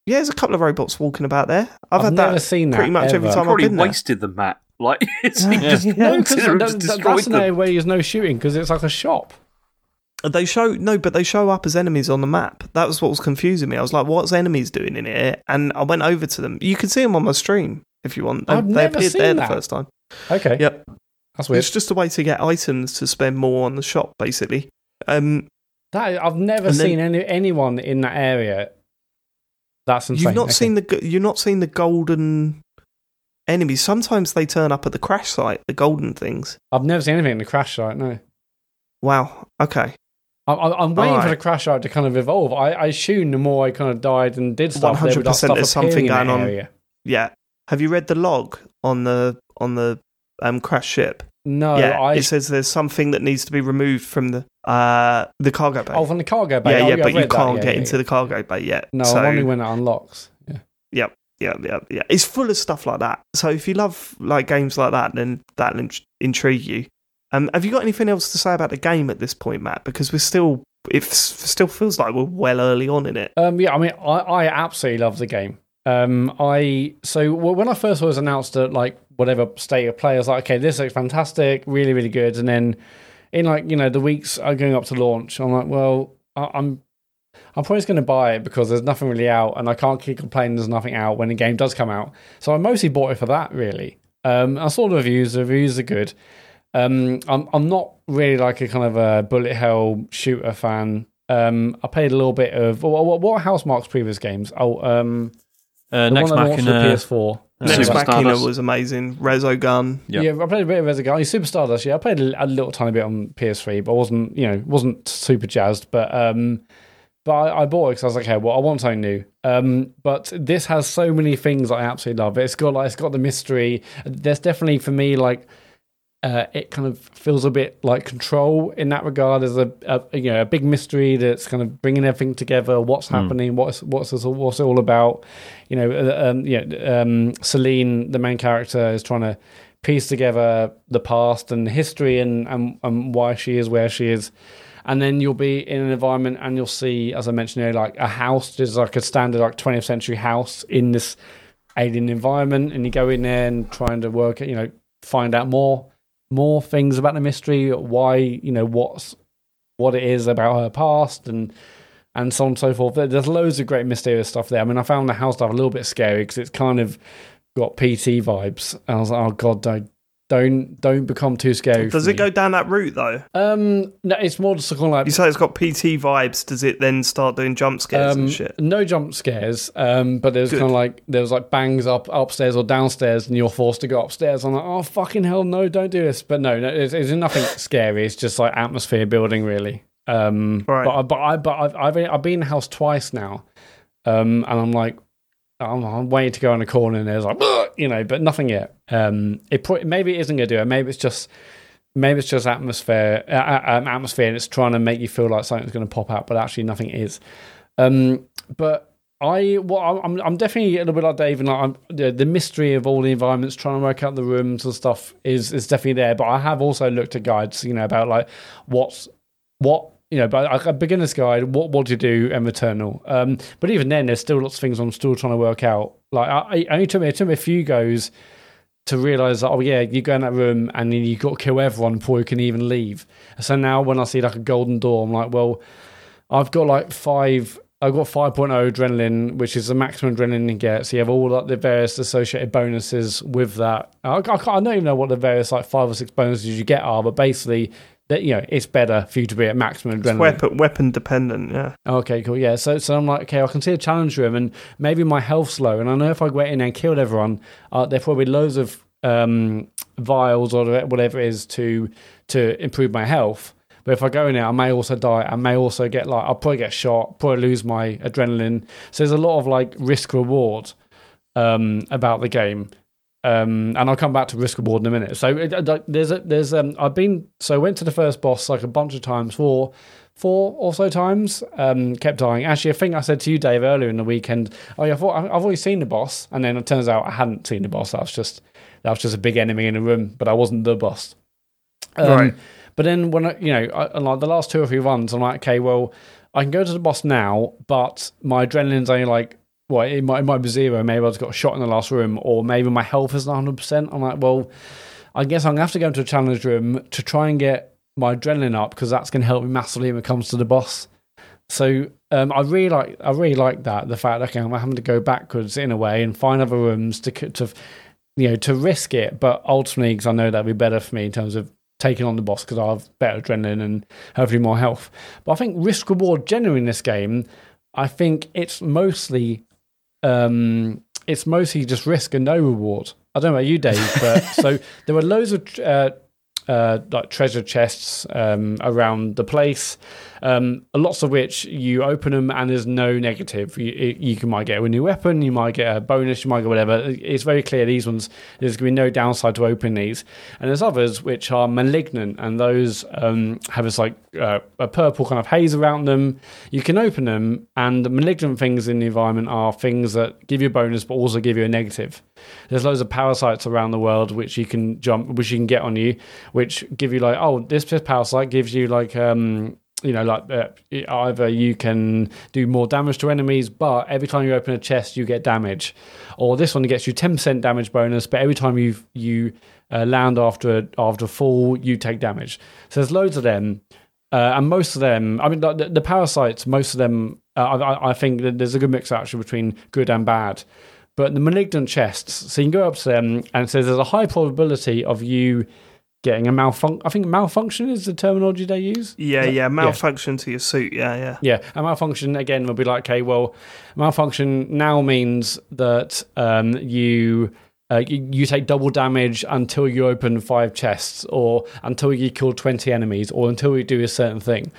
A: Yeah, there's a couple of robots walking about there. I've,
B: I've
A: had
B: never
A: that
B: seen that
A: pretty much every
B: ever.
A: time I've
D: Probably
A: been there.
D: wasted the map. Like it's he just
B: No,
D: walked
B: because
D: and just
B: that, that's an area
D: them.
B: where there's no shooting because it's like a shop.
A: They show no, but they show up as enemies on the map. That was what was confusing me. I was like, "What's enemies doing in here?" And I went over to them. You can see them on my stream if you want. They,
B: I've
A: they
B: never
A: appeared
B: seen
A: there
B: that.
A: the first time.
B: Okay.
A: Yep.
B: That's weird.
A: It's just a way to get items to spend more on the shop, basically. Um,
B: That, I've never
A: And then-
B: seen any anyone in that area. That's insane.
A: you've not
B: Okay.
A: seen the you've not seen the golden enemies. Sometimes they turn up at the crash site, the golden things.
B: I've never seen anything in the crash site. No.
A: Wow. Okay.
B: I'm, I'm waiting for the crash site to kind of evolve. I, I assume the more I kind of died and did stuff, there would
A: 100%
B: stuff
A: there's something going on.
B: Area.
A: Yeah. Have you read the log on the on the um, crash ship?
B: No,
A: yeah.
B: I.
A: It says there's something that needs to be removed from the uh the cargo bay.
B: oh, from the cargo bay.
A: yeah,
B: Oh,
A: yeah,
B: I've
A: but you can't
B: Yeah,
A: get
B: yeah,
A: into
B: yeah.
A: the cargo bay yet.
B: No,
A: so,
B: I'm when it unlocks. Yeah.
A: yeah, yeah, yeah, yeah. It's full of stuff like that. So if you love like games like that, then that'll in- intrigue you. Um, have you got anything else to say about the game at this point, Matt? Because we're still, it still feels like we're well early on in it.
B: Um, yeah, I mean, I, I absolutely love the game. Um, I so when I first was announced at like whatever state of play, I was like, okay, this looks fantastic, really, really good. And then in like you know the weeks are going up to launch, I'm like, well, I, I'm I'm probably going to buy it because there's nothing really out, and I can't keep complaining there's nothing out when the game does come out. So I mostly bought it for that, really. Um, I saw the reviews; the reviews are good. Um, I'm I'm not really like a kind of a bullet hell shooter fan. Um, I played a little bit of what, what, what are Housemarque's previous games? Oh, um,
C: Uh,
B: the
C: next
B: one that launched
C: Machina.
B: PS4.
C: uh,
A: Next
D: Super
A: Machina
D: Stardust.
A: was amazing. Resogun.
C: Yep.
B: Yeah, I played a bit of Resogun. Super Stardust. Yeah, I played a, a little tiny bit on PS3, but I wasn't, you know, wasn't super jazzed. But um, but I, I bought it because I was like, okay, well, I want something new. Um, but this has so many things I absolutely love. It's got like it's got the mystery. There's definitely for me like. Uh, it kind of feels a bit like control in that regard. There's a, a you know a big mystery that's kind of bringing everything together. What's happening? What's what's this all, what's it all about? You know, uh, um, yeah, um, Selene, the main character, is trying to piece together the past and history and, and, and why she is where she is. And then you'll be in an environment and you'll see, as I mentioned earlier, like a house, just like a standard like 20th century house in this alien environment. And you go in there and trying to work, you know, find out more more things about the mystery, why, you know, what's what it is about her past and and so on and so forth. There's loads of great mysterious stuff there. I mean, I found the house stuff a little bit scary because it's kind of got PT vibes. I was like, oh god, don't don't don't become too scary.
A: Does it go down that route though?
B: Um, no, it's more just kind of like
A: You say it's got PT vibes. Does it then start doing jump scares
B: um,
A: and shit?
B: no jump scares. Um, but there's kind of like there was like bangs up upstairs or downstairs, and you're forced to go upstairs. I'm like, oh fucking hell, no, don't do this. But no, no, it's, it's nothing scary. It's just like atmosphere building, really. Um,
A: Right.
B: but I- but I but I've I've been, I've been in the house twice now, um, and I'm like. I'm, I'm waiting to go in a corner and there's like, you know, but nothing yet. Um, it pro- maybe it isn't going to do it. Maybe it's just maybe it's just atmosphere, uh, uh, um, atmosphere, and it's trying to make you feel like something's going to pop out, but actually nothing is. Um, but I, well, I'm, I'm definitely a little bit like Dave, and like the, the mystery of all the environments, trying to work out the rooms and stuff is is definitely there. But I have also looked at guides, you know, about like what's what. You know, but a beginner's guide, what what do you do and Returnal? Um, but even then, there's still lots of things I'm still trying to work out. Like, I, only took me it took me a few goes to realize that oh yeah, you go in that room and then you got to kill everyone before you can even leave. So now when I see like a golden door, I'm like, well, I've got like five. I've got 5.0 adrenaline, which is the maximum adrenaline you get. So you have all like the various associated bonuses with that. I, I, I don't even know what the various like five or six bonuses you get are, but basically, that you know, it's better for you to be at maximum
A: It's
B: adrenaline.
A: weapon weapon dependent. Yeah.
B: Okay, cool. Yeah, so so I'm like, okay, I can see a challenge room, and maybe my health's low, and I know if I went in and killed everyone, uh, there probably loads of um, vials or whatever it is to to improve my health. But if I go in there, I may also die. I may also get like I'll probably get shot, probably lose my adrenaline. So there's a lot of like risk reward um, about the game. Um, and I'll come back to risk reward in a minute. So it, like, there's a, there's um, I've been so I went to the first boss like a bunch of times, four four or so times. Um, kept dying. Actually, I think I said to you, Dave, earlier in the weekend. Oh yeah, I thought I've already seen the boss, and then it turns out I hadn't seen the boss. That was just that was just a big enemy in a room, but I wasn't the boss. Um,
A: Right.
B: But then when I, you know, I, like the last two or three runs, I'm like, okay, well, I can go to the boss now, but my adrenaline's only like well, it might, it might be zero. Maybe I just got a shot in the last room, or maybe my health isn't 100%. I'm like, well, I guess I'm going to have to go into a challenge room to try and get my adrenaline up because that's going to help me massively when it comes to the boss. So um, I really like I really like that the fact okay I'm having to go backwards in a way and find other rooms to to you know to risk it, but ultimately because I know that'd be better for me in terms of taking on the boss because I have better adrenaline and hopefully more health. But I think risk reward generally in this game, I think it's mostly um, it's mostly just risk and no reward. I don't know about you, Dave, but so there were loads of uh, uh, like treasure chests um, around the place. Um, lots of which you open them and there's no negative. You, you can might get a new weapon, you might get a bonus, you might get whatever. It's very clear these ones there's going to be no downside to open these. And there's others which are malignant, and those um, have this like uh, a purple kind of haze around them. You can open them, and the malignant things in the environment are things that give you a bonus but also give you a negative. There's loads of parasites around the world which you can jump, which you can get on you, which give you like, oh, this parasite gives you like um, you know, like uh, either you can do more damage to enemies, but every time you open a chest, you get damage, or this one gets you ten percent damage bonus, but every time you you uh, land after after fall, you take damage. So there's loads of them, uh, and most of them, I mean, the, the parasites, most of them, uh, I, I think there's a good mix actually between good and bad. But the malignant chests, so you can go up to them, and it says there's a high probability of you getting a malfunction. I think malfunction is the terminology they use.
A: Yeah, yeah, malfunction yeah. to your suit. Yeah, yeah.
B: Yeah, a malfunction again will be like, okay, well, malfunction now means that um, you. Uh, you, you, take double damage until you open five chests, or until you kill twenty enemies, or until you do a certain thing.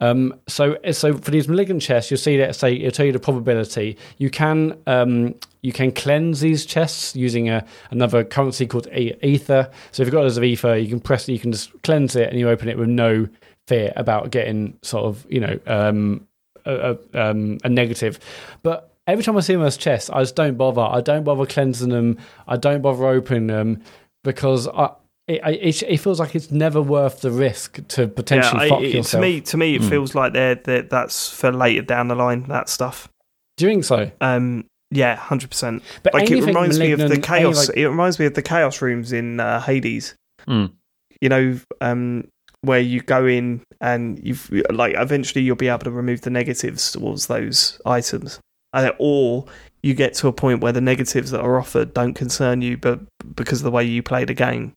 B: Um, so, so for these malignant chests, you'll see that say it'll tell you the probability. You can um, you can cleanse these chests using a, another currency called ether. So if you've got loads of ether, you can press you can just cleanse it, and you open it with no fear about getting sort of you know um, a, a, um, a negative. But every time I see those chests, I just don't bother. I don't bother cleansing them. I don't bother opening them because I it, it, it, feels like it's never worth the risk to potentially yeah, fuck
A: it,
B: yourself.
A: To me, to me, it mm. feels like they're, they're, that's for later down the line. That stuff.
B: Do you think so?
A: Um, yeah, hundred percent. But like it reminds me of the chaos. Like... It reminds me of the chaos rooms in uh, Hades.
C: Mm.
A: You know, um, where you go in and you've like eventually you'll be able to remove the negatives towards those items, uh, or you get to a point where the negatives that are offered don't concern you, but because of the way you play the game,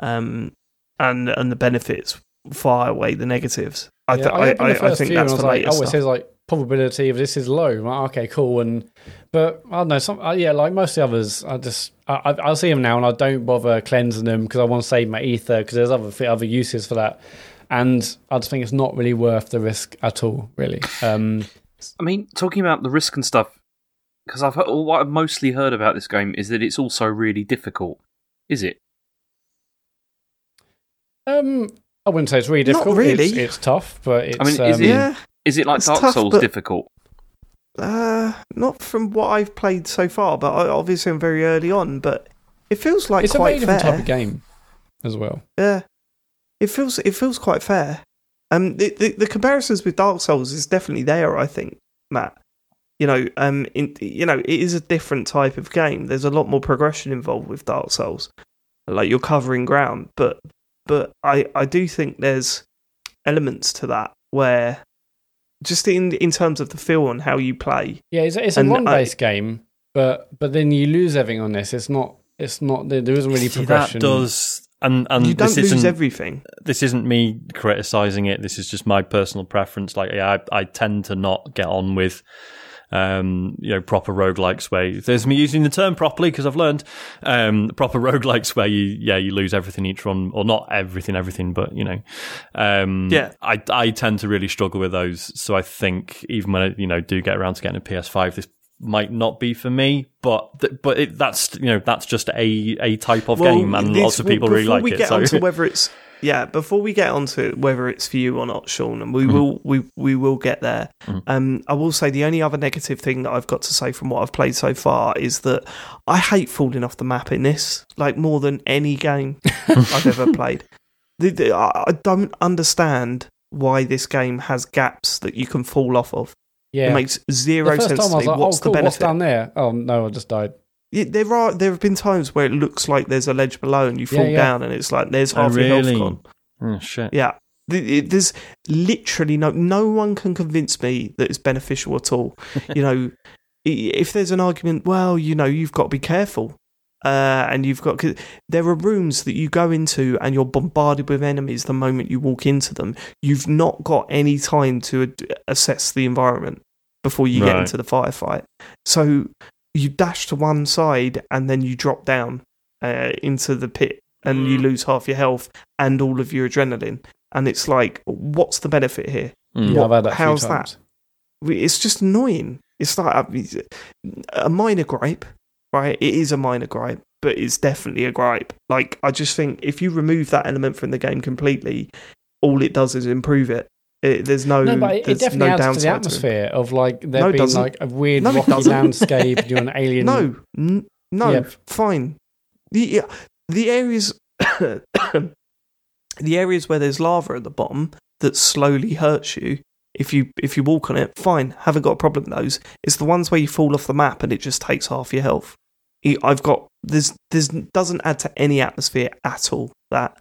A: um, and and the benefits far away the negatives. I, th- yeah, I, I, I, think that's the
B: like,
A: Oh,
B: it says like probability of this is low. Like, okay, cool. And but I don't know. Some uh, yeah, like most of the others, I just I, I see them now and I don't bother cleansing them because I want to save my ether because there's other other uses for that. And I just think it's not really worth the risk at all, really. Um,
D: I mean, talking about the risk and stuff, because I've heard, what I've mostly heard about this game is that it's also really difficult. Is it?
B: Um, I wouldn't say it's really difficult.
A: Not really.
B: It's, it's tough, but it's. I mean,
D: is
B: um,
D: it, yeah, is it like Dark tough, Souls but, difficult?
A: Uh, not from what I've played so far, but I, obviously I'm very early on. But it feels like
B: it's
A: quite
B: a very different
A: fair.
B: type of game as well.
A: Yeah, it feels it feels quite fair. Um, the, the, the comparisons with Dark Souls is definitely there. I think, Matt. You know, um, in, you know, it is a different type of game. There's a lot more progression involved with Dark Souls. Like you're covering ground, but but I, I do think there's elements to that where just in in terms of the feel and how you play.
B: Yeah, it's, it's a run based game, but but then you lose everything on this. It's not it's not there isn't really progression.
C: That does and and
A: you don't lose everything.
C: This isn't me criticizing it. This is just my personal preference. Like, yeah, I, I tend to not get on with um, you know, proper roguelikes where there's me using the term properly because I've learned um, proper roguelikes where you, yeah, you lose everything each run, or not everything, everything, but you know, um,
A: yeah,
C: I, I tend to really struggle with those. So I think even when I, you know, do get around to getting a PS5, this might not be for me, but but it, that's you know that's just a a type of well, game, and lots of people
A: well,
C: really like
A: we
C: it.
A: Get
C: so.
A: whether it's yeah, before we get on to whether it's for you or not, Sean, and we mm. will we we will get there. Mm. Um, I will say the only other negative thing that I've got to say from what I've played so far is that I hate falling off the map in this, like more than any game I've ever played. The, the, I don't understand why this game has gaps that you can fall off of.
B: Yeah.
A: It makes zero
B: the first
A: sense
B: time
A: to
B: I
A: me.
B: was like,
A: What's
B: oh, cool,
A: the
B: what's
A: benefit?
B: down there? Oh no, I just died.
A: Yeah, there are there have been times where it looks like there's a ledge below and you fall
B: yeah.
A: down and it's like there's
C: Oh,
A: half your health gone.
C: Oh shit.
A: Yeah. There's literally no no one can convince me that it's beneficial at all. you know, if there's an argument, well, you know, you've got to be careful. Uh, and you've got 'cause there are rooms that you go into and you're bombarded with enemies the moment you walk into them. You've not got any time to ad- assess the environment before you get into the firefight. So you dash to one side and then you drop down uh, into the pit and you lose half your health and all of your adrenaline. And it's like, what's the benefit here?
C: Mm.
B: Yeah, I've had that
A: how's that? It's just annoying. It's like a, a minor gripe, right? It is a minor gripe, but it's definitely a gripe. Like, I just think if you remove that element from the game completely, all it does is improve it. It there's no,
B: No, but it, definitely
A: no
B: adds to the atmosphere of like there
A: No,
B: being
A: doesn't.
B: like a weird
A: No,
B: rocky landscape. You're an alien.
A: No, n- no,
B: Yeah.
A: fine. The the areas, the areas where there's lava at the bottom that slowly hurts you. If you if you walk on it, fine. Haven't got a problem with those. It's the ones where you fall off the map and it just takes half your health. I've got there's there's doesn't add to any atmosphere at all. That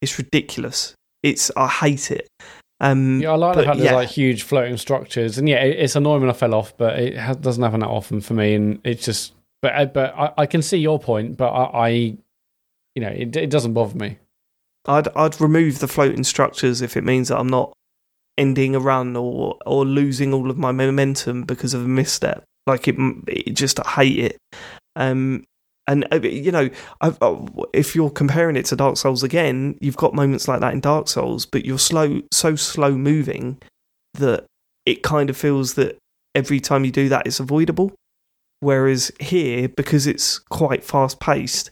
A: it's ridiculous. It's I hate it. Um,
B: Yeah, I like
A: but
B: the fact
A: yeah.
B: there's like huge floating structures, and yeah, it, it's annoying when I fell off, but it doesn't happen that often for me, and it's just. But I- but I, I can see your point, but I, I you know, it, it doesn't bother me.
A: I'd I'd remove the floating structures if it means that I'm not ending a run or or losing all of my momentum because of a misstep. Like it, it just I hate it. Um, and uh, you know, I've, uh, if you're comparing it to Dark Souls again, you've got moments like that in Dark Souls, but you're slow, so slow moving that it kind of feels that every time you do that, it's avoidable. Whereas here, because it's quite fast paced,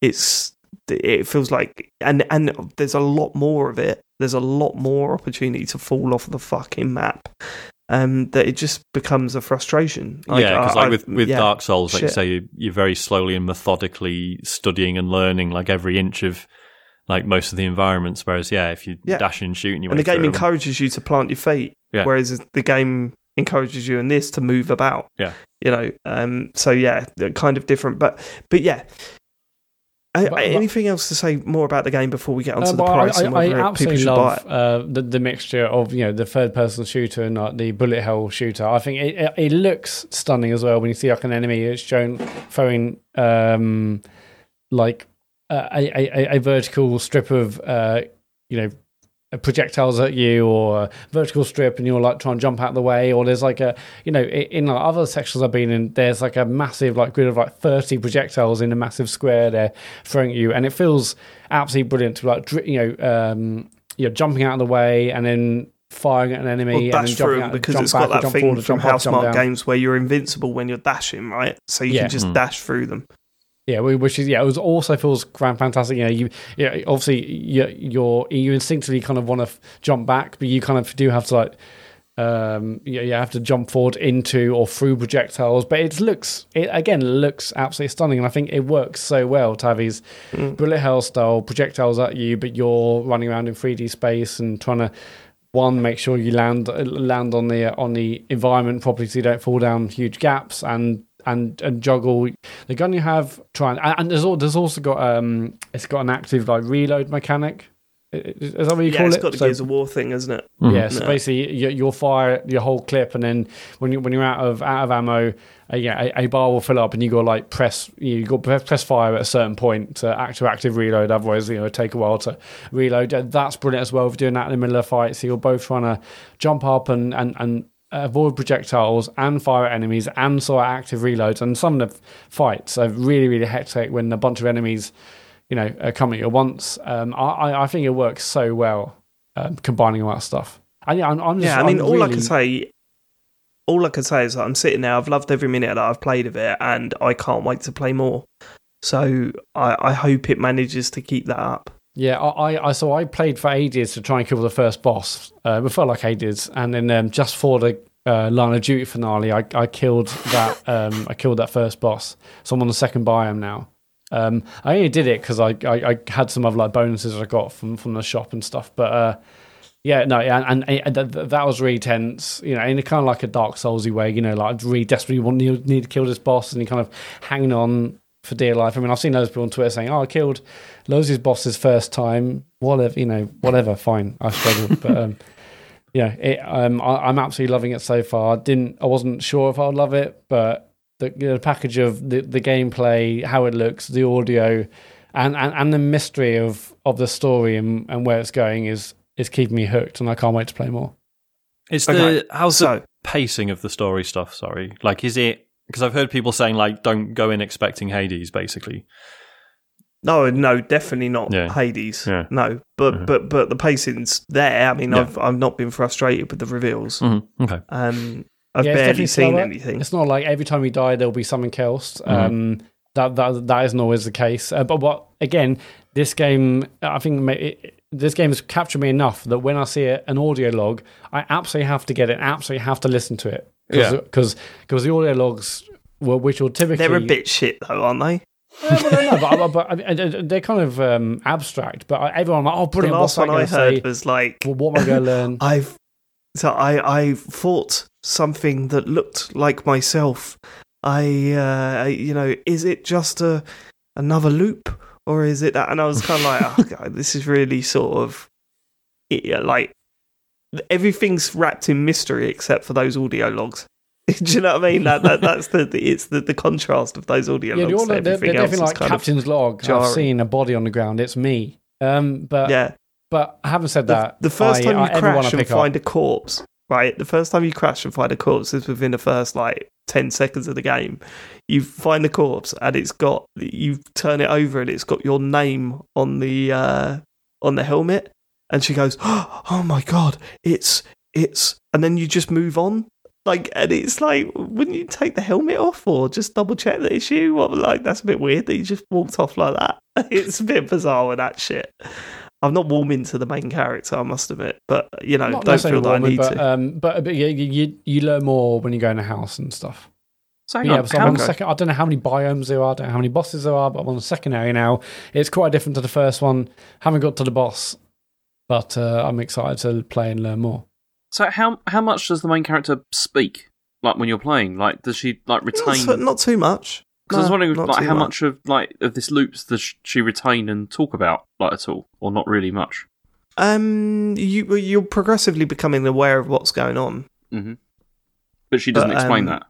A: it's it feels like and and there's a lot more of it. There's a lot more opportunity to fall off the fucking map. Um, that it just becomes a frustration. Like,
C: yeah, because like with, with
A: yeah,
C: Dark Souls, like you say, you, you're very slowly and methodically studying and learning like every inch of like most of the environments. Whereas, yeah, if you
A: Yeah.
C: dash and shoot and you
A: and the game encourages you to plant your feet,
C: Yeah.
A: whereas the game encourages you in this to move about.
C: Yeah.
A: you know. Um, so yeah, kind of different, but but yeah. Uh,
B: But-
A: anything else to say more about the game before we get onto
B: Uh,
A: the price
B: I,
A: and
B: I, I
A: whether people
B: absolutely
A: buy
B: love uh, the, the mixture of you know the third person shooter and like, the bullet hell shooter. I think it, it, it looks stunning as well when you see like an enemy it's shown throwing um, like uh, a, a, a- a vertical strip of uh, you know projectiles at you or a vertical strip and you're like trying to jump out of the way or there's like a you know i- in like other sections i've been in there's like a massive like grid of like 30 projectiles in a massive square there throwing at you and it feels absolutely brilliant to like you know um you know jumping out of the way and then firing at an enemy
A: Well,
B: and then
A: dash
B: jumping
A: through
B: out,
A: because
B: jump
A: it's
B: back,
A: got that thing
B: forward,
A: from
B: jump up, jump
A: Housemarque
B: down.
A: games where you're invincible when you're dashing, right? So you
B: Yeah.
A: can just
C: Mm.
A: dash through them.
B: Yeah, which is yeah, it was also feels grand, fantastic. You know, you yeah, obviously you you're you instinctively kind of want to f- jump back, but you kind of do have to like um you, you have to jump forward into or through projectiles. But it looks it again looks absolutely stunning, and I think it works so well to have these bullet hell style projectiles at you, but you're running around in 3D space and trying to one make sure you land land on the on the environment properly so you don't fall down huge gaps and and and juggle the gun you have try and, and there's al- there's also got um it's got an active like reload mechanic is is that what you
A: yeah,
B: call
A: it's
B: it It's
A: got the
B: So-
A: Gears of War thing, isn't it?
B: yeah, so
A: No.
B: basically you, you'll fire your whole clip, and then when you when you're out of out of ammo, uh, yeah, a, a bar will fill up, and you got like press you got press fire at a certain point to active active reload. Otherwise, you know, it'll take a while to reload. That's brilliant as well. for doing that in the middle of a fight, so you're both trying to jump up and and and avoid projectiles and fire at enemies and sort of active reloads. And some of the fights are really really hectic when a bunch of enemies. You know, uh, come at you at once. Um, I, I I think it works so well um, combining all that stuff. And yeah, I'm, I'm just,
A: Yeah, I mean,
B: I'm
A: all I can say, all I can say is that I'm sitting there. I've loved every minute that I've played of it, and I can't wait to play more. So I, I hope it manages to keep that up.
B: Yeah, I, I, so I played for ages to try and kill the first boss. Uh, it felt like ages, and then um, just for the uh, Line of Duty finale, I, I killed that. Um, I killed that first boss. So I'm on the second biome now. Um, I only did it because I, I, I had some other like bonuses I got from from the shop and stuff. But uh, Yeah, no, and, and, and th- th- that was really tense, you know, in a kind of like a Dark Soulsy way, you know, like I really desperately want need, need to kill this boss, and you kind of hanging on for dear life. I mean, I've seen those people on Twitter saying, "Oh, I killed loads of his bosses first time, whatever, you know, whatever, fine, I struggled, but um, yeah, it, um, I, I'm absolutely loving it so far. I didn't, I wasn't sure if I'd love it, but the, the package of the, the gameplay, how it looks, the audio, and, and, and the mystery of, of the story and, and where it's going is is keeping me hooked, and I can't wait to play more.
C: It's
A: Okay,
C: the how's
A: so-
C: the pacing of the story stuff? Sorry, like is it because I've heard people saying like don't go in expecting Hades, basically.
A: No, no, definitely not
C: Yeah.
A: Hades.
C: Yeah.
A: No, but
C: Mhm.
A: but but the pacing's there. I mean,
C: Yeah.
A: I've I've not been frustrated with the reveals.
C: Mm-hmm. Okay,
A: Um, I've
B: Yeah, it's
A: barely seen
B: slower.
A: anything.
B: It's not like every time we die there'll be something else.
C: Mhm.
B: Um, that that that isn't always the case. Uh, but what again, this game, I think it, this game has captured me enough that when I see a, an audio log, I absolutely have to get it. Absolutely have to listen to it.
C: Yeah.
B: because because the audio logs, well, which will typically
A: They're a bit shit though, aren't they?
B: Uh, well, no, but, but, but they're kind of um, abstract. But everyone, like, oh,
A: The last one
B: I
A: I heard
B: say?
A: was like,
B: Well, what am I going to learn?
A: I've so I I fought something that looked like myself. I uh, you know, is it just a another loop or is it that? And I was kind of like, oh, God, this is really sort of like everything's wrapped in mystery except for those audio logs. Do you know what I mean? That, that that's the, the it's the, the contrast of those audio
B: yeah,
A: logs.
B: they're, they're,
A: everything
B: they're
A: else
B: definitely like Captain's log. I've seen a body on the ground. It's me. Um, but
A: yeah.
B: but having said
A: the,
B: that,
A: the first
B: I-
A: time you
B: I-
A: crash and
B: pick up-
A: find a corpse, right? The first time you crash and find a corpse is within the first like ten seconds of the game. You find the corpse and it's got you turn it over and it's got your name on the uh, on the helmet, and she goes, "Oh my god, it's it's," and then you just move on. Like, and it's like, wouldn't you take the helmet off or just double check the issue? What, like, that's a bit weird that you just walked off like that. It's a bit bizarre with that shit. I'm not warming to the main character, I must admit, but you know,
B: not
A: don't
B: necessarily
A: feel that I need
B: but,
A: to.
B: Um, but but yeah, you, you you learn more when you go in a house and stuff.
D: So
B: yeah,
D: on,
B: so I'm on the second. I don't know how many biomes there are. I don't know how many bosses there are, but I'm on the second area now. It's quite different to the first one. Haven't got to the boss, but uh, I'm excited to play and learn more.
D: so how how much does the main character speak? Like when you're playing, like does she like retain?
A: so- not too much.
D: Because I was wondering, like, how much of like of this loops does she retain and talk about, like at all, or not really much?
A: Um, you you're progressively becoming aware of what's going on.
D: hmm But she doesn't
A: But,
D: explain
A: um,
D: that.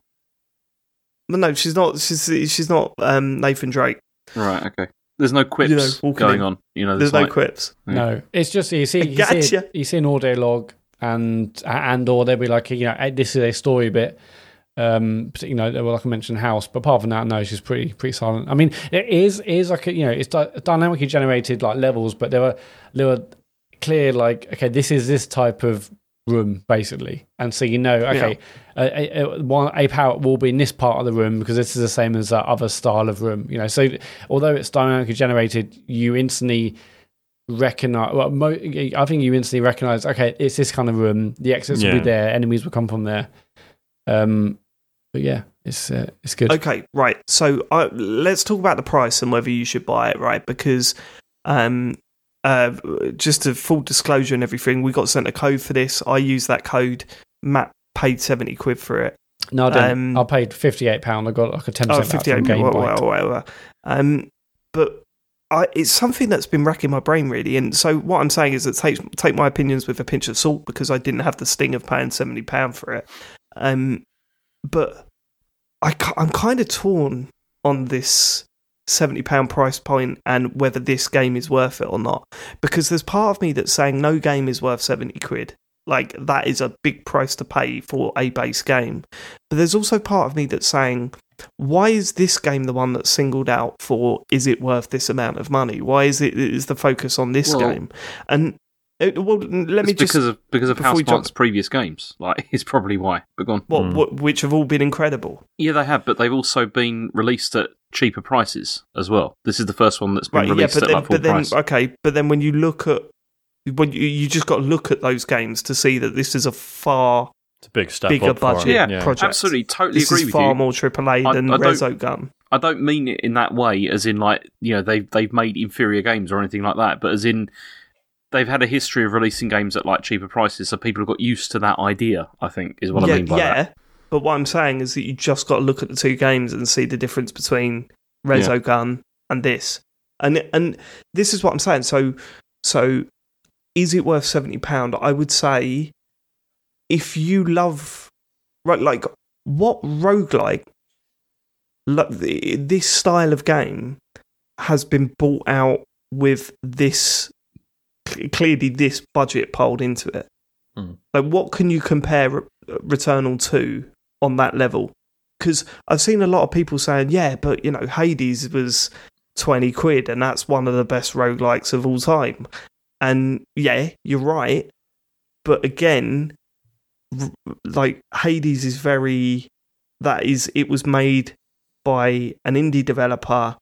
A: But no, she's not. She's she's not um, Nathan Drake.
D: Right. Okay. There's no quips
A: You know,
D: going
A: in.
D: on. You know,
A: There's
D: there's,
A: no
D: like,
A: quips.
D: Yeah.
B: No, it's just you see, you, see
A: Gotcha.
B: you see an audio log, and and or they'll be like, you know, this is a story bit. Um, you know, well, like I mentioned, house, but apart from that, no, she's pretty pretty silent. I mean, it is is like a, you know, it's di- dynamically generated like levels, but there were there were clear like, okay, this is this type of room basically, and so you know, okay, a, a, a, one a power will be in this part of the room because this is the same as that other style of room. You know, so although it's dynamically generated, you instantly recognize. Well, mo- I think you instantly recognize. Okay, it's this kind of room. The exits will be there. Enemies will come from there. Um, but yeah, it's uh, it's good.
A: Okay, right. So uh, let's talk about the price and whether you should buy it, right? Because um, uh, just a full disclosure and everything, we got sent a code for this. I used that code. Matt paid seventy quid for it.
B: No, I don't.
A: um,
B: I paid fifty eight pound. I got like a ten percent.
A: 58
B: game
A: well,
B: Bite.
A: well, well, well. Um, but I, it's something that's been racking my brain really. And so what I'm saying is that take take my opinions with a pinch of salt because I didn't have the sting of paying seventy pound for it. Um, but I I'm kind of torn on this seventy pound price point and whether this game is worth it or not. Because there's part of me that's saying no game is worth seventy quid. Like that is a big price to pay for a base game. But there's also part of me that's saying why is this game the one that's singled out for is it worth this amount of money why is it is the focus on this
D: Well-
A: game and it, well let me just
D: because of because of
A: before we jump-
D: previous games. Like, it's probably why. But go on.
A: what,
C: Mm.
A: what which have all been incredible
D: Yeah, they have, but they've also been released at cheaper prices as well. This is the first one that's been
A: right yeah
D: released
A: but
D: at
A: then
D: like full
A: but then
D: price.
A: okay but then when you look at when you, you just got to look at those games to see that this is a far
C: It's a big step
A: bigger
C: up
A: budget
C: it.
D: Yeah,
A: project
D: Absolutely, totally
A: this
D: agree
A: is far
D: you.
A: more AAA
D: I-
A: than
D: I don't-
A: Resogun
D: I don't mean it in that way, as in like you know they've they've made inferior games or anything like that, but as in they've had a history of releasing games at like cheaper prices, so people have got used to that idea. I think is what
A: yeah,
D: I mean by
A: yeah.
D: that.
A: But what I'm saying is that you just got to look at the two games and see the difference between Resogun and this. And and this is what I'm saying. So so is it worth seventy pound? I would say if you love right like what roguelike lo- this style of game has been bought out with this clearly this budget piled into it.
C: Hmm.
A: Like, what can you compare Re- Returnal to on that level? Because I've seen a lot of people saying, yeah, but you know, Hades was 20 quid and that's one of the best roguelikes of all time. And yeah, you're right. But again, like, Hades is very. That is, it was made by an indie developer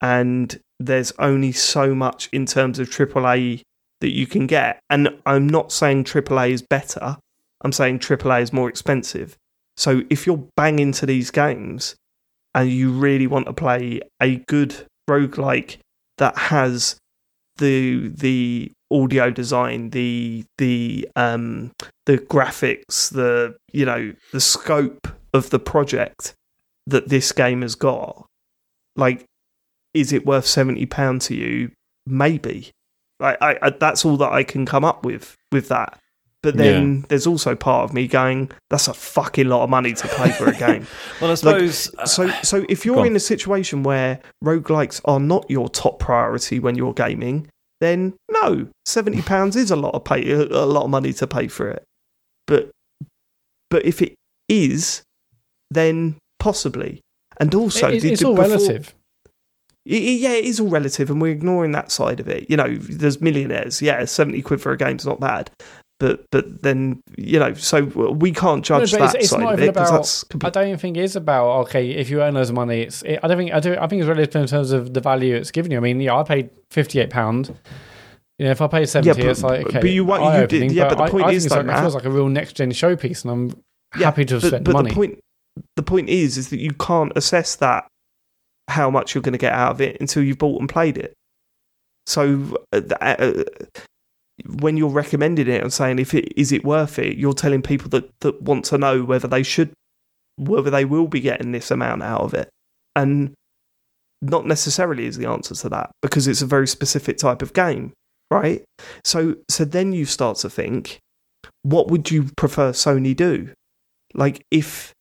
A: and there's only so much in terms of AAA that you can get. And I'm not saying AAA is better. I'm saying AAA is more expensive. So if you're banging to these games and you really want to play a good roguelike that has the the audio design, the the um the graphics, the you know, the scope of the project that this game has got, like is it worth seventy pound to you? Maybe. Like I, I, that's all that I can come up with with that. But then there's also part of me going, "That's a fucking lot of money to pay for a game."
C: Well, I suppose. uh,
A: so, so if you're in a situation where roguelikes are not your top priority when you're gaming, then no, seventy pounds is a lot of pay, a lot of money to pay for it. But, but if it is, then possibly. And also,
B: It- it's
A: did
B: all
A: before-
B: relative.
A: Yeah, it is all relative, and we're ignoring that side of it. You know, there's millionaires. Yeah, seventy quid for a game's not bad, but but then you know, so we can't judge
B: but
A: that
B: it's, it's
A: side of it
B: about.
A: that's
B: I don't even think it's about okay. If you earn loads of money, it's. It, I don't think. I do. I think it's relative in terms of the value it's giving you. I mean, yeah, I paid fifty eight pound. You know, if I paid seventy,
A: but-
B: it's like okay.
A: but you want- you did- yeah, but the point
B: I
A: is
B: think it's
A: though,
B: like, it feels like a real next gen showpiece, and I'm
A: Yeah,
B: happy to have
A: but,
B: spent
A: but
B: money.
A: the point the point is is that you can't assess that how much you're going to get out of it until you've bought and played it. So uh, uh, when you're recommending it and saying if it is it worth it, you're telling people that that want to know whether they should whether they will be getting this amount out of it. And not necessarily is the answer to that because it's a very specific type of game, right? So so then you start to think what would you prefer Sony do? Like if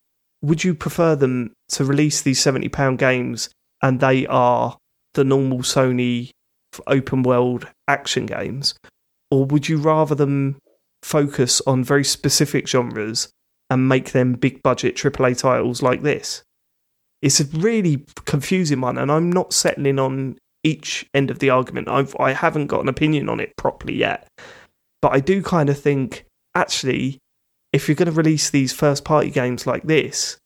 A: would you prefer them to release these 70 pound games and they are the normal Sony open world action games or would you rather them focus on very specific genres and make them big budget AAA titles like this? It's a really confusing one and I'm not settling on each end of the argument. I've I haven't got an opinion on it properly yet. But I do kind of think actually if you're going to release these first party games like this,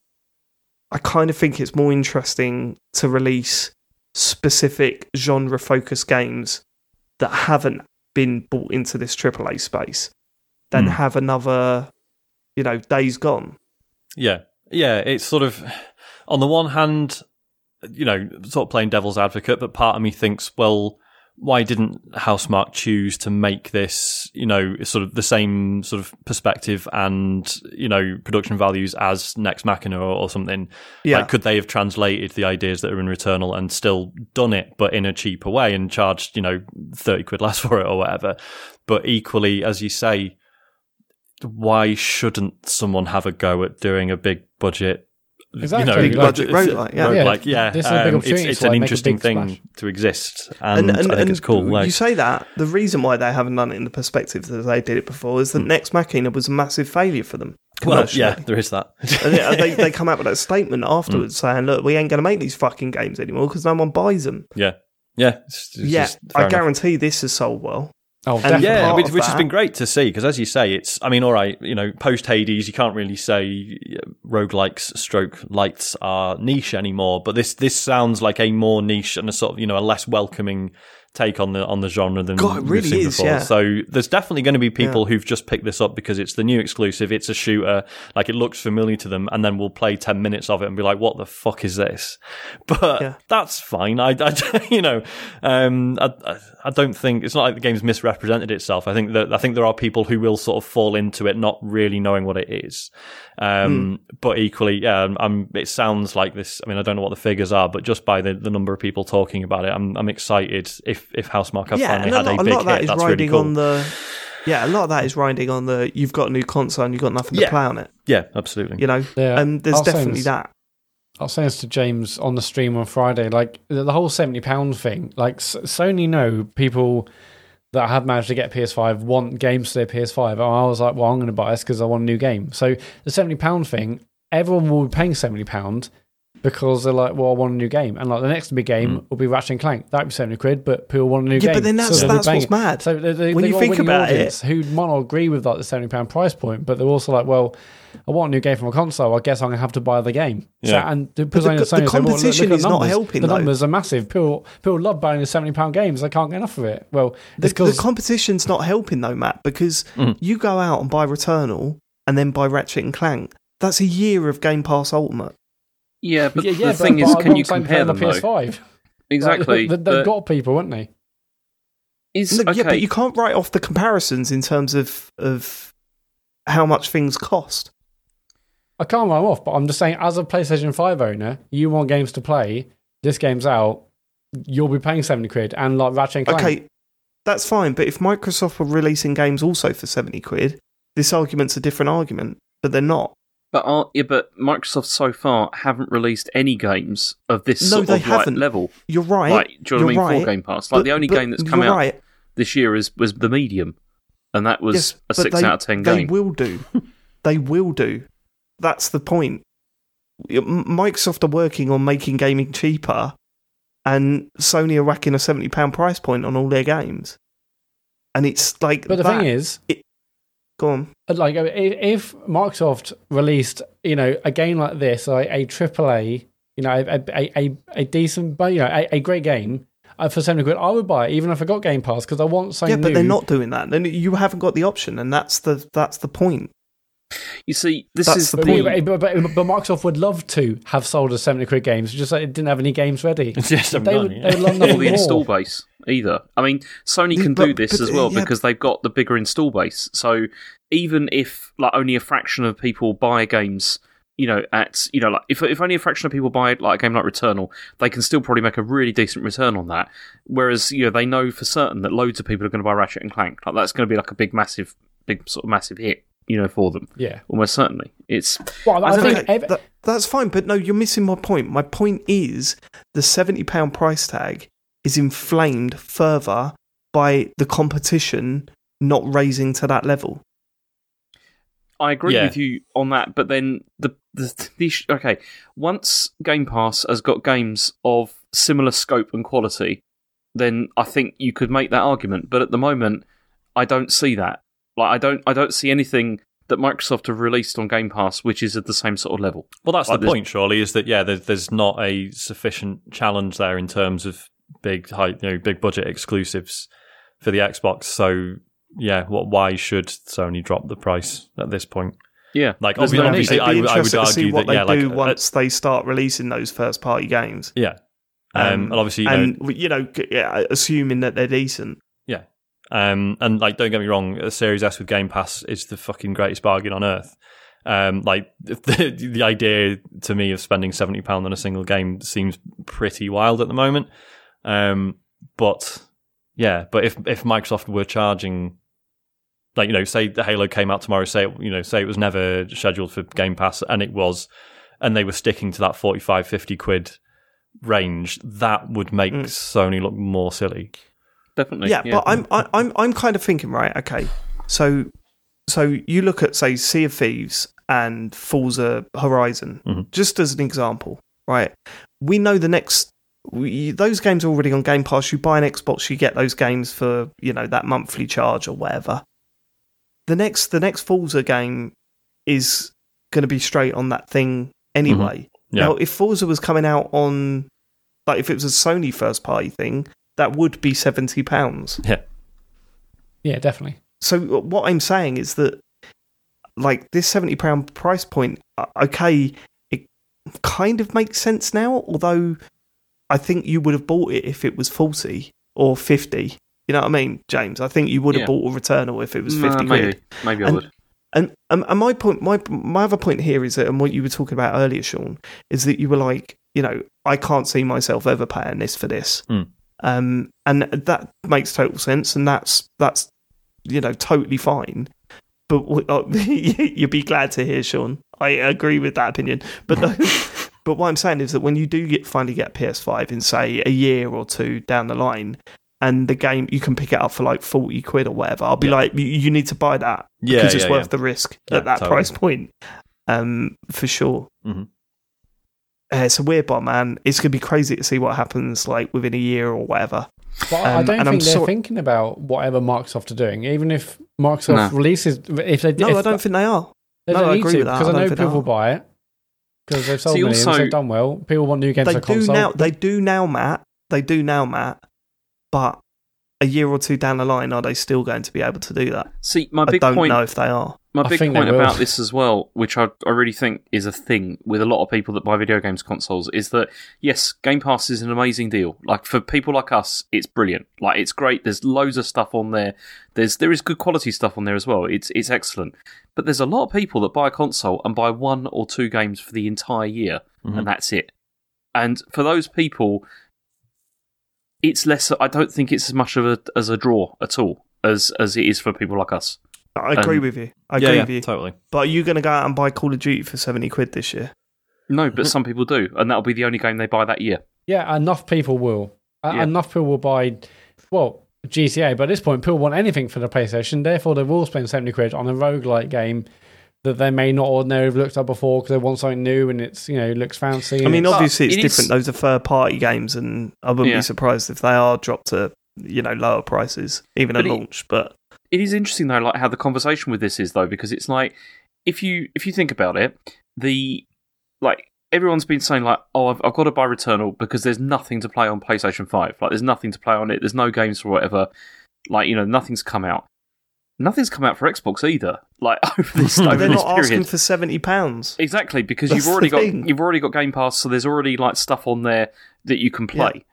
A: I kind of think it's more interesting to release specific genre focused games that haven't been brought into this AAA space than
C: Hmm.
A: have another, you know, days gone.
C: Yeah, yeah. It's sort of on the one hand, you know, sort of playing devil's advocate, but part of me thinks, well, why didn't Housemarque choose to make this, you know, sort of the same sort of perspective and you know production values as Next Machina or, or something?
A: Yeah.
C: Like, could they have translated the ideas that are in Returnal and still done it, but in a cheaper way and charged, you know, thirty quid less for it or whatever? But equally, as you say, why shouldn't someone have a go at doing a big budget?
B: Exactly.
C: You know,
B: Big
A: budget
C: it's-
A: roguelike, yeah.
C: roguelike, yeah.
B: This is a big
C: Um, it's it's an
B: like, make a
C: interesting thing
B: splash.
C: to exist, and, I think it's cool. Like,
A: you say that the reason why they haven't done it in the perspective that they did it before is that Next Machina was a massive failure for them.
C: Well, yeah, there is that.
A: and they, they, they come out with that statement
C: Hmm.
A: afterwards saying, "Look, we ain't going to make these fucking games anymore because no one buys them."
C: yeah, yeah, it's, it's
A: yeah,
C: just
A: I
C: enough.
A: guarantee this has sold well.
B: Oh,
A: and.
C: Yeah, which, which has been great to see because, as you say, it's. I mean, all right, you know, post Hades, you can't really say roguelikes stroke lights are niche anymore. But this this sounds like a more niche and a sort of you know a less welcoming take on the on the genre than
A: God, it
C: we've
A: really
C: seen
A: is,
C: before.
A: yeah.
C: So there's definitely going to be people who've just picked this up because it's the new exclusive. It's a shooter, like it looks familiar to them, and then we'll play ten minutes of it and be like, "What the fuck is this?" But
A: Yeah.
C: that's fine. I, I you know, um, I, I- don't think it's not like the game's misrepresented itself. I think that I think there are people who will sort of fall into it not really knowing what it is. Um,
A: Hmm.
C: But equally, yeah, I'm, I'm, it sounds like this. I mean, I don't know what the figures are, but just by the, the number of people talking about it, I'm, I'm excited. If if Housemarque have
A: yeah,
C: finally
A: and a
C: had
A: lot,
C: a
A: a lot of that
C: hit,
A: is
C: that's really
A: riding
C: cool.
A: on the. Yeah, a lot of that is riding on the. You've got a new console and you've got nothing
C: Yeah.
A: to play on it.
C: yeah, absolutely.
A: You know,
B: Yeah.
A: and there's
B: I was saying
A: definitely that.
B: I was saying this to James on the stream on Friday, like the, the whole seventy pound thing. Like S- Sony know people that have managed to get PS5 want games to their PS5. And I was like, well, I'm going to buy this because I want a new game. So the seventy pound thing, everyone will be paying seventy pound because they're like, well, I want a new game, and like the next big game will be Ratchet and Clank. That'd be seventy quid, but people want a new
A: Yeah,
B: game.
A: but then that's-
B: they'll
A: that's what's
B: it.
A: mad.
B: So they, they,
A: When
B: they
A: you think
B: winning
A: about it-
B: who might not agree with like the seventy pound price point, but they're also like, well, I want a new game from a console. I guess I'm gonna have to buy the game. So,
C: Yeah.
B: and the,
A: the- the competition is not helping,
B: The
A: though.
B: numbers are massive. People people love buying the seventy pound games. They can't get enough of it. Well,
A: The, the competition's not helping though, Matt, because
C: Mm.
A: you go out and buy Returnal and then buy Ratchet and Clank. That's a year of Game Pass Ultimate.
D: Yeah, but
B: yeah, yeah,
D: the thing
B: but,
D: is,
B: but
D: can you compare them
B: the? PS5?
D: Exactly.
B: Like, they, have
D: but
B: got people, haven't they?
D: is, okay.
A: Yeah, but you can't write off the comparisons in terms of of how much things cost.
B: I can't run off, but I'm just saying, as a PlayStation 5 owner, you want games to play. This game's out. You'll be paying seventy quid, and like Ratchet and Clank.
A: Okay, that's fine, but if Microsoft were releasing games also for seventy quid, this argument's a different argument. But they're not.
D: But are, yeah, but Microsoft so far haven't released any games of this
A: No,
D: sort
A: they
D: of like,
A: haven't.
D: level.
A: You're right.
D: Like, do you know what I
A: You're
D: mean? For
A: right.
D: Game Pass, like
A: But-
D: the only game that's come
A: you're
D: out
A: right.
D: this year is was the Medium, and that was
A: Yes,
D: a six
A: they,
D: out of ten game.
A: They will do. they will do. That's the point. Microsoft are working on making gaming cheaper, and Sony are racking a seventy pound price point on all their games. And it's like,
B: But the
A: that-
B: thing is,
A: go on.
B: like if, if Microsoft released, you know, a game like this, like a AAA, you know, a a, a, a decent, but you know, a, a great game uh, for seventy quid, I would buy it even if I got Game Pass because I want something
A: yeah, but
B: new.
A: they're not doing that. Then you haven't got the option, and that's the that's the point.
D: You see, this
A: That's
D: is
A: the
B: But,
A: point.
B: but, but, but Microsoft would love to have sold us 70 quid games, just like it didn't have any games ready.
C: Yes,
B: They
C: done,
B: would,
C: yeah.
B: they would love
D: or
B: nothing
D: the install base either. I mean, Sony can
A: but-
D: do this
A: but,
D: as well
A: yeah.
D: because they've got the bigger install base. So even if like only a fraction of people buy games, you know, at you know, like if if only a fraction of people buy like a game like Returnal, they can still probably make a really decent return on that. Whereas you know they know for certain that loads of people are going to buy Ratchet and Clank. Like that's going to be like a big, massive, big sort of massive hit. You know, for them,
B: Yeah.
D: almost certainly. It's
B: Well, I,
D: I
B: think
A: Okay,
B: ev-
A: that- that's fine, but no, you're missing my point. My point is the seventy pound price tag is inflamed further by the competition not raising to that level.
D: I agree
C: Yeah.
D: with you on that, but then the the, the issue- okay, once Game Pass has got games of similar scope and quality, then I think you could make that argument. But at the moment, I don't see that. Like I don't I don't see anything that Microsoft have released on Game Pass which is at the same sort of level.
C: Well, that's
D: Like
C: the point, surely, is that yeah, there's, there's not a sufficient challenge there in terms of big, high, you know, big budget exclusives for the Xbox. So yeah, what? Why should Sony drop the price at this point?
D: Yeah,
C: Like,
D: There's
C: obvi-
D: no
C: obviously. I,
A: It'd be
C: would- I would
A: interesting to see
C: argue
A: what
C: that
A: they
C: yeah, like
A: do
C: uh,
A: once they start releasing those first party games.
C: yeah, um, and obviously, you know,
A: and you know, yeah, assuming that they're decent.
C: Um, and like, don't get me wrong, a Series S with Game Pass is the fucking greatest bargain on earth. Um, like the, the idea to me of spending seventy pound on a single game seems pretty wild at the moment. Um, but yeah, but if if Microsoft were charging, like you know, say the Halo came out tomorrow, say it, you know, say it was never scheduled for Game Pass, and it was, and they were sticking to that 45, 50 quid range, that would make
A: Mm.
C: Sony look more silly.
D: Definitely.
A: Yeah, but I'm I, I'm I'm kind of thinking right. Okay, so so you look at say Sea of Thieves and Forza Horizon,
C: Mhm.
A: just as an example, right? We know the next. We, those games are already on Game Pass. You buy an Xbox, you get those games for you know that monthly charge or whatever. The next, the next Forza game is going to be straight on that thing anyway.
C: Yeah.
A: Now, if Forza was coming out on, like, if it was a Sony first party thing, that would be seventy pounds.
C: Yeah.
B: Yeah, definitely.
A: So what I'm saying is that, like this seventy pound price point, uh, okay, it kind of makes sense now. Although, I think you would have bought it if it was forty or fifty. You know what I mean, James? I think you would have
D: Yeah.
A: bought a Returnal if it was
D: Nah,
A: fifty
D: maybe,
A: quid.
D: maybe I
A: And-
D: would.
A: And, um, and my point, my my other point here is that, and what you were talking about earlier, Sean, is that you were like, you know, I can't see myself ever paying this for this,
C: Hmm.
A: Um, and that makes total sense, and that's that's you know totally fine. But uh, you'd be glad to hear, Sean. I agree with that opinion. But the, but what I'm saying is that when you do get finally get PS5 in say a year or two down the line, and the game you can pick it up for like forty quid or whatever, I'll be
C: Yeah.
A: like, you, need to buy that
C: Yeah,
A: because it's worth
C: yeah.
A: the risk
C: Yeah,
A: at that
C: totally.
A: price point, um, for sure.
C: Mhm.
A: Uh, it's a weird one, man. It's gonna be crazy to see what happens like within a year or whatever.
B: But I
A: Um,
B: don't
A: and I'm
B: think they're
A: sor-
B: thinking about whatever Microsoft are doing. Even if Microsoft
D: No.
B: releases, if they
A: No,
B: if
A: I don't think they are.
B: they
A: no,
B: don't
A: I
B: need
A: agree
B: to
A: with that.
B: because
A: I
B: I, know people will buy it because they've sold
D: See,
B: millions,
D: also-
B: they've done well. People want new games
A: They
B: for
A: do
B: console.
A: now. They do now, Matt. They do now, Matt. But a year or two down the line, are they still going to be able to do that?
D: See, my
A: I
D: big
A: don't
D: point.
A: know if they are.
D: My
B: I
D: big point about this as well, which I, I really think is a thing with a lot of people that buy video games consoles, is that yes, Game Pass is an amazing deal. Like for people like us, it's brilliant. Like it's great. There's loads of stuff on there. There's there is good quality stuff on there as well. It's it's excellent. But there's a lot of people that buy a console and buy one or two games for the entire year,
C: Mhm.
D: and that's it. And for those people, it's less. I don't think it's as much of a as a draw at all as as it is for people like us.
A: I agree
D: Um,
A: with you. I
C: yeah,
A: agree
C: yeah,
A: with you.
C: totally.
A: But are you going to go out and buy Call of Duty for seventy quid this year?
D: No, but some people do, and that'll be the only game they buy that year.
B: Yeah, enough people will. Uh,
D: Yeah.
B: Enough people will buy, well, GTA. But at this point, people want anything for the PlayStation. Therefore, they will spend 70 quid on a roguelike game that they may not ordinarily have looked at before because they want something new and it's, you know, looks fancy.
A: I mean, obviously it's
D: it is-
A: different. Those are third party games, and I wouldn't
D: Yeah.
A: be surprised if they are dropped to you know lower prices, even at
D: But it-
A: launch. But
D: It is interesting though, like how the conversation with this is though, because it's like if you if you think about it, the like everyone's been saying like, oh, I've, I've got to buy Returnal because there's nothing to play on PlayStation Five. Like, there's nothing to play on it. There's no games for whatever. Like, you know, nothing's come out. Nothing's come out for Xbox either. Like over this over
A: they're
D: this
A: not asking
D: period.
A: for seventy pounds.
D: Exactly, because
A: That's
D: you've already got
A: thing.
D: you've already got Game Pass, so there's already like stuff on there that you can play.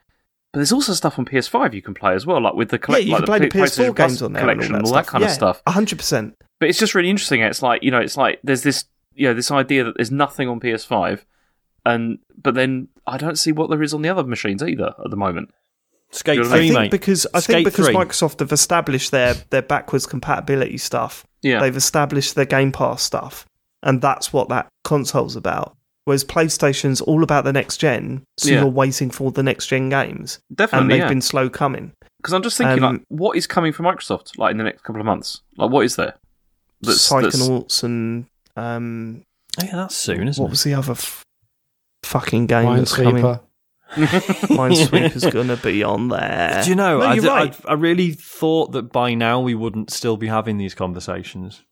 D: But there's also stuff on PS5 you can play as well, like with the
A: Yeah, you
D: like
A: can play the
D: P- PlayStation
A: PS4
D: Plus
A: games on there
D: collection
A: and all that,
D: kind
A: yeah,
D: of stuff.
A: hundred percent.
D: But it's just really interesting. It's like you know, it's like there's this you know this idea that there's nothing on PS5, and but then I don't see what there is on the other machines either at the moment.
C: Skate
D: You know what
A: I
C: three,
A: think
C: mate.
A: because I
C: Skate
A: think because
C: three.
A: Microsoft have established their their backwards compatibility stuff.
D: Yeah,
A: They've established their Game Pass stuff, and that's what that console's about. Whereas PlayStation's all about the next gen, so
D: Yeah.
A: you're waiting for the next gen games, and
D: definitely.
A: they've
D: Yeah,
A: been slow coming.
D: because I'm just thinking
A: um,
D: like, what is coming from Microsoft like in the next couple of months? Like, what is there? That's- that's-
A: Psychonauts and um,
C: Oh, yeah, that's soon, isn't
A: what
C: it?
A: was the other f- fucking game that's coming?
B: Minesweeper.
A: Minesweeper's gonna be on there.
C: Do you know?
A: No,
C: I,
A: you're
C: d-
A: right.
C: I, I really thought that by now we wouldn't still be having these conversations,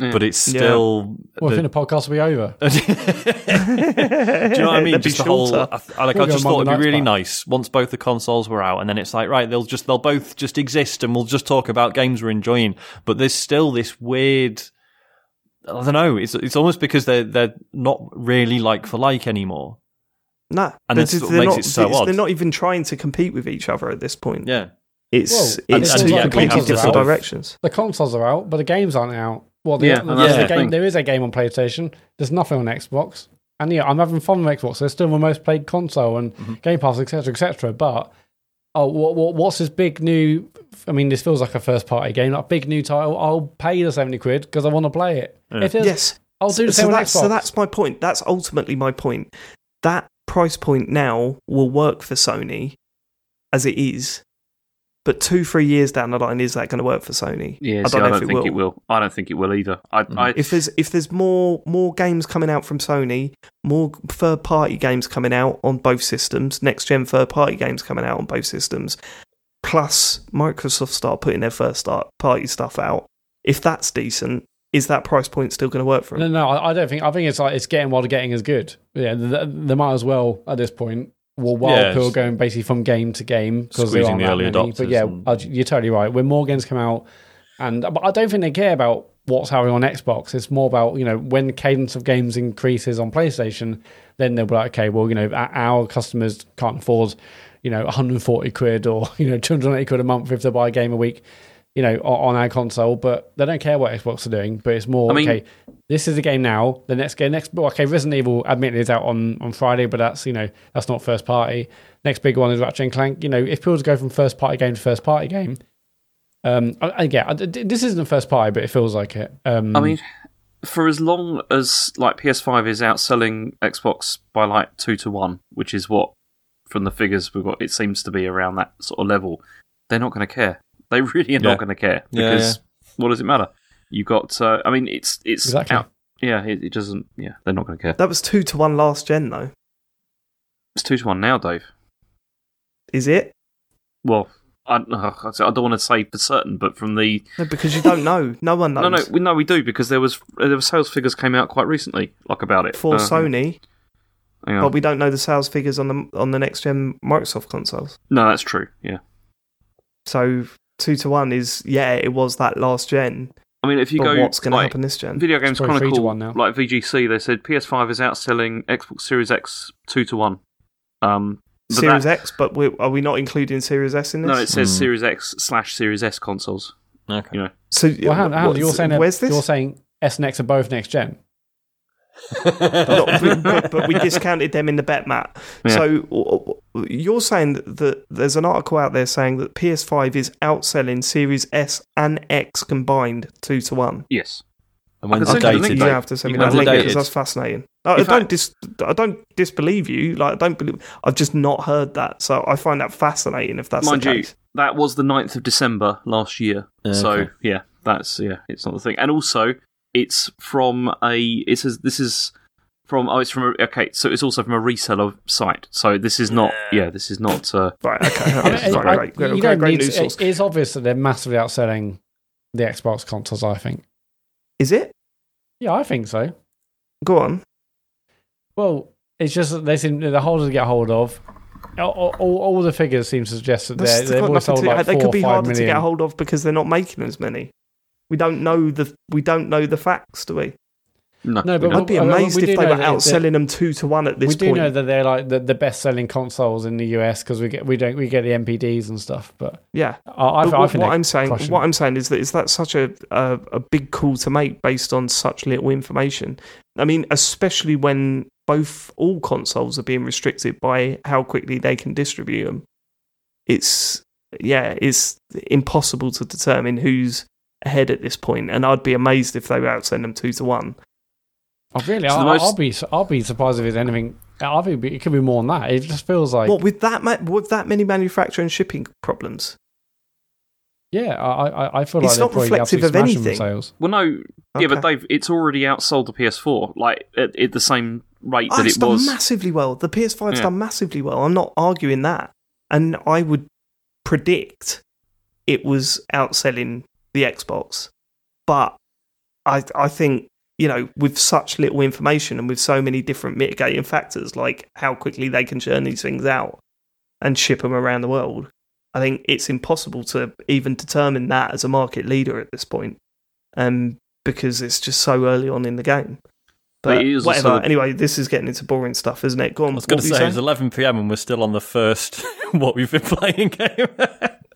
D: Yeah.
C: but it's
A: Yeah.
C: still.
B: Well, I
C: the-
B: think the podcast will be over.
C: Do you know what I mean? Just the whole.
A: shorter.
C: I, like,
B: We'll
C: I just thought it'd be really
B: back.
C: nice once both the consoles were out, and then it's like, right, they'll just they'll both just exist, and we'll just talk about games we're enjoying. But there's still this weird. I don't know. It's it's almost because they're they're not really like for like anymore.
A: No,
C: And
A: they're,
C: that's what
A: they're
C: makes
A: not,
C: it so
A: it's-
C: odd.
A: They're not even trying to compete with each other at this point.
C: Yeah.
A: It's
B: Well,
A: it's
C: and-
A: two
C: and yeah,
A: completely different directions.
B: The consoles are out, but the games aren't out. Well, the,
D: Yeah,
B: the-
D: and
B: there's
C: that's
B: a
C: the
B: game, there is a game on PlayStation. There's nothing on Xbox. And yeah, I'm having fun with Xbox. They're still my most played console and
C: Mm-hmm.
B: Game Pass, etc., etc. But oh, what, what what's this big new? I mean, this feels like a first party game, like big new title. I'll pay the seventy quid because I want to play it. If there's-
A: Yes.
B: I'll do the
A: so
B: same on
A: that's
B: Xbox.
A: so that's my point. That's ultimately my point. That price point now will work for Sony as it is, but two three years down the line, is that going to work for Sony?
D: Yeah,
A: I don't
D: I
A: know
D: don't
A: if it
D: think
A: will.
D: it will. I don't think it will either. I,
C: Mm.
D: I
A: If there's if there's more more games coming out from Sony, more third party games coming out on both systems, next gen third party games coming out on both systems, plus Microsoft start putting their first start party stuff out. If that's decent, is that price point still going to work for them?
B: no, no, I don't think. I think it's like it's getting while the getting is good. Yeah, they, they might as well at this point well, while
C: Yeah,
B: people are going basically from game to game because
C: Squeezing
B: aren't
C: the early
B: many. But yeah,
C: and-
B: you're totally right. When more games come out, and but I don't think they care about what's happening on Xbox. It's more about you know when the cadence of games increases on PlayStation, then they'll be like, okay, well, you know, our- our customers can't afford, you know, 140 quid or you know 280 quid a month if they buy a game a week. You know, on our console, but they don't care what Xbox are doing. But it's more
D: I mean-
B: okay. This is the game now. The next game, next well, okay, Resident Evil, admittedly, is out on, on Friday, but that's you know that's not first party. Next big one is Ratchet and Clank. You know, if people go from first party game to first party game, um, I, I, yeah, this isn't a first party, but it feels like it. Um,
D: I mean, for as long as like PS5 is outselling Xbox by like two to one, which is what from the figures we've got, it seems to be around that sort of level. They're not going to care. They really are
C: Yeah.
D: not going to care
C: Yeah,
D: because what does it matter? You got. Uh, I mean, it's it's
B: Exactly.
D: out. Yeah, it, it doesn't. Yeah, they're not going to care.
A: That was two to one last gen, though.
D: It's two to one now, Dave.
A: Is it?
D: Well, I, I don't want to say for certain, but from the
A: No, because you don't know. No one knows.
D: no, no, we, no, we do because there was there were sales figures came out quite recently, like about it
A: For
D: Uh,
A: Sony, but we don't know the sales figures on the on the next gen Microsoft consoles.
D: no, that's true. Yeah,
A: So two to one is yeah, it was that last gen.
D: I mean, if you
A: But
D: go
A: what's going to
D: like,
A: happen this gen?
D: Video Games
B: probably three to
D: Chronicle,
B: one now.
D: like VGC, they said PS5 is outselling Xbox Series X two to one. Um,
A: Series
D: that-
A: X, but we are we not including Series S in this?
D: no, it says
C: Hmm.
D: Series X slash Series S consoles.
C: Okay.
D: You know,
A: so
B: well, hang on, hang on,
A: what-
B: you're saying
A: where's this?
B: You're saying S and X are both next gen.
A: No, but, but- but we discounted them in the bet, Matt.
D: Yeah.
A: So w- w- you're saying that, that there's an article out there saying that PS5 is outselling Series S and X combined two to one.
D: yes.
C: and when's
D: I
C: the
D: can send you
C: dated
A: You have to send me that link
D: link
A: because that's fascinating. I, I don't
D: fact-
A: dis, I don't disbelieve you. Like I don't believe. I've just not heard that, so I find that fascinating. If that's
D: Mind
A: the
D: you,
A: case.
D: that was the 9th of December last year. So
C: Okay.
D: yeah, that's yeah, it's not the thing. And also, it's from a. It says this is from. Oh, it's from a, okay. So it's also from a reseller site. So this is not. Yeah, this is not. Uh,
A: Right. Okay.
B: I mean,
A: right,
B: I-
A: right, great, great,
B: you don't need
A: news
B: to-
A: source.
B: it- It's obvious that they're massively outselling the Xbox consoles. I think.
A: Is it?
B: Yeah, I think so.
A: Go on.
B: Well, it's just that they seem the holders get hold of. All, all, all the figures seem to suggest that they're, they've
A: got
B: always
A: nothing
B: sold
A: to-
B: like
A: they
B: four
A: could
B: or
A: be
B: five
A: harder to get hold of because they're not making as many. We don't know the we don't know the facts, do we?
D: no,
B: No, but.
A: I'd be
B: I mean,
A: amazed if they were
B: that-
A: outselling them two to one at this point.
B: we do
A: point.
B: know that they're like the, the best selling consoles in the US because we get we don't we get the NPDs and stuff. But
A: yeah,
B: I, I,
A: but
B: I
A: what, what I'm saying,
B: crushing
A: what. I'm saying is that is that such a, a a big call to make based on such little information. I mean, especially when both all consoles are being restricted by how quickly they can distribute them. It's yeah, it's impossible to determine who's ahead at this point, and I'd be amazed if they were outselling them two to one.
B: Oh, really?
D: So
B: I,
D: most...
B: I'll be I'll be surprised if it's anything. I think it could be more than that. It just feels like
A: what with that ma- with that many manufacturing and shipping problems?
B: yeah. I I, I feel
A: It's
B: like they're
A: not
B: probably
A: reflective of anything.
B: sales.
D: Well, no, yeah, but
A: Okay.
D: Dave, it's already outsold the PS4, like at, at the same rate
A: Oh,
D: that
A: it's
D: it
A: done
D: was.
A: massively well. The PS5's
D: Yeah.
A: done massively well. I'm not arguing that. And I would predict it was outselling the Xbox. But I I think, you know, with such little information and with so many different mitigating factors like how quickly they can churn these things out and ship them around the world, I think it's impossible to even determine that as a market leader at this point. Um because it's just so early on in the game.
D: But
A: But
D: it is
A: whatever.
D: also-
A: Anyway, this is getting into boring stuff, isn't it? Go on.
C: I was going to
A: were
C: say it's 11 p.m. and we're still on the first what we've been playing game.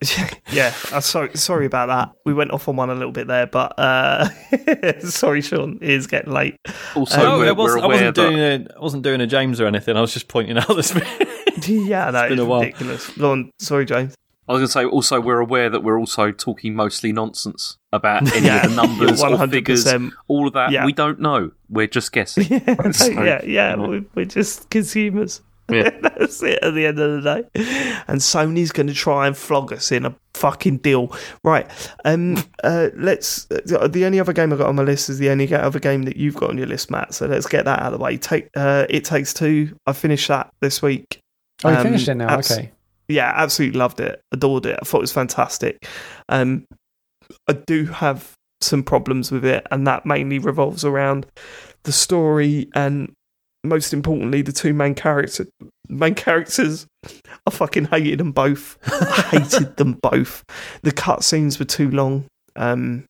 A: saying? yeah, uh, sorry, sorry about that. We went off on one a little bit there, but uh, sorry, Sean. It is getting late.
D: Also,
A: Um,
D: we're,
C: I, was,
D: we're
C: I, wasn't
D: that
C: doing a I wasn't doing a James or anything. I was just pointing out this.
A: yeah, no,
C: been
A: it's
C: a while.
A: ridiculous. Go on. Sorry, James.
D: I was going to say also we're aware that we're also talking mostly nonsense about any
A: Yeah,
D: of the numbers
A: you're
D: or figures, all of that.
A: Yeah.
D: We don't know. We're just guessing.
A: Yeah,
D: So,
A: yeah, yeah.
D: you know.
A: We're, we're just consumers.
D: Yeah.
A: That's it at the end of the day. And Sony's going to try and flog us in a fucking deal. Right. Um. Uh. Let's. Uh, the only other game I've got on my list is the only other game that you've got on your list, Matt. So let's get that out of the way. Take. Uh. It takes two. I finished that this week.
B: Oh, you
A: Um,
B: finished it now.
A: abs-
B: okay.
A: Yeah, absolutely loved it, adored it. I thought it was fantastic. Um, I do have some problems with it, and that mainly revolves around the story and most importantly, the two main character main characters, I fucking hated them both. I hated them both. The cutscenes were too long. Um,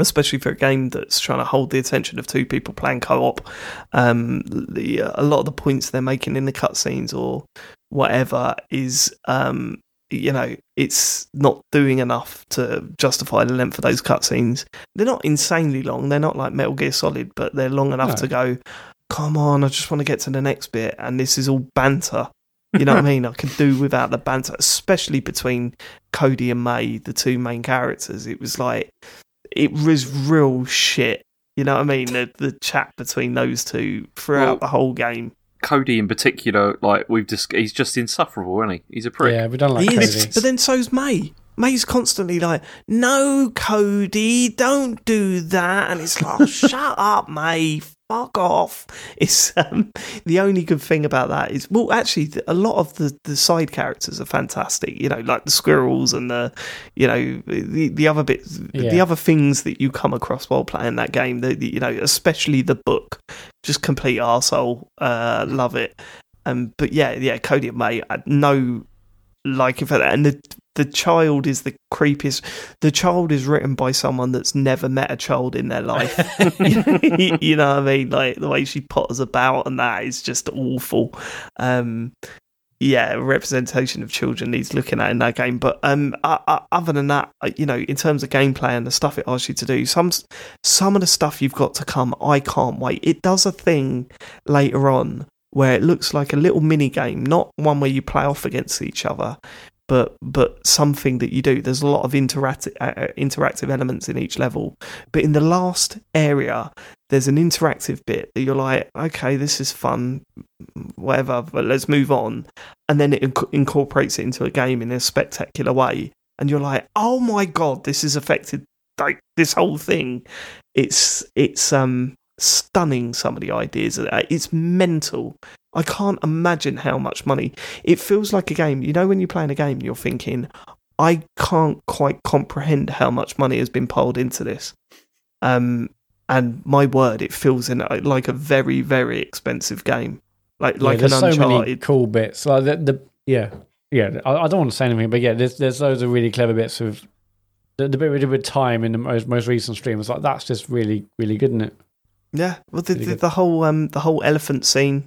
A: especially for a game that's trying to hold the attention of two people playing co-op. Um, the uh, a lot of the points they're making in the cutscenes or whatever is, um, you know, it's not doing enough to justify the length of those cutscenes. They're not insanely long. They're not like Metal Gear Solid, but they're long enough
B: No.
A: to go. Come on, I just want to get to the next bit, and this is all banter. You know what I mean? I could do without the banter, especially between Cody and May, the two main characters. It was like it was real shit. You know what I mean? The the chat between those two throughout
D: Well-
A: the whole game.
D: Cody in particular, like we've just, he's just insufferable, isn't he? He's a prick.
B: Yeah, we don't like
A: He is,
B: Cody.
A: but then so's May. May's constantly like, "No, Cody, don't do that," and it's like, oh, "Shut up, May, fuck off." It's um, the only good thing about that is, well, actually, a lot of the, the side characters are fantastic. You know, like the squirrels and the, you know, the the other bits, the other things that you come across while playing that game. The, the you know, especially the book, just complete arsehole. Uh, love it. Um, but yeah, yeah, Cody and May, I no liking for that. And the the child is the creepiest. The child is written by someone that's never met a child in their life. you know what I mean? Like the way she potters about and that is just awful. Um, yeah, representation of children needs looking at in that game. But um, uh, uh, other than that, uh, you know, in terms of gameplay and the stuff it asks you to do, some some of the stuff you've got to come, I can't wait. It does a thing later on where it looks like a little mini game, not one where you play off against each other, but but something that you do. There's a lot of interactive uh, interactive elements in each level, but in the last area, there's an interactive bit that you're like, okay, this is fun, whatever, but let's move on, and then it inc- incorporates it into a game in a spectacular way, and you're like, oh my god, this has affected like this whole thing. It's it's um stunning some of the ideas. It's mental. I can't imagine how much money. It feels like a game. You know, when you're playing a game, you're thinking, I can't quite comprehend how much money has been piled into this. Um, and my word, it feels in like a very, very expensive game, like
B: Yeah,
A: like an
B: there's so many
A: Uncharted.
B: cool bits. Like the, the yeah, yeah. I, I don't want to say anything, but yeah, there's there's loads of really clever bits of the, the bit we did with time in the most most recent stream. was like that's just really really good, isn't it?
A: Yeah, well, the,
B: Really
A: the, the whole um the whole elephant scene,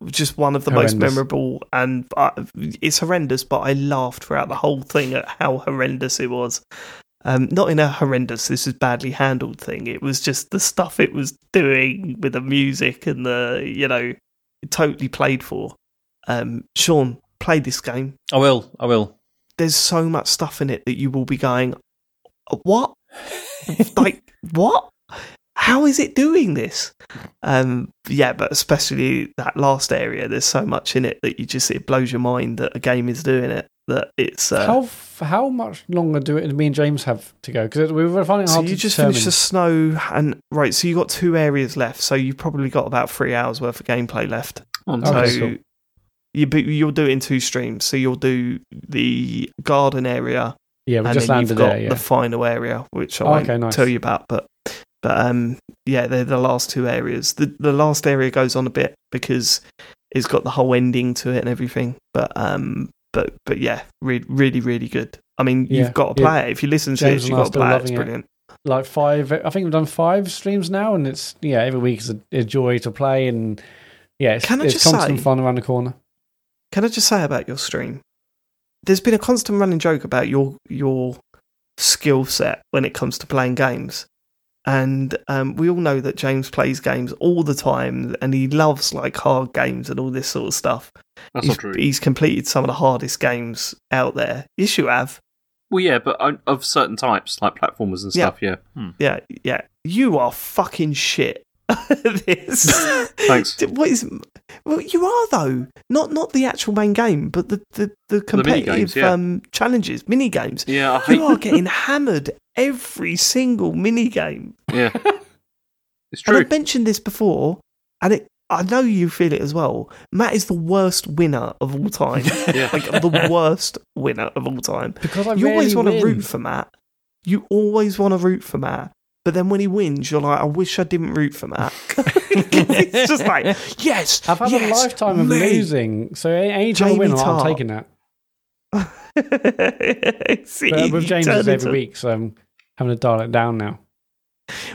A: was just one of the most memorable, and uh, it's horrendous. But I laughed throughout the whole thing at how horrendous it was. Um, not in a horrendous, this is badly handled thing. It was just the stuff it was doing with the music and the you know, it totally played for. Um, Sean, play this game.
C: I will. I will.
A: There's so much stuff in it that you will be going, what? like what? How is it doing this? Um, yeah, but especially that last area, there's so much in it that you just it blows your mind that a game is doing it. That it's uh,
B: how how much longer do it, me and James have to go? Because we were finding it
A: so you
B: to
A: just
B: determine.
A: finished the snow and right. So you got two areas left. So you've probably got about three hours worth of gameplay left.
D: Oh,
A: So
B: cool.
A: you you'll do it in two streams. So you'll do the garden area
B: yeah, we
A: and
B: just
A: then
B: landed
A: you've got
B: there. Yeah,
A: the final area, which I
B: Oh,
A: won't
B: okay, nice.
A: tell you about. But but um, yeah, they're the last two areas. The the last area goes on a bit because it's got the whole ending to it and everything. But um, but but yeah, re- really really good. I mean,
B: Yeah,
A: you've got to
B: yeah.
A: play it. If you listen to
B: James
A: it, you've got to play it. It's
B: loving it.
A: brilliant.
B: like five. I think we've done five streams now, and it's yeah, every week is a, a joy to play, and yeah, it's,
A: Can I
B: it's
A: just
B: constant
A: say-
B: fun around the corner.
A: Can I just say about your stream? There's been a constant running joke about your your skill set when it comes to playing games. And um, we all know that James plays games all the time and he loves like hard games and all this sort of stuff.
D: That's
A: he's,
D: not true.
A: he's completed some of the hardest games out there. Yes, you have.
D: Well, yeah, but of certain types, like platformers and
A: Yeah.
D: stuff. Yeah.
A: Yeah, yeah. You are fucking shit. this.
D: Thanks.
A: What is? Well, you are though. Not not the actual main game, but the the, the competitive
D: mini-games, yeah.
A: um, challenges, mini games.
D: Yeah, I.
A: You are getting hammered every single mini game.
D: Yeah, it's
A: And
D: true.
A: I've mentioned this before, and it. I know you feel it as well. Matt is the worst winner of all time.
D: Yeah.
A: like the worst winner of all time.
B: Because I
A: you always
B: want
A: want to root for Matt. You always want to root for Matt, But then when he wins, you're like, I wish I didn't root for Matt. it's just like, yes,
B: I've had
A: yes,
B: a lifetime of
A: me.
B: losing, so any time I
A: Jamie
B: win, I'm
A: Tartt.
B: taking that.
A: Uh, See,
B: But with
A: he
B: James it's every week, so I'm having to dial it down now.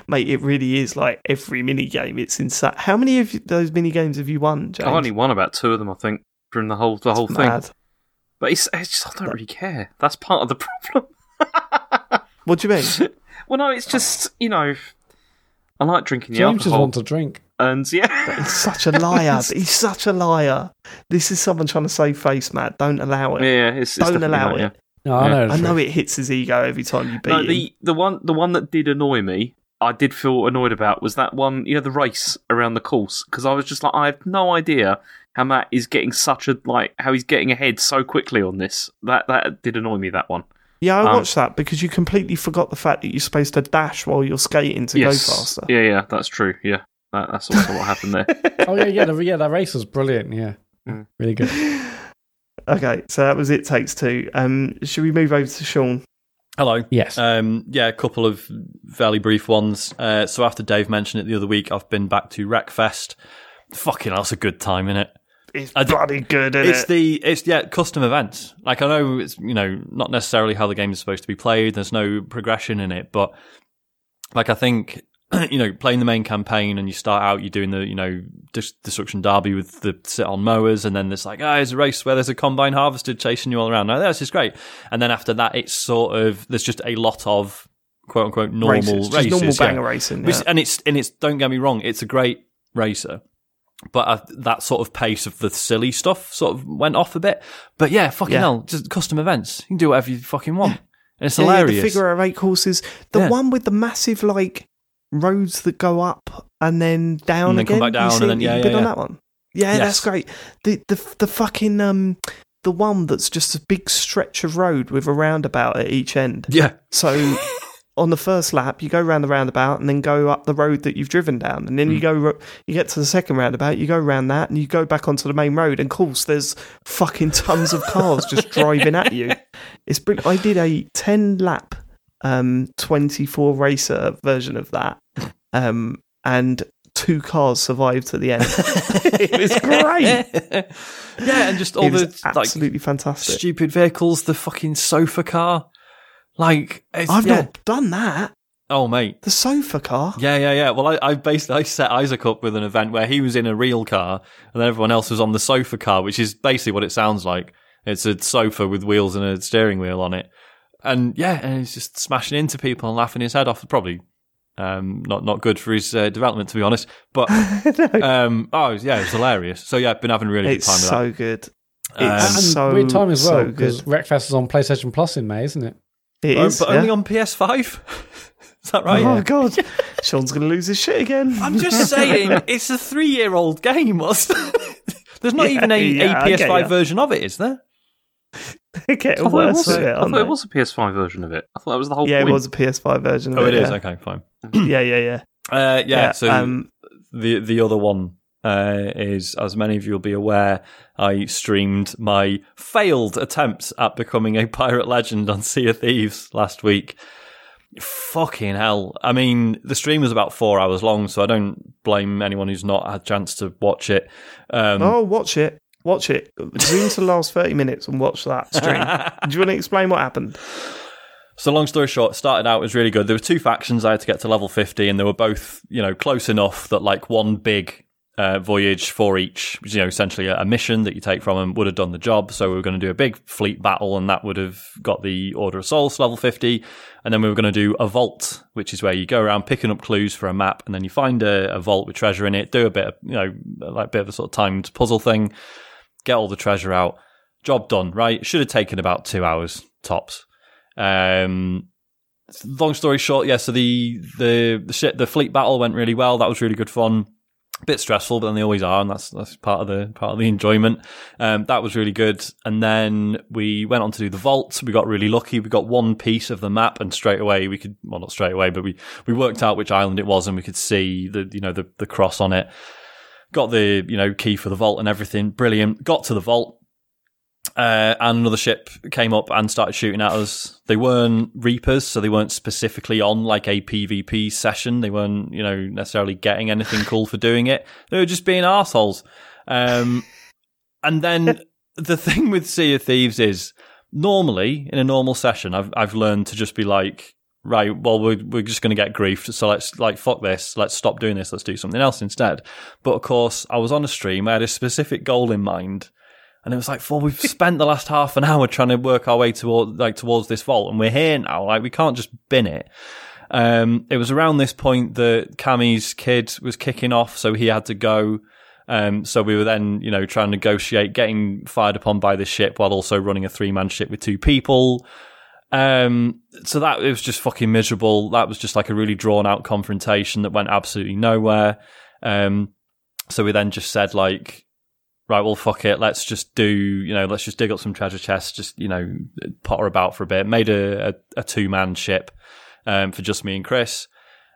A: Mate, it really is like every mini game. It's insane. How many of those mini games have you won, James?
D: I've only won about two of them, I think, from the whole the whole thing.
A: Mad.
D: But it's, it's just I don't really care. That's part of the problem.
A: What do you mean?
D: Well, no, it's just you know, I like drinking the
B: James just
D: alcohol,
B: wants to drink.
D: and yeah,
A: He's such a liar. He's such a liar. This is someone trying to save face, Matt. Don't allow it.
D: yeah, it's, it's
A: Don't
D: definitely
A: allow
D: that,
A: it.
D: yeah.
B: No, I
D: Yeah.
B: know. the
A: I know
B: truth.
A: it hits his ego every time you beat
D: No,
A: him.
D: the the one the one that did annoy me, I did feel annoyed about was that one, you know, the race around the course because I was just like, I have no idea how Matt is getting such a like how he's getting ahead so quickly on this. That that did annoy me. That one.
A: Yeah, I
D: Um,
A: watched that because you completely forgot the fact that you're supposed to dash while you're skating to
D: yes.
A: go faster.
D: Yeah, yeah, that's true. Yeah, that, that's also what happened there.
B: Oh yeah, yeah, the, yeah. That race was brilliant. Yeah,
D: Mm.
B: really good.
A: Okay, so that was it. Takes two. Um, should we move over to Sean?
C: Hello.
B: Yes.
C: Um, yeah, a couple of fairly brief ones. Uh, so after Dave mentioned it the other week, I've been back to Wreckfest. Fucking, that's a good time, innit?
A: It's
C: I d-
A: bloody good, isn't
C: It's
A: it?
C: the it's yeah custom events. Like I know it's you know not necessarily how the game is supposed to be played. There's no progression in it, but like I think you know playing the main campaign and you start out you're doing the you know dis- destruction derby with the sit on mowers, and then there's like ah, there's a race where there's a combine harvester chasing you all around. Now that's just great. And then after that, it's sort of there's just a lot of quote unquote normal
A: races,
C: races,
A: just normal
C: yeah.
A: banger racing.
C: Which-
A: Yeah.
C: and it's and it's don't get me wrong, it's a great racer, but uh, that sort of pace of the silly stuff sort of went off a bit. But yeah, fucking
A: Yeah.
C: hell, just custom events. You can do whatever you fucking want, and it's
A: Yeah, yeah,
C: hilarious.
A: the figure of eight courses. The
C: Yeah.
A: one with the massive like roads that go up and then down
C: And then come
A: again.
C: back down
A: You
C: and then- yeah,
A: you've
C: yeah,
A: been on that one. Yeah,
C: Yes.
A: that's great. The the the fucking um the one that's just a big stretch of road with a roundabout at each end.
C: yeah,
A: So on the first lap, you go round the roundabout and then go up the road that you've driven down, and then you go you get to the second roundabout, you go around that, and you go back onto the main road. And of course, there's fucking tons of cars just driving at you. It's brilliant. I did a ten lap, um, twenty four racer version of that, um, and two cars survived to the end. it was great.
C: yeah, and just all
A: it
C: the like
A: absolutely fantastic.
C: stupid vehicles, the fucking sofa car, like it's,
A: I've
C: yeah.
A: not done that.
C: Oh mate,
A: The sofa car.
C: Yeah, yeah, yeah. Well, I, I basically I set Isaac up with an event where he was in a real car and then everyone else was on the sofa car, which is basically what it sounds like. It's a sofa with wheels and a steering wheel on it, and yeah, and he's just smashing into people and laughing his head off. Probably um, not not good for his uh, development, to be honest. But um, oh yeah, it's hilarious. So yeah, I've been having a really
A: It's
C: good time with
A: so good.
C: Um,
A: It's
B: and
A: so
B: weird time as well because
A: good.
B: Wreckfest is on PlayStation Plus in May, isn't it?
A: It
C: that. Oh,
A: is,
C: but
A: yeah.
C: only on PS5. is that right?
A: Oh god, Sean's gonna lose his shit again.
C: I'm just saying, it's a three-year-old game. What's There's not
A: Yeah,
C: even a,
A: yeah, I
C: a PS5
A: ya.
C: version of it, is there?
A: They're getting
D: I thought, it was,
A: with it,
D: I
A: aren't
D: thought it
A: they?
D: was a PS5 version of it. I thought that was the whole
A: Yeah, it was a PS5 version. Of
C: Oh,
A: it,
C: it is.
A: Yeah.
C: Okay, fine.
A: yeah, yeah, yeah.
C: Uh, yeah, So
A: um,
C: the the other one uh, is, as many of you will be aware, I streamed my failed attempts at becoming a pirate legend on Sea of Thieves last week. Fucking hell! I mean, the stream was about four hours long, so I don't blame anyone who's not had a chance to watch it. Um,
A: oh, watch it, watch it. Zoom to the last thirty minutes and watch that stream. Do you want to explain what happened?
C: So long story short, started out was really good. There were two factions I had to get to level 50 and they were both, you know, close enough that like one big uh, voyage for each, you know, essentially a, mission that you take from them would have done the job. So we were going to do a big fleet battle and that would have got the Order of Souls level 50. And then we were going to do a vault, which is where you go around picking up clues for a map and then you find a, a vault with treasure in it, do a bit of, you know, like a bit of a sort of timed puzzle thing, get all the treasure out. Job done, right? Should have taken about two hours tops. Um, long story short, yeah. So the the the, the fleet battle went really well. That was really good fun. Bit stressful, but then they always are, and that's that's part of the part of the enjoyment. Um, that was really good. And then we went on to do the vault. We got really lucky. We got one piece of the map, and straight away we could well not straight away, but we we worked out which island it was, and we could see the you know the the cross on it. Got the you know key for the vault and everything. Brilliant. Got to the vault uh, and another ship came up and started shooting at us. They weren't Reapers, so they weren't specifically on like a PvP session. They weren't, you know, necessarily getting anything cool for doing it. They were just being assholes. Um, and then the thing with Sea of Thieves is normally in a normal session, I've I've learned to just be like, right, well, we're we're just going to get griefed, so let's like fuck this, let's stop doing this, let's do something else instead. But of course, I was on a stream, I had a specific goal in mind. And it was like, well, we've spent the last half an hour trying to work our way toward, like, towards this vault, and we're here now. Like, we can't just bin it. Um, it was around this point that Cammy's kid was kicking off, so he had to go. Um, so we were then, you know, trying to negotiate getting fired upon by the ship while also running a three man ship with two people. Um, so that it was just fucking miserable. That was just like a really drawn out confrontation that went absolutely nowhere. Um, so we then just said like, right, well, fuck it. Let's just do, you know, let's just dig up some treasure chests, just, you know, potter about for a bit. Made a, a, a two man ship, um, for just me and Chris.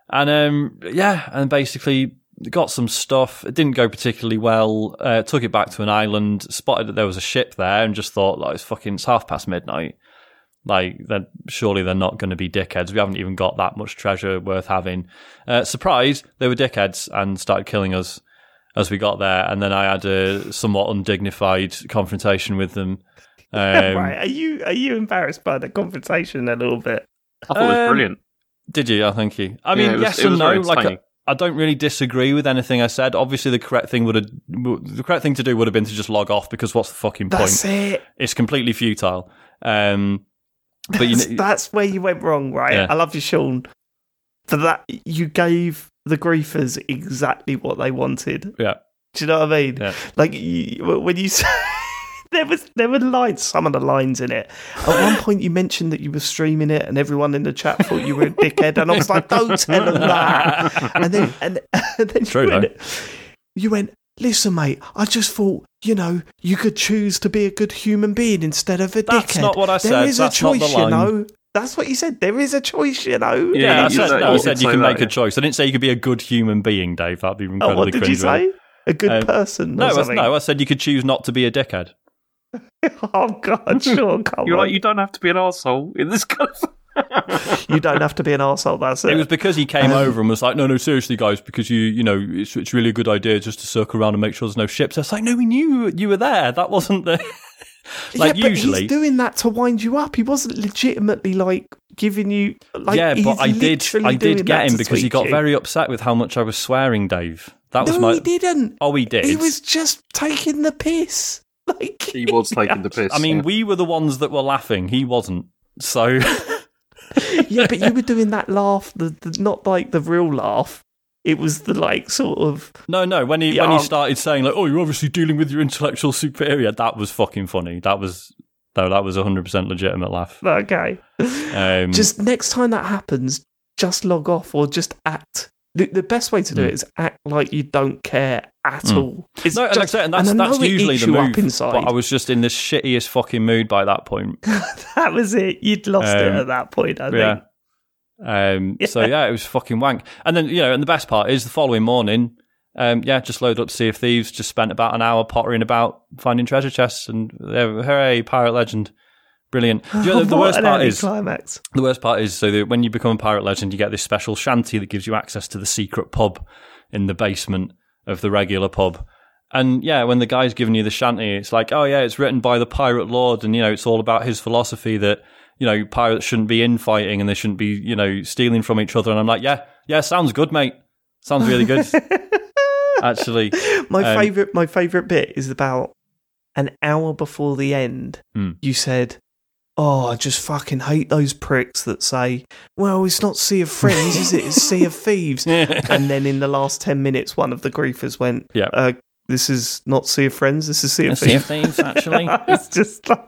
C: And, um, yeah, and basically got some stuff. It didn't go particularly well. Uh, took it back to an island, spotted that there was a ship there and just thought, like, it's fucking, it's half past midnight. Like, surely they're not going to be dickheads. We haven't even got that much treasure worth having. Uh, surprise, they were dickheads and started killing us as we got there. And then I had a somewhat undignified confrontation with them. Um,
A: right? Are you are you embarrassed by the confrontation a little bit?
D: I thought it was
C: Um,
D: brilliant.
C: Did you? I thank you. I
D: Yeah,
C: mean,
D: it was-
C: yes
D: it
C: and no. Like,
D: entertaining.
C: I, I don't really disagree with anything I said. Obviously, the correct thing would have the correct thing to do would have been to just log off because what's the fucking point?
A: That's it.
C: It's completely futile. Um, but you
A: That's,
C: know,
A: that's where you went wrong, right?
C: Yeah.
A: I love you, Sean. For that, you gave the griefers exactly what they wanted.
C: yeah,
A: Do you know what I mean?
C: Yeah.
A: Like you, when you said there was there were lines, some of the lines in it. At one point, you mentioned that you were streaming it, and everyone in the chat thought you were a dickhead, and I was like, "Don't tell them that." And then and, and then
C: True,
A: you went, you went, "Listen, mate, I just thought." You know, you could choose to be a good human being instead of a
C: That's
A: dickhead.
C: not what I
A: There
C: said.
A: is
C: That's
A: a choice, you know. That's what you said. There is a choice, you know.
C: yeah.
D: Yeah,
C: I
D: you
C: said,
D: said-
C: I
D: you
C: said you
D: say
C: can
D: that,
C: make a choice. I didn't say you could be a good human being, Dave. That'd be
A: Oh,
C: incredibly
A: what did you say? A good
C: Um,
A: person?
C: No, I, no, I said you could choose not to be a dickhead.
A: Oh God, sure, come
D: You're
A: on.
D: like, you don't have to be an asshole in this kind of.
A: you don't have to be an arsehole, that's it.
C: It was because he came over and was like, "No, no, seriously, guys, because you, you know, it's, it's really a good idea just to circle around and make sure there's no ships." I was like, "No, we knew you were there. That wasn't the like
A: yeah, but
C: usually."
A: he's doing that to wind you up. He wasn't legitimately like giving you like
C: yeah, but I did, I did get him because he got
A: you.
C: very upset with how much I was swearing, Dave. That was
A: No,
C: my.
A: he didn't.
C: Oh, he did.
A: He was just taking the piss. Like
D: He was taking the piss.
C: I mean,
D: yeah.
C: we were the ones that were laughing. He wasn't. So
A: yeah, but you were doing that laugh, the, the not like the real laugh. It was the like sort of
C: no, no. When he when he started saying like, "Oh, you're obviously dealing with your intellectual superior," that was fucking funny. That was no, that was a hundred percent legitimate laugh.
A: okay.
C: Um,
A: just next time that happens, just log off or just act. The, the best way to do
C: Mm.
A: it is act like you don't care at
C: Mm.
A: all. It's
C: No, and,
A: just-
C: said, and that's,
A: and
C: that's
A: it
C: usually the move.
A: up inside.
C: But I was just in the shittiest fucking mood by that point.
A: that was it. You'd lost it
C: Um,
A: at that point. I
C: yeah.
A: think.
C: Um, So yeah, it was fucking wank. And then you know, and the best part is the following morning. Um, yeah, just loaded up Sea of Thieves. Just spent about an hour pottering about finding treasure chests, and uh, hooray, pirate legend, brilliant. You know, the, the worst part is
A: climax.
C: the worst part is so that when you become a pirate legend, you get this special shanty that gives you access to the secret pub in the basement of the regular pub. And yeah, when the guy's giving you the shanty, it's like, oh yeah, it's written by the pirate lord, and you know, it's all about his philosophy that you know pirates shouldn't be infighting and they shouldn't be you know stealing from each other. And I'm like, yeah, yeah, sounds good, mate. Sounds really good. Actually,
A: My
C: Um,
A: favorite, my favorite bit is about an hour before the end.
C: Hmm.
A: You said, "Oh, I just fucking hate those pricks that say, well, it's not Sea of Friends, is it? It's Sea of Thieves." and then in the last ten minutes, one of the griefers went,
C: Yeah.
A: uh, this is not Sea of Friends. This is Sea of
C: Sea of
A: Thieves."
C: Thieves, actually.
A: it's just like,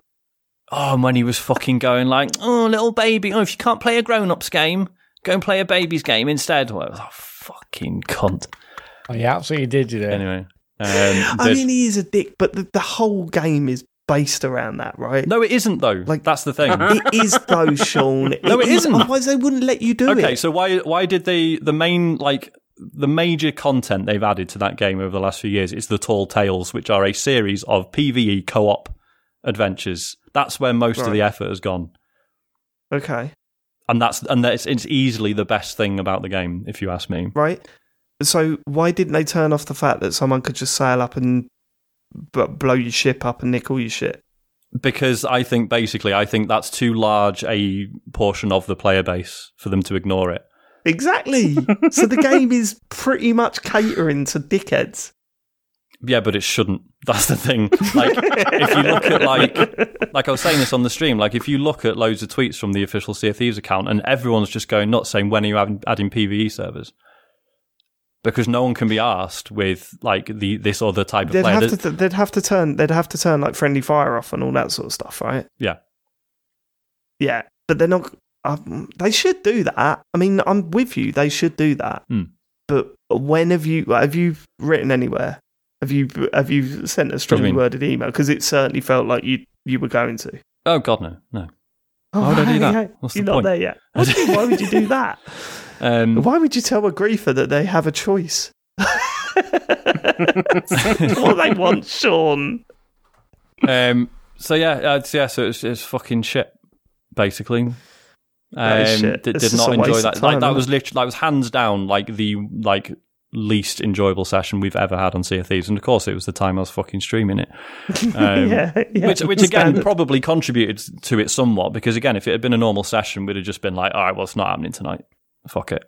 C: Oh, and when he was fucking going like, oh, little baby, oh, if you can't play a grown-ups game, go and play a baby's game instead. Well, oh, fucking cunt.
B: Oh, you absolutely did, you know.
C: Anyway, um,
A: I mean, he is a dick, but the, the whole game is based around that, right?
C: no, it isn't though.
A: Like-
C: that's the thing.
A: It is though, Sean.
C: No, it
A: is-
C: isn't.
A: Otherwise, they wouldn't let you do
C: okay,
A: it.
C: Okay, so why why did they the main like the major content they've added to that game over the last few years is the Tall Tales, which are a series of PVE co-op adventures. That's where most of the effort has gone,
A: Okay.
C: and that's and that's it's easily the best thing about the game, if you ask me.
A: Right. So why didn't they turn off the fact that someone could just sail up and b- blow your ship up and nick all your shit?
C: Because I think basically, I think that's too large a portion of the player base for them to ignore it.
A: Exactly. so the game is pretty much catering to dickheads.
C: Yeah, but it shouldn't. That's the thing. Like, if you look at like, like I was saying this on the stream, like if you look at loads of tweets from the official Sea of Thieves account, and everyone's just going nuts saying, "When are you adding, adding PVE servers?" Because no one can be asked with like the this other type of
A: They'd
C: player.
A: have to they'd have to turn they'd have to turn like friendly fire off and all that sort of stuff, right?
C: Yeah.
A: Yeah, but they're not. Um, they should do that. I mean, I'm with you. They should do that.
C: Hmm.
A: But when have you have you written anywhere? Have you have you sent a strongly worded email? Because it certainly felt like you you were going to.
C: oh God, no, no.
A: Oh,
C: Why would I do that? What's the
A: You're not
C: point?
A: there yet. What do you- why would you do that?
C: Um,
A: Why would you tell a griefer that they have a choice? what they want, Sean.
C: um, so yeah, uh, yeah. So it's, it's fucking shit, basically.
A: That is
C: Um,
A: shit.
C: Did, did not enjoy that.
A: time,
C: like that was literally that was hands down like the like least enjoyable session we've ever had on Sea of Thieves, and of course it was the time I was fucking streaming it. Um,
A: yeah, yeah.
C: which, which again
A: Standard.
C: probably contributed to it somewhat because again, if it had been a normal session, we'd have just been like, all right, well, it's not happening tonight. Fuck it.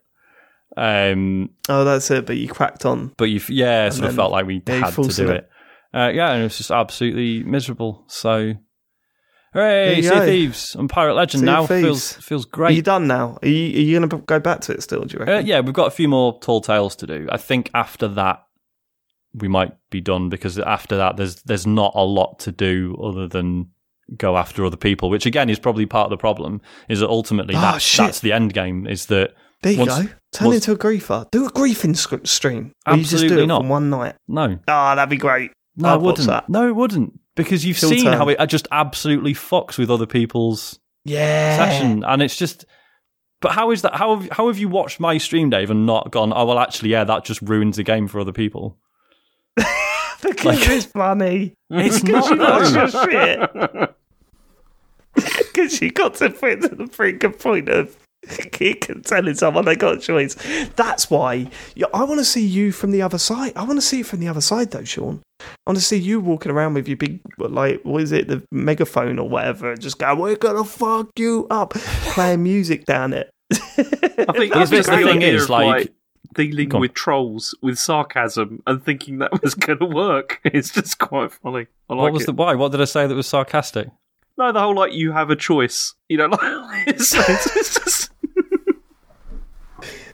C: Um,
A: Oh, that's it. But you cracked on.
C: but you, yeah, sort of felt like we had to do
A: it.
C: it. Uh, yeah, and it was just absolutely miserable. So, hooray,
A: you
C: Sea of. Thieves and Pirate Legend now feels feels
A: Are you done now? Are you, are you going to go back to it still? Do you reckon?
C: Uh, yeah, we've got a few more tall tales to do. I think after that we might be done because after that there's there's not a lot to do other than go after other people, which again is probably part of the problem. Is that ultimately
A: Oh,
C: that, that's the end game? Is that
A: there you
C: once-
A: go. Turn
C: once-
A: into a griefer. Do a griefing stream. Or you just do
C: Absolutely
A: it
C: not.
A: for one night.
C: no,
A: Ah, that'd be great.
C: no,
A: I'd
C: it wouldn't. No, it wouldn't because you've seen
A: turn.
C: how it uh, just absolutely fucks with other people's
A: Yeah.
C: session, and it's just. But how is that? How have, how have you watched my stream, Dave, and not gone? Oh well, actually, yeah, that just ruins the game for other people.
A: because
C: Like-
A: it's funny.
C: It's
A: Because
C: not.
A: you your shit. Because you got to put to the freaking point of telling someone they got a choice. That's why yeah, I want to see you from the other side. I want to see it from the other side, though, Sean. I want to see you walking around with your big, like, what is it, the megaphone or whatever, and just go, "We're gonna fuck you up," playing music down it.
D: I think
C: Here's
D: I think
C: the
D: the
C: thing
D: idea
C: is,
D: of,
C: like-
D: dealing with trolls with sarcasm and thinking that was going to work. It's just quite funny. I like
C: what was
D: it.
C: the why? What did I say that was sarcastic?
D: No, the whole like you have a choice. You know, like it's, it's, it's just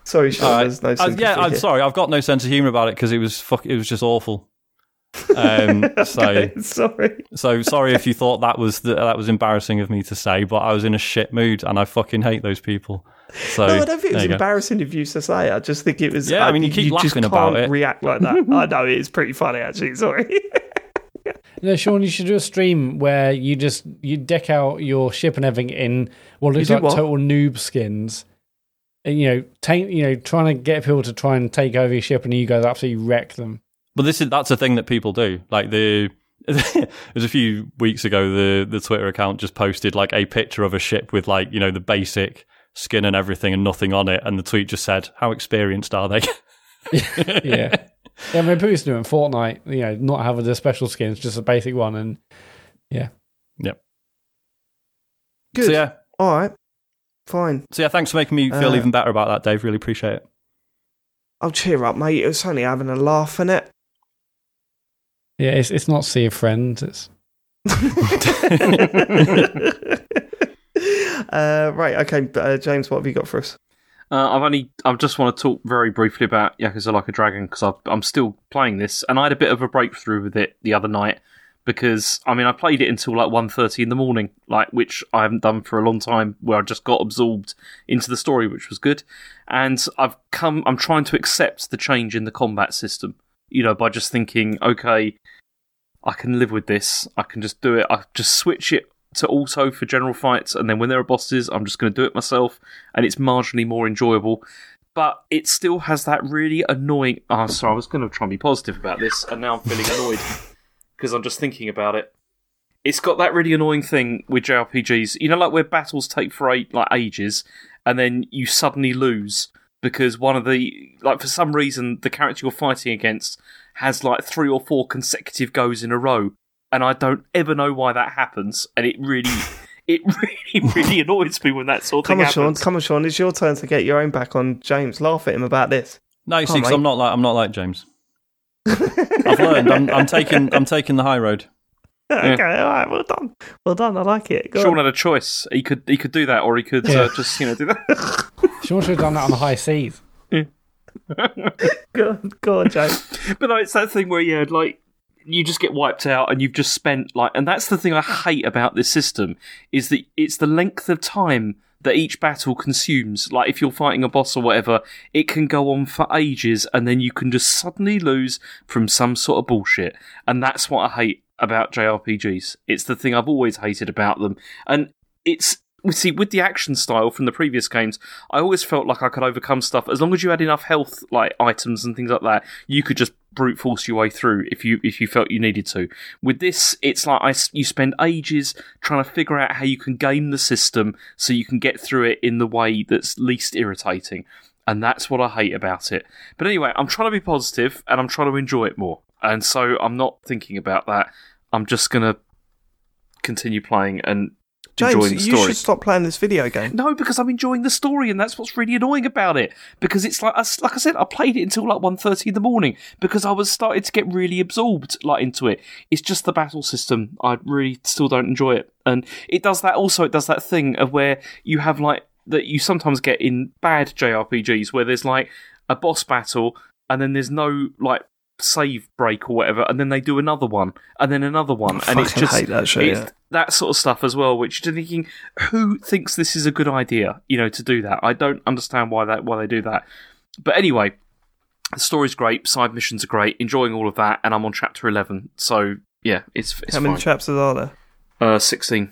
A: Sorry, Sean.
C: All right.
A: There's no
C: Uh, yeah, I'm
A: here.
C: sorry. I've got no sense of humor about it because it was fuck. It was just awful. Um, so
A: Okay, sorry.
C: so sorry if you thought that was the, that was embarrassing of me to say, but I was in a shit mood and I fucking hate those people. So
A: No, I don't think it was
C: you go.
A: embarrassing of you to say. I just think it was.
C: Yeah, I mean, you keep
A: just
C: laughing
A: can't
C: about it.
A: React like that. I know it's pretty funny actually. Sorry.
B: No, Sean, you should do a stream where you just you deck out your ship and everything in what looks like
A: what?
B: total noob skins. And, you know, take you know, trying to get people to try and take over your ship, and you guys absolutely wreck them.
C: But this is that's a thing that people do. Like the it was a few weeks ago. The the Twitter account just posted like a picture of a ship with like you know the basic skin and everything and nothing on it, and the tweet just said, "How experienced are they?"
B: Yeah. Yeah, I mean, people used to do it in Fortnite, you know, not having the special skins, just a basic one. And yeah. Yep.
A: Good.
C: So yeah,
A: All right. Fine.
C: so yeah. Thanks for making me feel
A: Uh,
C: even better about that, Dave. Really appreciate it.
A: I'll cheer up, mate. It was only having a laugh in it.
B: Yeah, it's, it's not Sea of Friends. It's
A: uh, right. Okay. Uh, James, what have you got for us?
D: Uh, I've only. I just want to talk very briefly about Yakuza Like a Dragon because I'm still playing this, and I had a bit of a breakthrough with it the other night because I mean I played it until like 1.30 in the morning, like which I haven't done for a long time, where I just got absorbed into the story, which was good, and I've come. I'm trying to accept the change in the combat system, you know, by just thinking, okay, I can live with this. I can just do it. I just switch it to auto for general fights, and then when there are bosses, I'm just going to do it myself, and it's marginally more enjoyable. But it still has that really annoying. Oh, sorry, I was going to try and be positive about this, and now I'm feeling annoyed because I'm just thinking about it. it's got that really annoying thing with JRPGs. You know, like where battles take for eight, like ages, and then you suddenly lose because one of the like for some reason the character you're fighting against has like three or four consecutive goes in a row, and I don't ever know why that happens, and it really. It really, really annoys me when that sort of
A: Come
D: thing
A: on, Sean.
D: happens.
A: Come on, Sean. It's your turn to get your own back on James. Laugh at him about this.
C: No, you see,
A: on,
C: 'cause. I'm not like I'm not like James. I've learned. I'm, I'm taking I'm taking the high road.
A: okay, all right. Well done. Well done. I like it. Go
D: Sean
A: on.
D: had a choice. He could he could do that, or he could
B: Yeah.
D: uh, just you know do that.
B: She should have done that on the high seas.
A: Go on, go on James.
D: but no, it's that thing where yeah, like you just get wiped out, and you've just spent like, and that's the thing I hate about this system is that it's the length of time that each battle consumes. Like if you're fighting a boss or whatever, it can go on for ages, and then you can just suddenly lose from some sort of bullshit, and that's what I hate about JRPGs. It's the thing I've always hated about them, and it's we see with the action style from the previous games, I always felt like I could overcome stuff as long as you had enough health, like items and things like that. You could just brute force your way through if you if you felt you needed to. With this, it's like I you spend ages trying to figure out how you can game the system so you can get through it in the way that's least irritating. And that's what I hate about it. But anyway, I'm trying to be positive and I'm trying to enjoy it more. And so I'm not thinking about that. I'm just gonna continue playing and
A: James, you
D: story.
A: should stop playing this video game.
D: No, because I'm enjoying the story, and that's what's really annoying about it. Because it's like, I- like I said, I played it until like 1.30 in the morning because I was starting to get really absorbed like into it. It's just the battle system. I really still don't enjoy it, and it does that. Also, it does that thing of where you have like that you sometimes get in bad JRPGs where there's like a boss battle, and then there's no like save break or whatever, and then they do another one, and then another one, and it's just
A: hate that
D: it's
A: yeah.
D: that sort of stuff as well. Which you're thinking, who thinks this is a good idea? You know, to do that. I don't understand why that why they do that. But anyway, the story's great, side missions are great, enjoying all of that, and I'm on chapter eleven. So yeah, it's it's
A: How many
D: fine.
A: chapters are there?
D: uh, Sixteen.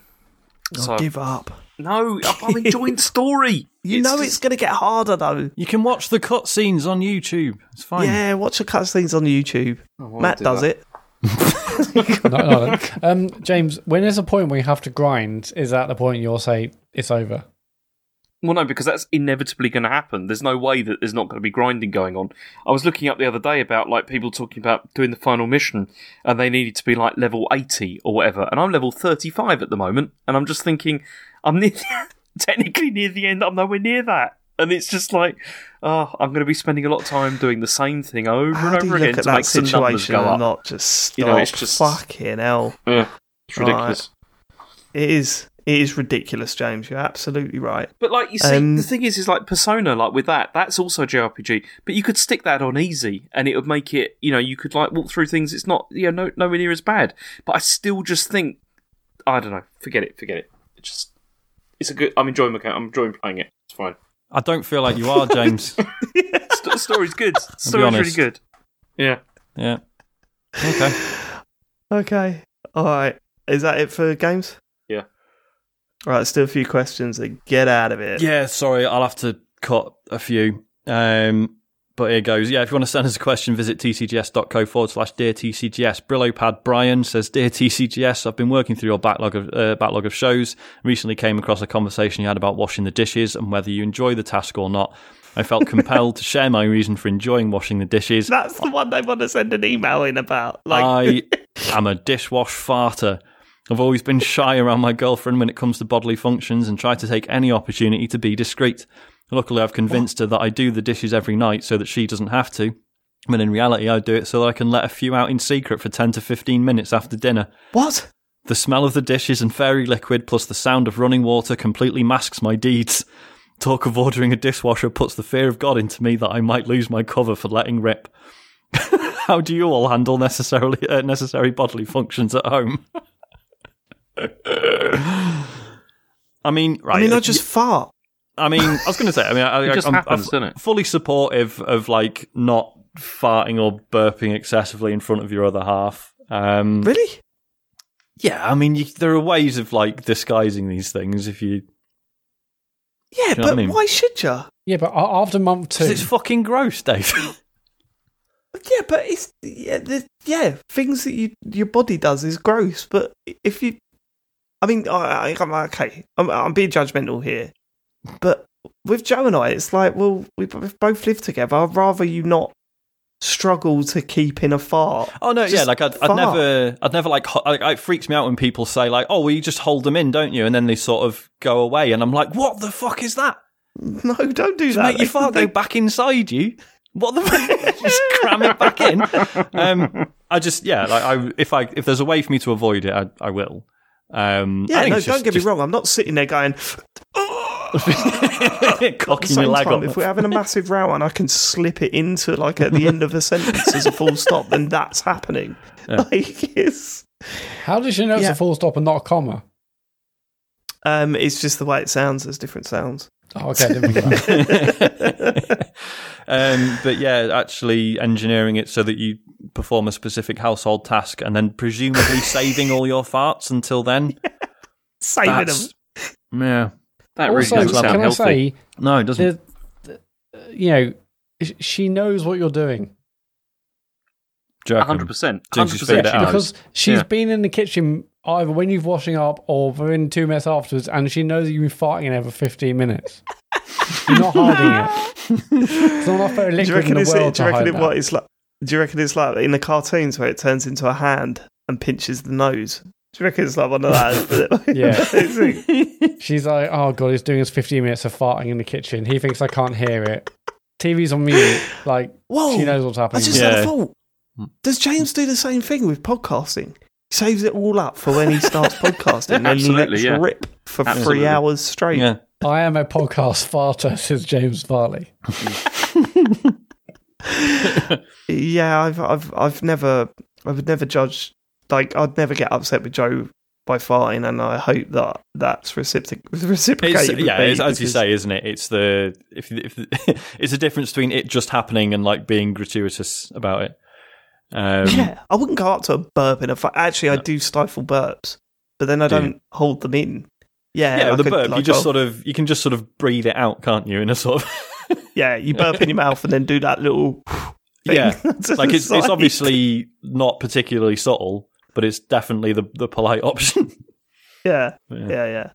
A: Oh,
D: So
A: give up.
D: No, I'm enjoying the story.
A: You know it's going to get harder though.
C: You can watch the cutscenes on YouTube. It's fine.
A: Yeah, watch the cutscenes on YouTube.
D: won't
A: Matt
D: do
A: does
D: that.
A: it.
B: no, no, no. Um, James, when there's a point where you have to grind, is that the point you'll say it's over?
D: Well, no, because that's inevitably going to happen. There's no way that there's not going to be grinding going on. I was looking up the other day about like people talking about doing the final mission, and they needed to be like level eighty or whatever, and I'm level thirty-five at the moment, and I'm just thinking I'm near, technically near the end. I'm nowhere near that, and it's just like, oh, I'm going to be spending a lot of time doing the same thing over
A: How
D: and over again
A: look at
D: to make some numbers go
A: and
D: up.
A: not just stop?
D: You know, it's just-
A: fucking hell.
D: Yeah, it's ridiculous.
A: It is. It is ridiculous, James. You're absolutely right.
D: But like you see,
A: Um,
D: the thing is, is like Persona, like with that, that's also JRPG. But you could stick that on easy, and it would make it, you know, you could like walk through things. It's not, you know, no, nowhere near as bad. But I still just think, I don't know, forget it, forget it. It just, it's a good. I'm enjoying the. I'm enjoying playing it. It's fine.
C: I don't feel like you are, James.
D: St- the story's good. Story's really good. Yeah.
C: yeah. Okay.
A: Okay. All right. Is that it for games?
D: Yeah.
A: All right. Still a few questions. Then get out of it.
C: Yeah, sorry, I'll have to cut a few. Um, but here goes. Yeah, if you want to send us a question, visit tcgs.co forward slash dear TCGS. Brillopad Brian says, Dear TCGS, I've been working through your backlog of uh, backlog of shows. Recently came across a conversation you had about washing the dishes and whether you enjoy the task or not. I felt compelled to share my reason for enjoying washing the dishes.
A: That's the one they want to send an email in about. Like,
C: I am a dishwash farter. I've always been shy around my girlfriend when it comes to bodily functions and try to take any opportunity to be discreet. Luckily, I've convinced her that I do the dishes every night so that she doesn't have to. But in reality, I do it so that I can let a few out in secret for 10 to 15 minutes after dinner.
A: what?
C: The smell of the dishes and fairy liquid plus the sound of running water completely masks my deeds. Talk of ordering a dishwasher puts the fear of God into me that I might lose my cover for letting rip. How do you all handle necessarily uh, necessary bodily functions at home? I mean, right.
A: I mean, I just fart.
C: I mean, I was going to say. I mean, I,
D: It just
C: I'm,
D: happens,
C: I'm
D: it?
C: fully supportive of like not farting or burping excessively in front of your other half. Um,
A: Really?
C: yeah, I mean, you, there are ways of like disguising these things if you.
A: Yeah,
C: know
A: but
C: I mean?
A: why should you?
B: Yeah, but after month two,
C: it's fucking gross, Dave.
A: Yeah, but it's yeah, the, yeah, things that you your body does is gross. But if you I mean, I, I, I'm okay. I'm, I'm being judgmental here, but with Joe and I, it's like, well, we we've both lived together. I'd rather you not struggle to keep in a fart.
C: Oh no, yeah, like I'd, I'd never, I'd never like, like, it freaks me out when people say like, "Oh, well, you just hold them in, don't you?" And then they sort of go away, and I'm like, "What the fuck is that?
A: No, don't do
C: Just
A: that.
C: make your fart go back inside you? What the? fuck? just cram it back in." Um, I just, yeah, like I, if I, if there's a way for me to avoid it, I, I will. Um,
A: Yeah, no, don't
C: just-
A: get
C: just
A: me wrong. I'm not sitting there going. At the
C: cocking your leg
A: time,
C: up.
A: if we're having a massive row and I can slip it into like at the end of a sentence as a full stop, then that's happening. Like it's,
B: How does she know it's a full stop and not a comma?
A: um, it's just the way it sounds. There's different sounds.
B: Oh, okay. I didn't think of that.
C: um, but yeah, actually engineering it so that you perform a specific household task and then presumably saving all your farts until then.
A: Saving them.
C: Yeah.
D: That really
B: also,
D: doesn't sound
B: can I say,
C: No, it doesn't.
B: the, the- you know, she knows what you're doing
C: Do
D: 100%. 100% she
C: out.
D: knows.
B: because she's
D: Yeah.
B: been in the kitchen either when you've washing up or within two minutes afterwards, and she knows that you've been farting in there for 15 minutes. You're not hiding it. It's not enough very
A: Do you
B: liquid in
A: reckon
B: the
A: it's
B: world
A: it? Do you reckon it what it's like? Do you reckon it's like in the cartoons where it turns into a hand and pinches the nose? Do you reckon it's like one of those?
B: Yeah. She's like, oh god, he's doing his 15 minutes of farting in the kitchen. He thinks I can't hear it. TV's on mute. Like,
A: Whoa!
B: she knows what's happening.
A: I
B: happening.
A: just had
C: Yeah.
A: a thought. Does James do the same thing with podcasting? He saves it all up for when he starts podcasting and
D: Absolutely,
A: lets
D: yeah.
A: rip for
D: Absolutely.
A: three hours straight.
C: Yeah.
B: I am a podcast farter, says James Farley.
A: Yeah, I've I've I've never I would never judge like I'd never get upset with Joe by farting, and I hope that that's recipro- reciprocated. with
C: yeah, it's, as you say, isn't it? It's the if, if it's the difference between it just happening and like being gratuitous about it. Um,
A: Yeah, I wouldn't go up to a burp in a fight. Actually, I do stifle burps, but then I
C: do
A: don't hold them in. Yeah,
C: yeah, the
A: a-
C: burp. you
A: like
C: just
A: a-
C: sort of you can just sort of breathe it out, can't you? In a sort of
A: yeah, you burp in your mouth and then do that little thing
C: yeah, like it's it's obviously not particularly subtle, but it's definitely the the polite option.
A: yeah,
C: Yeah.
A: yeah, yeah.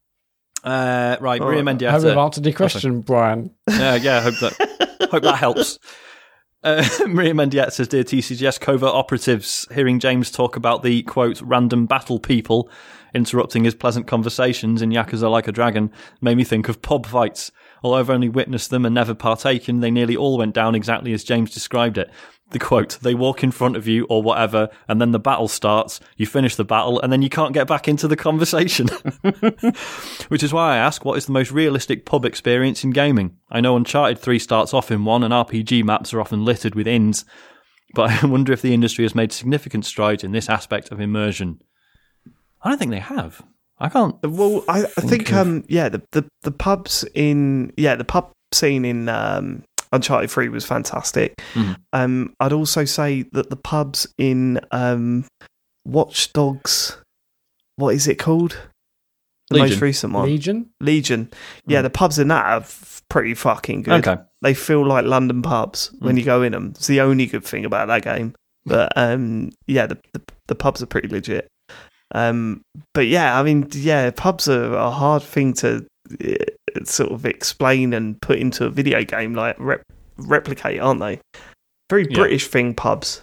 C: Uh, right, Maria
B: I hope I've answered your question, Brian.
C: Yeah, yeah. Hope that hope that helps. Uh, Maria Mendieta says, "Dear TCGS covert operatives, hearing James talk about the quote random battle people interrupting his pleasant conversations in Yakuza Like a Dragon made me think of pub fights. Although I've only witnessed them and never partaken, they nearly all went down exactly as James described it." The quote, they walk in front of you or whatever, and then the battle starts, you finish the battle, and then you can't get back into the conversation. Which is why I ask, what is the most realistic pub experience in gaming? I know Uncharted 3 starts off in one, and RPG maps are often littered with inns, but I wonder if the industry has made significant strides in this aspect of immersion. I don't think they have. I can't.
A: Well, I, I think um yeah the, the the pubs in yeah the pub scene in um Uncharted Three was fantastic.
C: Mhm.
A: Um, I'd also say that the pubs in um Watch Dogs, what is it called? The most recent one,
B: Legion?
A: Legion. Yeah, the pubs in that are f- pretty fucking good.
C: Okay.
A: They feel like London pubs when
C: Mm.
A: you go in them. It's the only good thing about that game. But um, yeah, the, the the pubs are pretty legit. Um, but yeah, I mean, yeah, pubs are a hard thing to uh, sort of explain and put into a video game, like rep- replicate, aren't they? Very
C: Yeah.
A: British thing, pubs.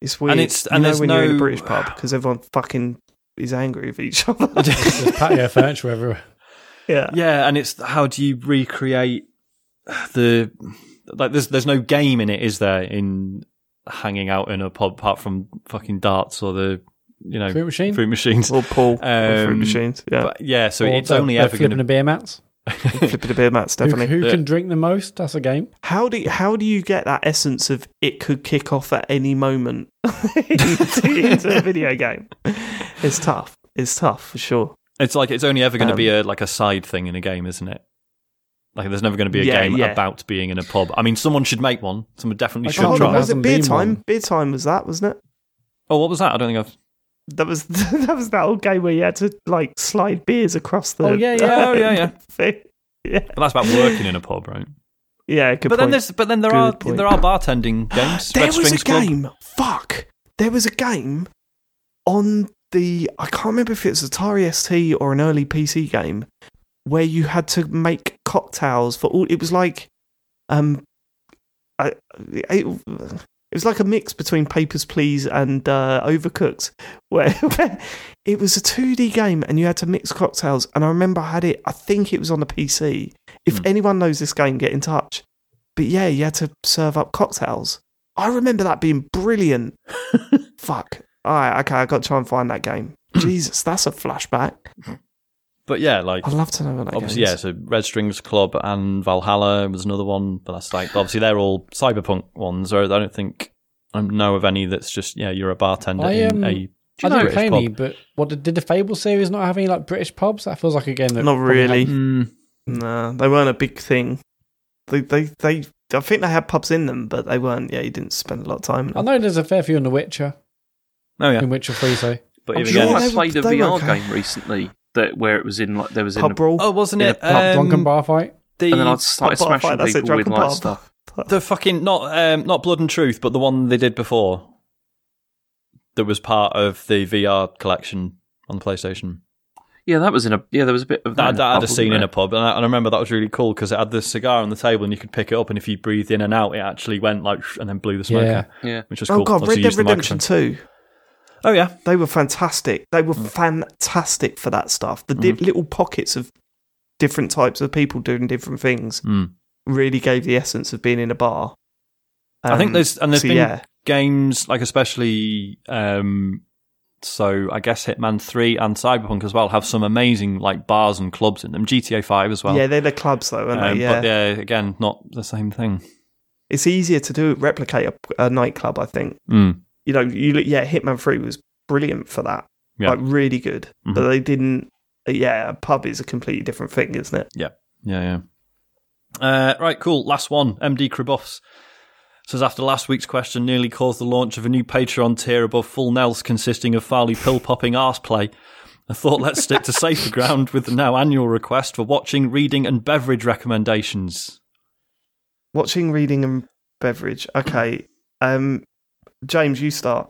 A: It's weird.
C: it's-
A: you
C: and
A: know
C: there's
A: when you're in a
C: no-
A: British pub because everyone fucking is angry with each other.
B: There's patio furniture everywhere.
A: yeah.
C: Yeah, and it's how do you recreate the like? There's there's no game in it, is there? In hanging out in a pub, apart from fucking darts or the you know
B: Fruit machine?
C: fruit machines.
A: Or Paul, or fruit
C: Um,
A: machines. Yeah,
C: But yeah, so
B: Or
C: it's
B: the-
C: only
B: the
C: ever
B: flipping
C: going
B: the beer mats.
A: flipping the beer mats,
B: Who,
A: definitely.
B: who
C: Yeah.
B: can drink the most? That's a game.
A: How do you, how do you get that essence of it could kick off at any moment into, into a video game? It's tough. It's tough for sure.
C: It's like it's only ever going to
A: Um,
C: be a like a side thing in a game, isn't it? Like there's never going to be a
A: Yeah,
C: game
A: yeah.
C: about being in a pub. I mean, someone should make one. Someone definitely
B: I
C: should try.
B: remember.
A: was it beer time?
B: one.
A: Beer time was that, wasn't it?
C: Oh, what was that? I don't think I've.
A: That was that was that old game where you had to like slide beers across the.
B: Oh, yeah, yeah.
C: Oh, yeah, yeah.
A: thing. Yeah,
C: But that's about working in a pub, right?
A: yeah. Good
C: but then
A: point.
C: there's but then there
A: Good
C: are
A: point.
C: there are bartending games.
A: there
C: Red
A: was a
C: Strings Club.
A: game. Fuck. There was a game on the I can't remember if it was Atari ST or an early PC game where you had to make cocktails for all. It was like, um, I, it, it was like a mix between Papers Please and uh, Overcooked, where, where it was a 2D game and you had to mix cocktails. And I remember I had it. I think it was on the PC. If
C: Hmm.
A: anyone knows this game, get in touch. But yeah, you had to serve up cocktails. I remember that being brilliant. Fuck. All right, okay, I got to try and find that game. Jesus, that's a flashback.
C: But yeah, like
A: I'd love to know what that
C: obviously,
A: game
C: yeah.
A: is.
C: So Red Strings Club and Valhalla was another one, but that's like obviously they're all cyberpunk ones. Or I don't think I know of any that's just yeah, you're a bartender
B: I,
C: in
B: um,
C: a
B: I
D: you
B: don't
D: know-
C: British
B: play any,
C: pub.
B: but what did, did the Fable series not have any like British pubs? That feels like a game that
A: Not
B: probably
A: really.
B: had-
C: Mm,
A: No, they weren't a big thing. They, they, they. I think they had pubs in them, but they weren't. Yeah, you didn't spend a lot of time. In
B: I
A: them.
B: know there's a fair few in The Witcher,
C: oh yeah,
B: in Witcher Three. So
C: but
D: I'm
C: even
D: sure
C: again,
D: I
A: they
D: played a
A: they were
D: VR
A: okay.
D: game recently that where it was in like there was in
A: Pub
D: a,
A: brawl.
C: oh wasn't
D: in a
C: it?
D: pub,
B: Pub drunken
C: Um,
B: bar fight.
C: the
D: and then I started
A: Bar fight,
D: smashing
A: that's it,
D: people with like stuff.
C: the fucking not um, not Blood and Truth, but the one they did before that was part of the VR collection on the PlayStation.
D: Yeah, that was in a yeah. There was a bit of that.
C: That,
D: in
C: that
D: a
C: had a scene in a pub, and I, and I remember that was really cool because it had the cigar on the table, and you could pick it up, and if you breathed in and out, it actually went like and then blew the smoke
B: Yeah.
C: out,
D: Yeah.
C: which was cool.
A: Oh
C: cool.
A: god,
C: Obviously
A: Red Dead
C: the
A: Redemption
C: microphone.
A: Two.
C: Oh yeah,
A: They were fantastic. They were fantastic for that stuff. The di- little pockets of different types of people doing different things
C: Mm.
A: really gave the essence of being in a bar.
C: I think
A: Um,
C: there's and there's
A: so
C: been
A: yeah,
C: games like especially um, so I guess Hitman Three and Cyberpunk as well have some amazing like bars and clubs in them. GTA Five as well.
A: yeah, they're the clubs though, aren't
C: Um,
A: they? Yeah.
C: But yeah, again, not the same thing.
A: it's easier to do replicate a, a nightclub. I think.
C: Mm.
A: You know, you yeah, Hitman Three was brilliant for that.
C: Yeah.
A: Like really good,
C: Mhm.
A: but they didn't. Yeah, a pub is a completely different thing, isn't it?
C: Yeah, yeah. Yeah. Uh, right, cool. Last one. MD Kribuffs says after last week's question nearly caused the launch of a new Patreon tier above full Nels consisting of Farley pill popping arse play. I thought let's stick to safer ground with the now annual request for watching, reading, and beverage recommendations.
A: Watching, reading, and beverage. Okay, um, James, you start.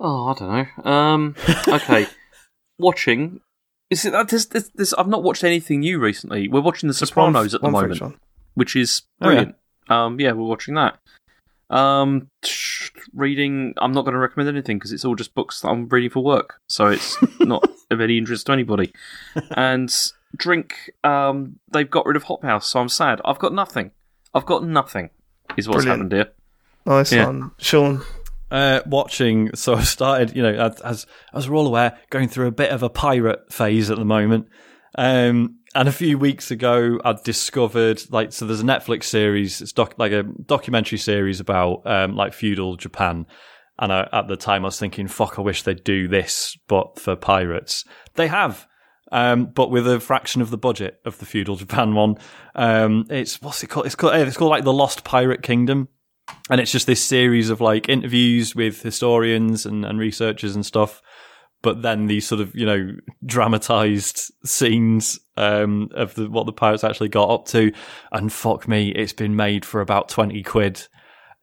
D: Oh, I don't know. Um, okay, watching. Is it that this, this, this? I've not watched anything new recently. We're watching The
A: Just one-
D: Sopranos at the
A: one for each
D: moment, which is
C: Oh, yeah.
D: brilliant. Um, yeah, we're watching that. Um, tsh, reading. I'm not going to recommend anything because it's all just books that I'm reading for work, so it's not of any interest to anybody. And drink. Um, they've got rid of Hop House, so I'm sad. I've got nothing. I've got nothing. Is what's
A: Brilliant.
D: happened here.
A: Nice
D: Yeah.
A: one, Sean.
C: Uh, watching, so I've started, you know, as- as as we're all aware, going through a bit of a pirate phase at the moment. Um, and a few weeks ago, I discovered like so. There's a Netflix series, it's doc, like a documentary series about um, like feudal Japan. And I, at the time, I was thinking, "Fuck, I wish they'd do this, but for pirates." They have, um, but with a fraction of the budget of the feudal Japan one. Um, it's what's it called? It's called it's called like the Lost Pirate Kingdom and it's just this series of like interviews with historians and, and researchers and stuff but then these sort of you know dramatized scenes um, of the, what the pirates actually got up to. And fuck me it's been made for about 20 quid.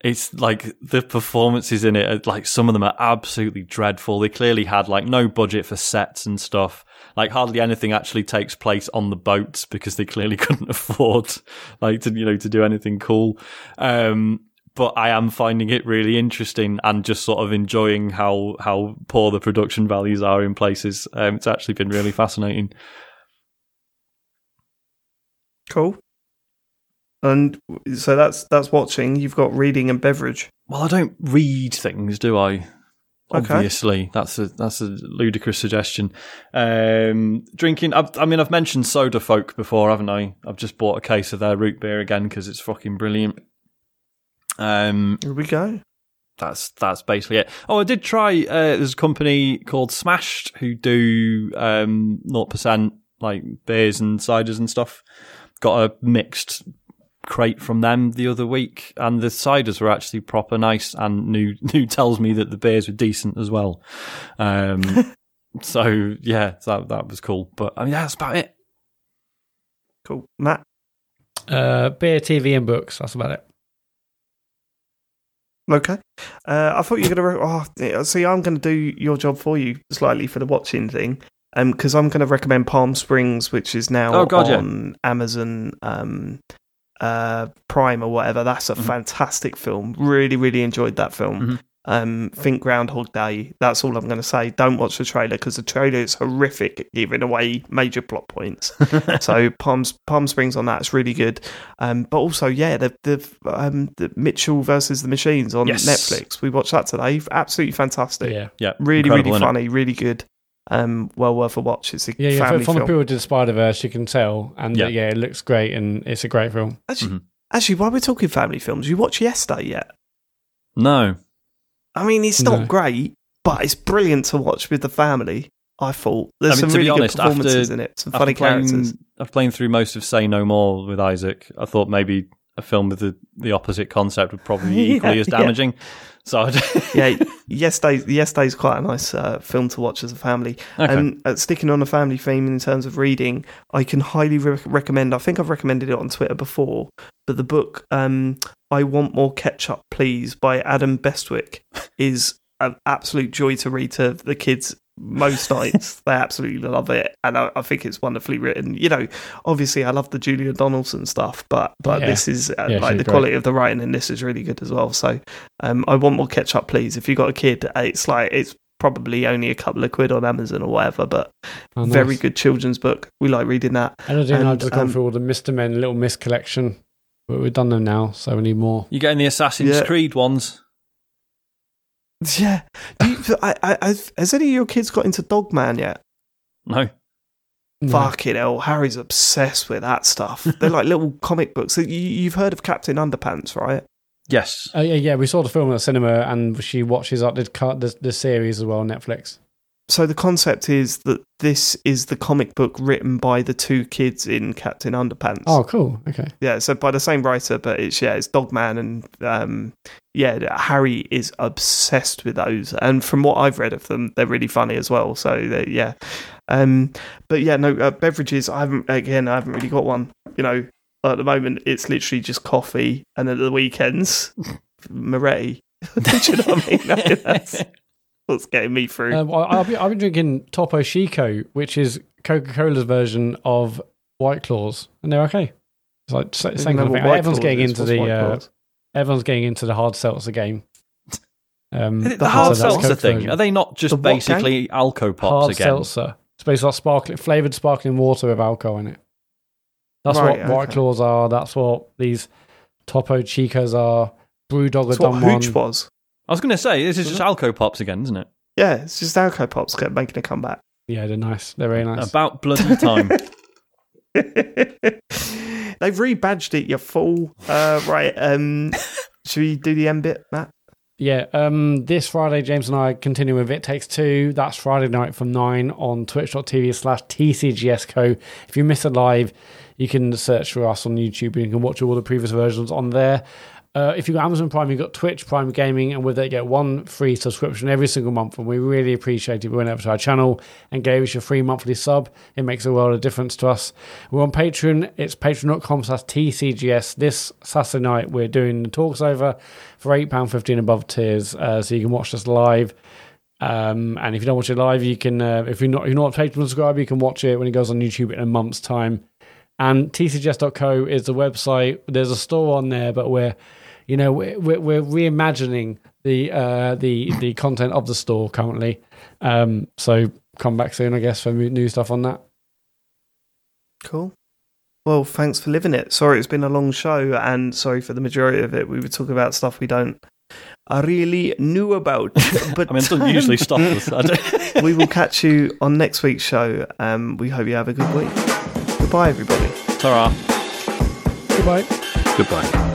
C: It's like the performances in it are, like some of them are absolutely dreadful. They clearly had like no budget for sets and stuff. Like hardly anything actually takes place on the boats because they clearly couldn't afford like to you know to do anything cool. Um but I am finding it really interesting and just sort of enjoying how how poor the production values are in places. Um, it's actually been really fascinating.
A: Cool. And so that's that's watching. You've got reading and beverage.
C: Well, I don't read things, do I?
A: Okay.
C: Obviously, that's a that's a ludicrous suggestion. Um, drinking. I've, I mean, I've mentioned Soda Folk before, haven't I? I've just bought a case of their root beer again because it's fucking brilliant. Um,
A: Here we go.
C: that's that's basically it. Oh, I did try. Uh, there's a company called Smashed who do um naught percent like beers and ciders and stuff. Got a mixed crate from them the other week, and the ciders were actually proper nice. And new new tells me that the beers were decent as well. Um, so yeah, that that was cool. But I mean, that's about it.
A: Cool. Matt.
B: Uh, beer, TV, and books. That's about it.
A: Okay. Uh, I thought you were going to. Oh, see, I'm going to do your job for you slightly for the watching thing. Because I'm going to recommend Palm Springs, which is now
C: Oh, God, yeah.
A: on Amazon um, uh, Prime or whatever. That's a
C: Mhm.
A: fantastic film. Really, really enjoyed that film.
C: Mhm.
A: Um, think Groundhog Day. That's all I'm going to say. Don't watch the trailer because the trailer is horrific, at giving away major plot points. so Palm Palm Springs on that is really good. Um, but also, yeah, the the um, the Mitchell versus the Machines on
C: Yes.
A: Netflix. We watched that today. Absolutely fantastic.
B: Yeah.
C: Yeah,
A: Really,
C: incredible,
A: really
C: innit?
A: funny. Really good. Um, well worth a watch. It's a
B: Yeah, yeah.
A: family
B: From the people who did Spider Verse, you can tell, and
C: Yeah.
B: yeah. yeah, it looks great, and it's a great film.
A: Actually,
C: Mhm.
A: actually, while we're talking family films, you watch Yes Day yet?
C: No,
A: I mean, it's not
B: No.
A: great, but it's brilliant to watch with the family. I thought there's
C: I mean,
A: some really
C: honest,
A: good performances
C: after-
A: in it. Some funny
C: playing,
A: characters.
C: I've played through most of Say No More with Isaac, I thought maybe a film with the, the opposite concept would probably be
A: Yeah,
C: equally as
A: yeah.
C: So,
A: yeah, Yes Day, Yesterday's quite a nice uh, film to watch as a family.
C: okay.
A: And uh, sticking on a family theme in terms of reading, I can highly re- recommend. I think I've recommended it on Twitter before, but the book um, "I Want More Ketchup, Please" by Adam Bestwick is an absolute joy to read to the kids. Most nights they absolutely love it, and I, I think it's wonderfully written. You know, obviously I love the Julia Donaldson stuff, but but
B: Yeah.
A: this is uh,
B: Yeah,
A: like the
B: great.
A: quality of the writing in this is really good as well. So, um, I want more ketchup, please. If you've got a kid, uh, it's like it's probably only a couple of quid on Amazon or whatever, but
B: Oh, nice.
A: very good children's book. We like reading that.
B: And I didn't
A: and,
B: I've just gone
A: um,
B: through all the Mr. Men, Little Miss collection, but we've done them now, so we need more.
C: You're getting the Assassin's
A: Yeah.
C: Creed ones?
A: Yeah. Do you, I, I, I, has any of your kids got into Dogman yet?
C: No.
B: No.
A: Fucking hell, Harry's obsessed with that stuff. They're like little comic books. You, you've heard of Captain Underpants, right?
C: Yes.
B: Oh yeah, yeah. We saw the film at the cinema, and she watches like the the, the series as well on Netflix.
A: So the concept is that this is the comic book written by the two kids in Captain Underpants.
B: Oh, cool. Okay.
A: Yeah, so by the same writer, but it's yeah, it's Dogman, and um, yeah, Harry is obsessed with those. And from what I've read of them, they're really funny as well. So yeah, um, but yeah, no uh, beverages. I haven't again. I haven't really got one. You know, at the moment it's literally just coffee, and at the weekends, Moretti. Do you know what I mean? No, that's what's getting me through.
B: Um, I- I've been, I've been drinking Topo Chico, which is Coca Cola's version of White Claws, and they're okay. It's like sa- same kind of thing. Everyone's getting into the uh, everyone's getting into the hard seltzer game. Um,
C: the,
A: the
C: hard
A: hard
B: so that's
C: seltzer thing,
B: version.
C: are they not just
A: The
C: basically alco pops
B: hard
C: again?
B: seltzer. It's basically like sparkling flavored sparkling water with alcohol in it. That's
A: Right,
B: what White. Claws are. That's what these Topo Chicos are. Brewdog
A: That's
B: have
A: what
B: done one.
A: Hooch was.
C: I was going to say, this is just alco pops again, isn't it?
A: Yeah, it's just Alco Pops kept making a comeback.
B: Yeah, they're nice. They're very nice.
C: About bloody time.
A: They've rebadged it, you fool. Uh, right, um, should we do the end bit, Matt?
B: Yeah, um, this Friday, James and I continue with It Takes Two. That's Friday night from 9 on twitch.tv slash TCGSCO. If you miss it live, you can search for us on YouTube and you can watch all the previous versions on there. Uh, if you've got Amazon Prime, you've got Twitch, Prime Gaming, and with it, you get one free subscription every single month. And we really appreciate it you went over to our channel and gave us your free monthly sub. It makes a world of difference to us. We're on Patreon. It's patreon.com slash TCGS. This Saturday night, we're doing the talks over for £8.15 above tiers, uh, so you can watch us live. Um, and if you don't watch it live, you can. Uh, if you're not you're not a Patreon subscriber, you can watch it when it goes on YouTube in a month's time. And tcgs.co is the website. There's a store on there, but we're, you know, we're we're, we're reimagining the uh, the the content of the store currently. Um, so come back soon, I guess, for new stuff on that.
A: Cool. Well, thanks for living it. Sorry it's been a long show, and sorry for the majority of it. We were talking about stuff we don't uh, really knew about. But
C: I mean, it doesn't usually stop us.
A: We will catch you on next week's show. Um, we hope you have a good week. Goodbye, everybody.
C: Ta-ra.
B: Goodbye.
C: Goodbye.